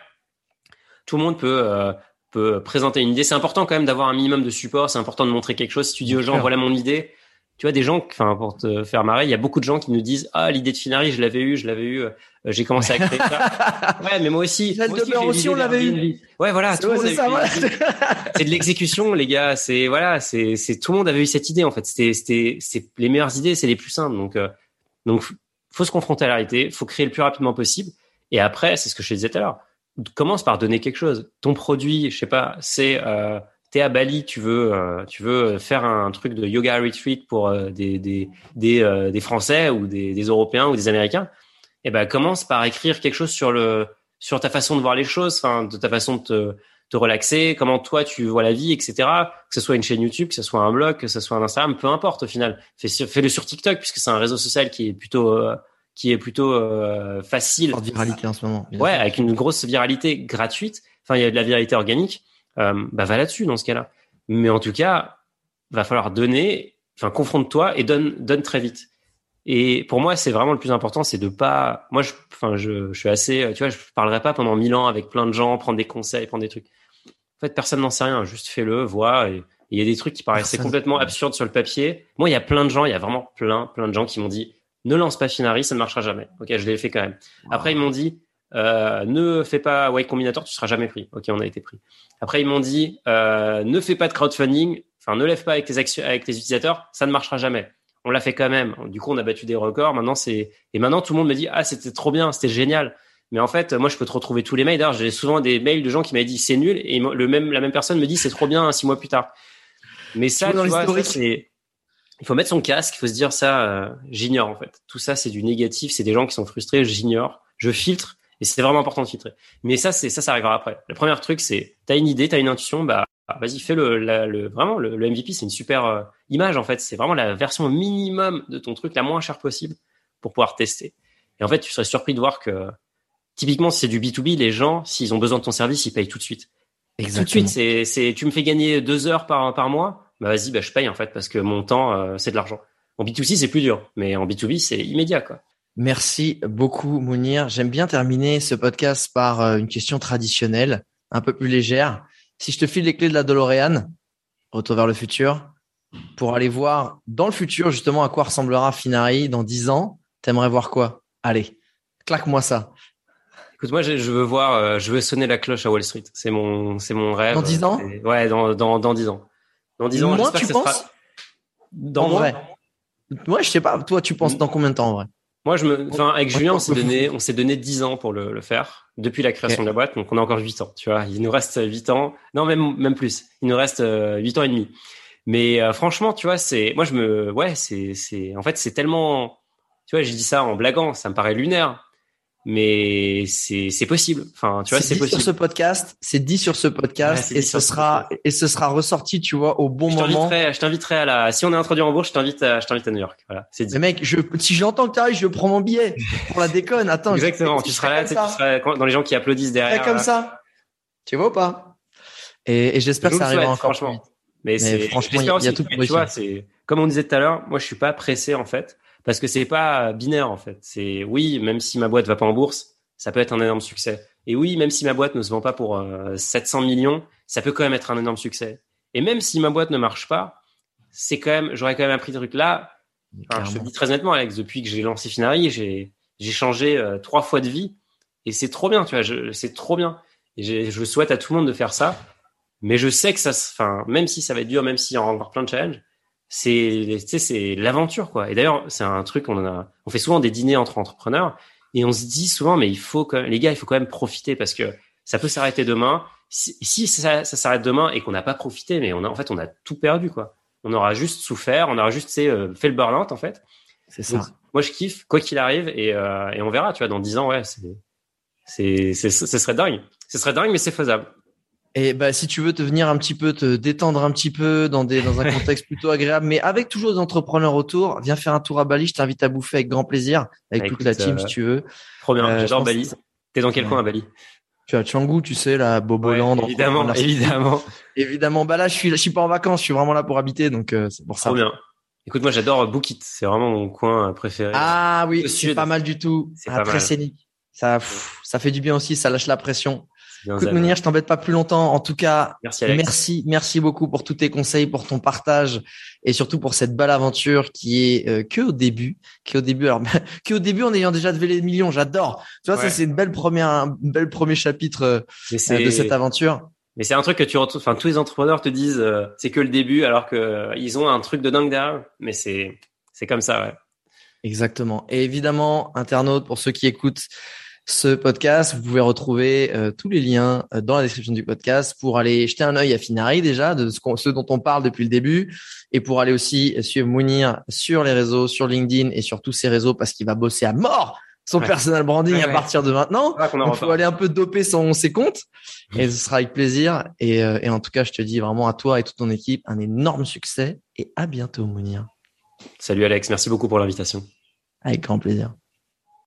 Speaker 2: Tout le monde peut euh, peut présenter une idée. C'est important quand même d'avoir un minimum de support. C'est important de montrer quelque chose. Si tu dis aux gens, voilà mon idée, tu vois des gens enfin pour te faire marrer il y a beaucoup de gens qui nous disent ah l'idée de Finari je l'avais eu je l'avais eu euh, j'ai commencé à créer ça. (laughs) Ouais mais moi aussi
Speaker 1: la
Speaker 2: moi
Speaker 1: aussi, on l'avait eu
Speaker 2: ouais. voilà (laughs) c'est de l'exécution les gars c'est voilà c'est c'est tout le monde avait eu cette idée en fait. C'était c'était c'est les meilleures idées c'est les plus simples. Donc euh, donc faut se confronter à la réalité faut créer le plus rapidement possible. Et après c'est ce que je te disais tout à l'heure. Commence par donner quelque chose. Ton produit je sais pas c'est euh, t'es à Bali, tu veux, euh, tu veux faire un truc de yoga retreat pour euh, des des des, euh, des Français ou des, des, Européens ou des Américains, eh ben commence par écrire quelque chose sur le sur ta façon de voir les choses, enfin de ta façon de te, te relaxer, comment toi tu vois la vie, etc. Que ce soit une chaîne YouTube, que ce soit un blog, que ce soit un Instagram, peu importe au final. Fais, fais-le sur TikTok puisque c'est un réseau social qui est plutôt qui est plutôt facile.
Speaker 1: En viralité en ce moment.
Speaker 2: Ouais, avec une grosse viralité gratuite. Enfin, il y a de la viralité organique euh, bah va là-dessus dans ce cas-là. Mais en tout cas, va falloir donner, enfin confronte-toi et donne donne très vite. Et pour moi, c'est vraiment le plus important, c'est de pas. Moi, je, enfin, je, je suis assez, tu vois, je parlerai pas pendant mille ans avec plein de gens, prendre des conseils, prendre des trucs. En fait, personne n'en sait rien. Juste fais-le, vois. Et il y a des trucs qui paraissaient complètement absurdes sur le papier. Moi, il y a plein de gens, il y a vraiment plein, plein de gens qui m'ont dit, ne lance pas Finari, ça ne marchera jamais. Ok, je l'ai fait quand même. Après, ils m'ont dit, euh, ne fais pas Y Combinator, tu seras jamais pris. Ok, on a été pris. Après, ils m'ont dit, euh, ne fais pas de crowdfunding, enfin, ne lève pas avec tes, actions, avec tes utilisateurs, ça ne marchera jamais. On l'a fait quand même. Du coup, on a battu des records. Maintenant, c'est et maintenant tout le monde me dit, ah, c'était trop bien, c'était génial. Mais en fait, moi, je peux te retrouver tous les mails. D'ailleurs, j'ai souvent des mails de gens qui m'avaient dit c'est nul et le même la même personne me dit c'est trop bien six mois plus tard. Mais ça, vois, c'est il faut mettre son casque. Il faut se dire ça. Euh, j'ignore en fait. Tout ça, c'est du négatif. C'est des gens qui sont frustrés. J'ignore. Je filtre et c'est vraiment important de filtrer. Mais ça, c'est ça, ça arrivera après. Le premier truc, c'est t'as une idée, t'as une intuition, bah vas-y, fais le, le vraiment le, MVP, c'est une super euh, image en fait. C'est vraiment la version minimum de ton truc, la moins chère possible, pour pouvoir tester. Et en fait, tu serais surpris de voir que typiquement, si c'est du B2B, les gens, s'ils ont besoin de ton service, ils payent tout de suite. Exactement. Tout de suite, c'est, c'est, tu me fais gagner deux heures par par mois, bah vas-y, bah je paye en fait parce que mon temps, euh, c'est de l'argent. En B2C, c'est plus dur, mais en B2B, c'est immédiat quoi.
Speaker 1: Merci beaucoup, Mounir. J'aime bien terminer ce podcast par euh, une question traditionnelle, un peu plus légère. Si je te file les clés de la DeLorean, retour vers le futur, pour aller voir dans le futur justement à quoi ressemblera Finari dans 10 ans, t'aimerais voir quoi? Allez, claque-moi ça.
Speaker 2: Écoute, moi, je veux voir, euh, je veux sonner la cloche à Wall Street. C'est mon, c'est mon rêve.
Speaker 1: Dans 10 ans?
Speaker 2: Ouais, dans, dans, dans 10 ans.
Speaker 1: Dans 10 ans, moi, tu penses? Dans en vrai. Moi, je sais pas. Toi, tu penses dans combien de temps en vrai?
Speaker 2: Moi, je me, enfin, avec Julien, (laughs) on s'est donné, on s'est donné 10 ans pour le, le faire depuis la création de la boîte. Donc, on a encore 8 ans, tu vois. Il nous reste 8 ans. Non, même, même plus. Il nous reste 8 euh, ans et demi. Mais euh, franchement, tu vois, c'est, moi, je me, ouais, c'est, c'est, en fait, c'est tellement, tu vois, j'ai dit ça en blaguant, ça me paraît lunaire. Mais c'est c'est possible. Enfin, tu vois, c'est possible.
Speaker 1: Sur ce podcast, c'est dit sur ce podcast et ce sera et ce sera ressorti, tu vois, au bon
Speaker 2: je
Speaker 1: moment.
Speaker 2: Je t'inviterai à la. Si on est introduit en bourse, je t'invite à je t'invite à New York. Voilà, c'est dit.
Speaker 1: Mais mec, je si j'entends que tu arrives, je prends mon billet pour la déconne. Attends.
Speaker 2: Exactement. tu seras là, tu seras dans les gens qui applaudissent derrière.
Speaker 1: comme ça. Tu vois ou pas? Et, et j'espère que ça arrivera encore franchement.
Speaker 2: Mais, c'est franchement, il y, a tout pour Tu vois, c'est comme on disait tout à l'heure. Moi, je suis pas pressé en fait parce que c'est pas binaire en fait. C'est oui, même si ma boîte va pas en bourse, ça peut être un énorme succès. Et oui, même si ma boîte ne se vend pas pour 700 euh, millions, ça peut quand même être un énorme succès. Et même si ma boîte ne marche pas, c'est quand même, j'aurais quand même appris des trucs là. je te dis très honnêtement, Alex, depuis que j'ai lancé Finari, j'ai j'ai changé euh, trois fois de vie et c'est trop bien, tu vois, c'est trop bien. Et je souhaite à tout le monde de faire ça. Mais je sais que ça, enfin, même si ça va être dur, même s'il y aura encore plein de challenges, c'est, tu sais, c'est l'aventure, quoi. Et d'ailleurs, c'est un truc, on a, on fait souvent des dîners entre entrepreneurs et on se dit souvent, mais il faut quand les gars, il faut quand même profiter parce que ça peut s'arrêter demain. Si, si ça, ça s'arrête demain et qu'on n'a pas profité, mais on a, en fait, on a tout perdu, quoi. On aura juste souffert, on aura juste, euh, fait le burn-out, en fait.
Speaker 1: C'est ça.
Speaker 2: moi, je kiffe, quoi qu'il arrive, et, euh, et on verra, tu vois, dans dix ans, ouais, c'est, c'est, c'est, ce serait dingue. Ce serait dingue, mais c'est faisable.
Speaker 1: Et bah, si tu veux te venir un petit peu, te détendre un petit peu dans des dans un (laughs) contexte plutôt agréable, mais avec toujours des entrepreneurs autour, viens faire un tour à Bali. Je t'invite à bouffer avec grand plaisir, avec bah, toute la team si euh, tu veux.
Speaker 2: Trop bien, euh, j'adore Bali. T'es dans quel coin à Bali?
Speaker 1: Tu as Canggu, tu sais, la Boboland.
Speaker 2: Ouais, évidemment, évidemment. (laughs)
Speaker 1: Évidemment. Bah là, je suis, je suis pas en vacances, je suis vraiment là pour habiter, donc euh, c'est pour ça.
Speaker 2: Trop bien. Écoute, moi j'adore Bukit, c'est vraiment mon coin préféré.
Speaker 1: Ah oui, c'est pas mal du tout. C'est ah, très scénique. Ça, ça fait du bien aussi, ça lâche la pression. Écoute Mounir, je t'embête pas plus longtemps. En tout cas,
Speaker 2: merci, Alex.
Speaker 1: merci, merci beaucoup pour tous tes conseils, pour ton partage et surtout pour cette belle aventure qui est euh, que au début, qui est au début, alors (laughs) que au début en ayant déjà levé les millions. J'adore. Tu vois, ça c'est une belle première, un bel premier chapitre euh, de cette aventure.
Speaker 2: Mais c'est un truc que tu retrouves. Enfin, tous les entrepreneurs te disent euh, c'est que le début, alors que ils ont un truc de dingue derrière. Mais c'est c'est comme ça, ouais.
Speaker 1: Exactement. Et évidemment, internautes, pour ceux qui écoutent ce podcast. Vous pouvez retrouver euh, tous les liens euh, dans la description du podcast pour aller jeter un œil à Finari déjà, de ce, dont on parle depuis le début, et pour aller aussi suivre Mounir sur les réseaux, sur LinkedIn et sur tous ces réseaux parce qu'il va bosser à mort son personal branding à partir de maintenant. Il faut aller un peu doper son, ses comptes et ce sera avec plaisir. Et, euh, et en tout cas, je te dis vraiment à toi et toute ton équipe un énorme succès et à bientôt Mounir.
Speaker 2: Salut Alex, merci beaucoup pour l'invitation.
Speaker 1: Avec grand plaisir.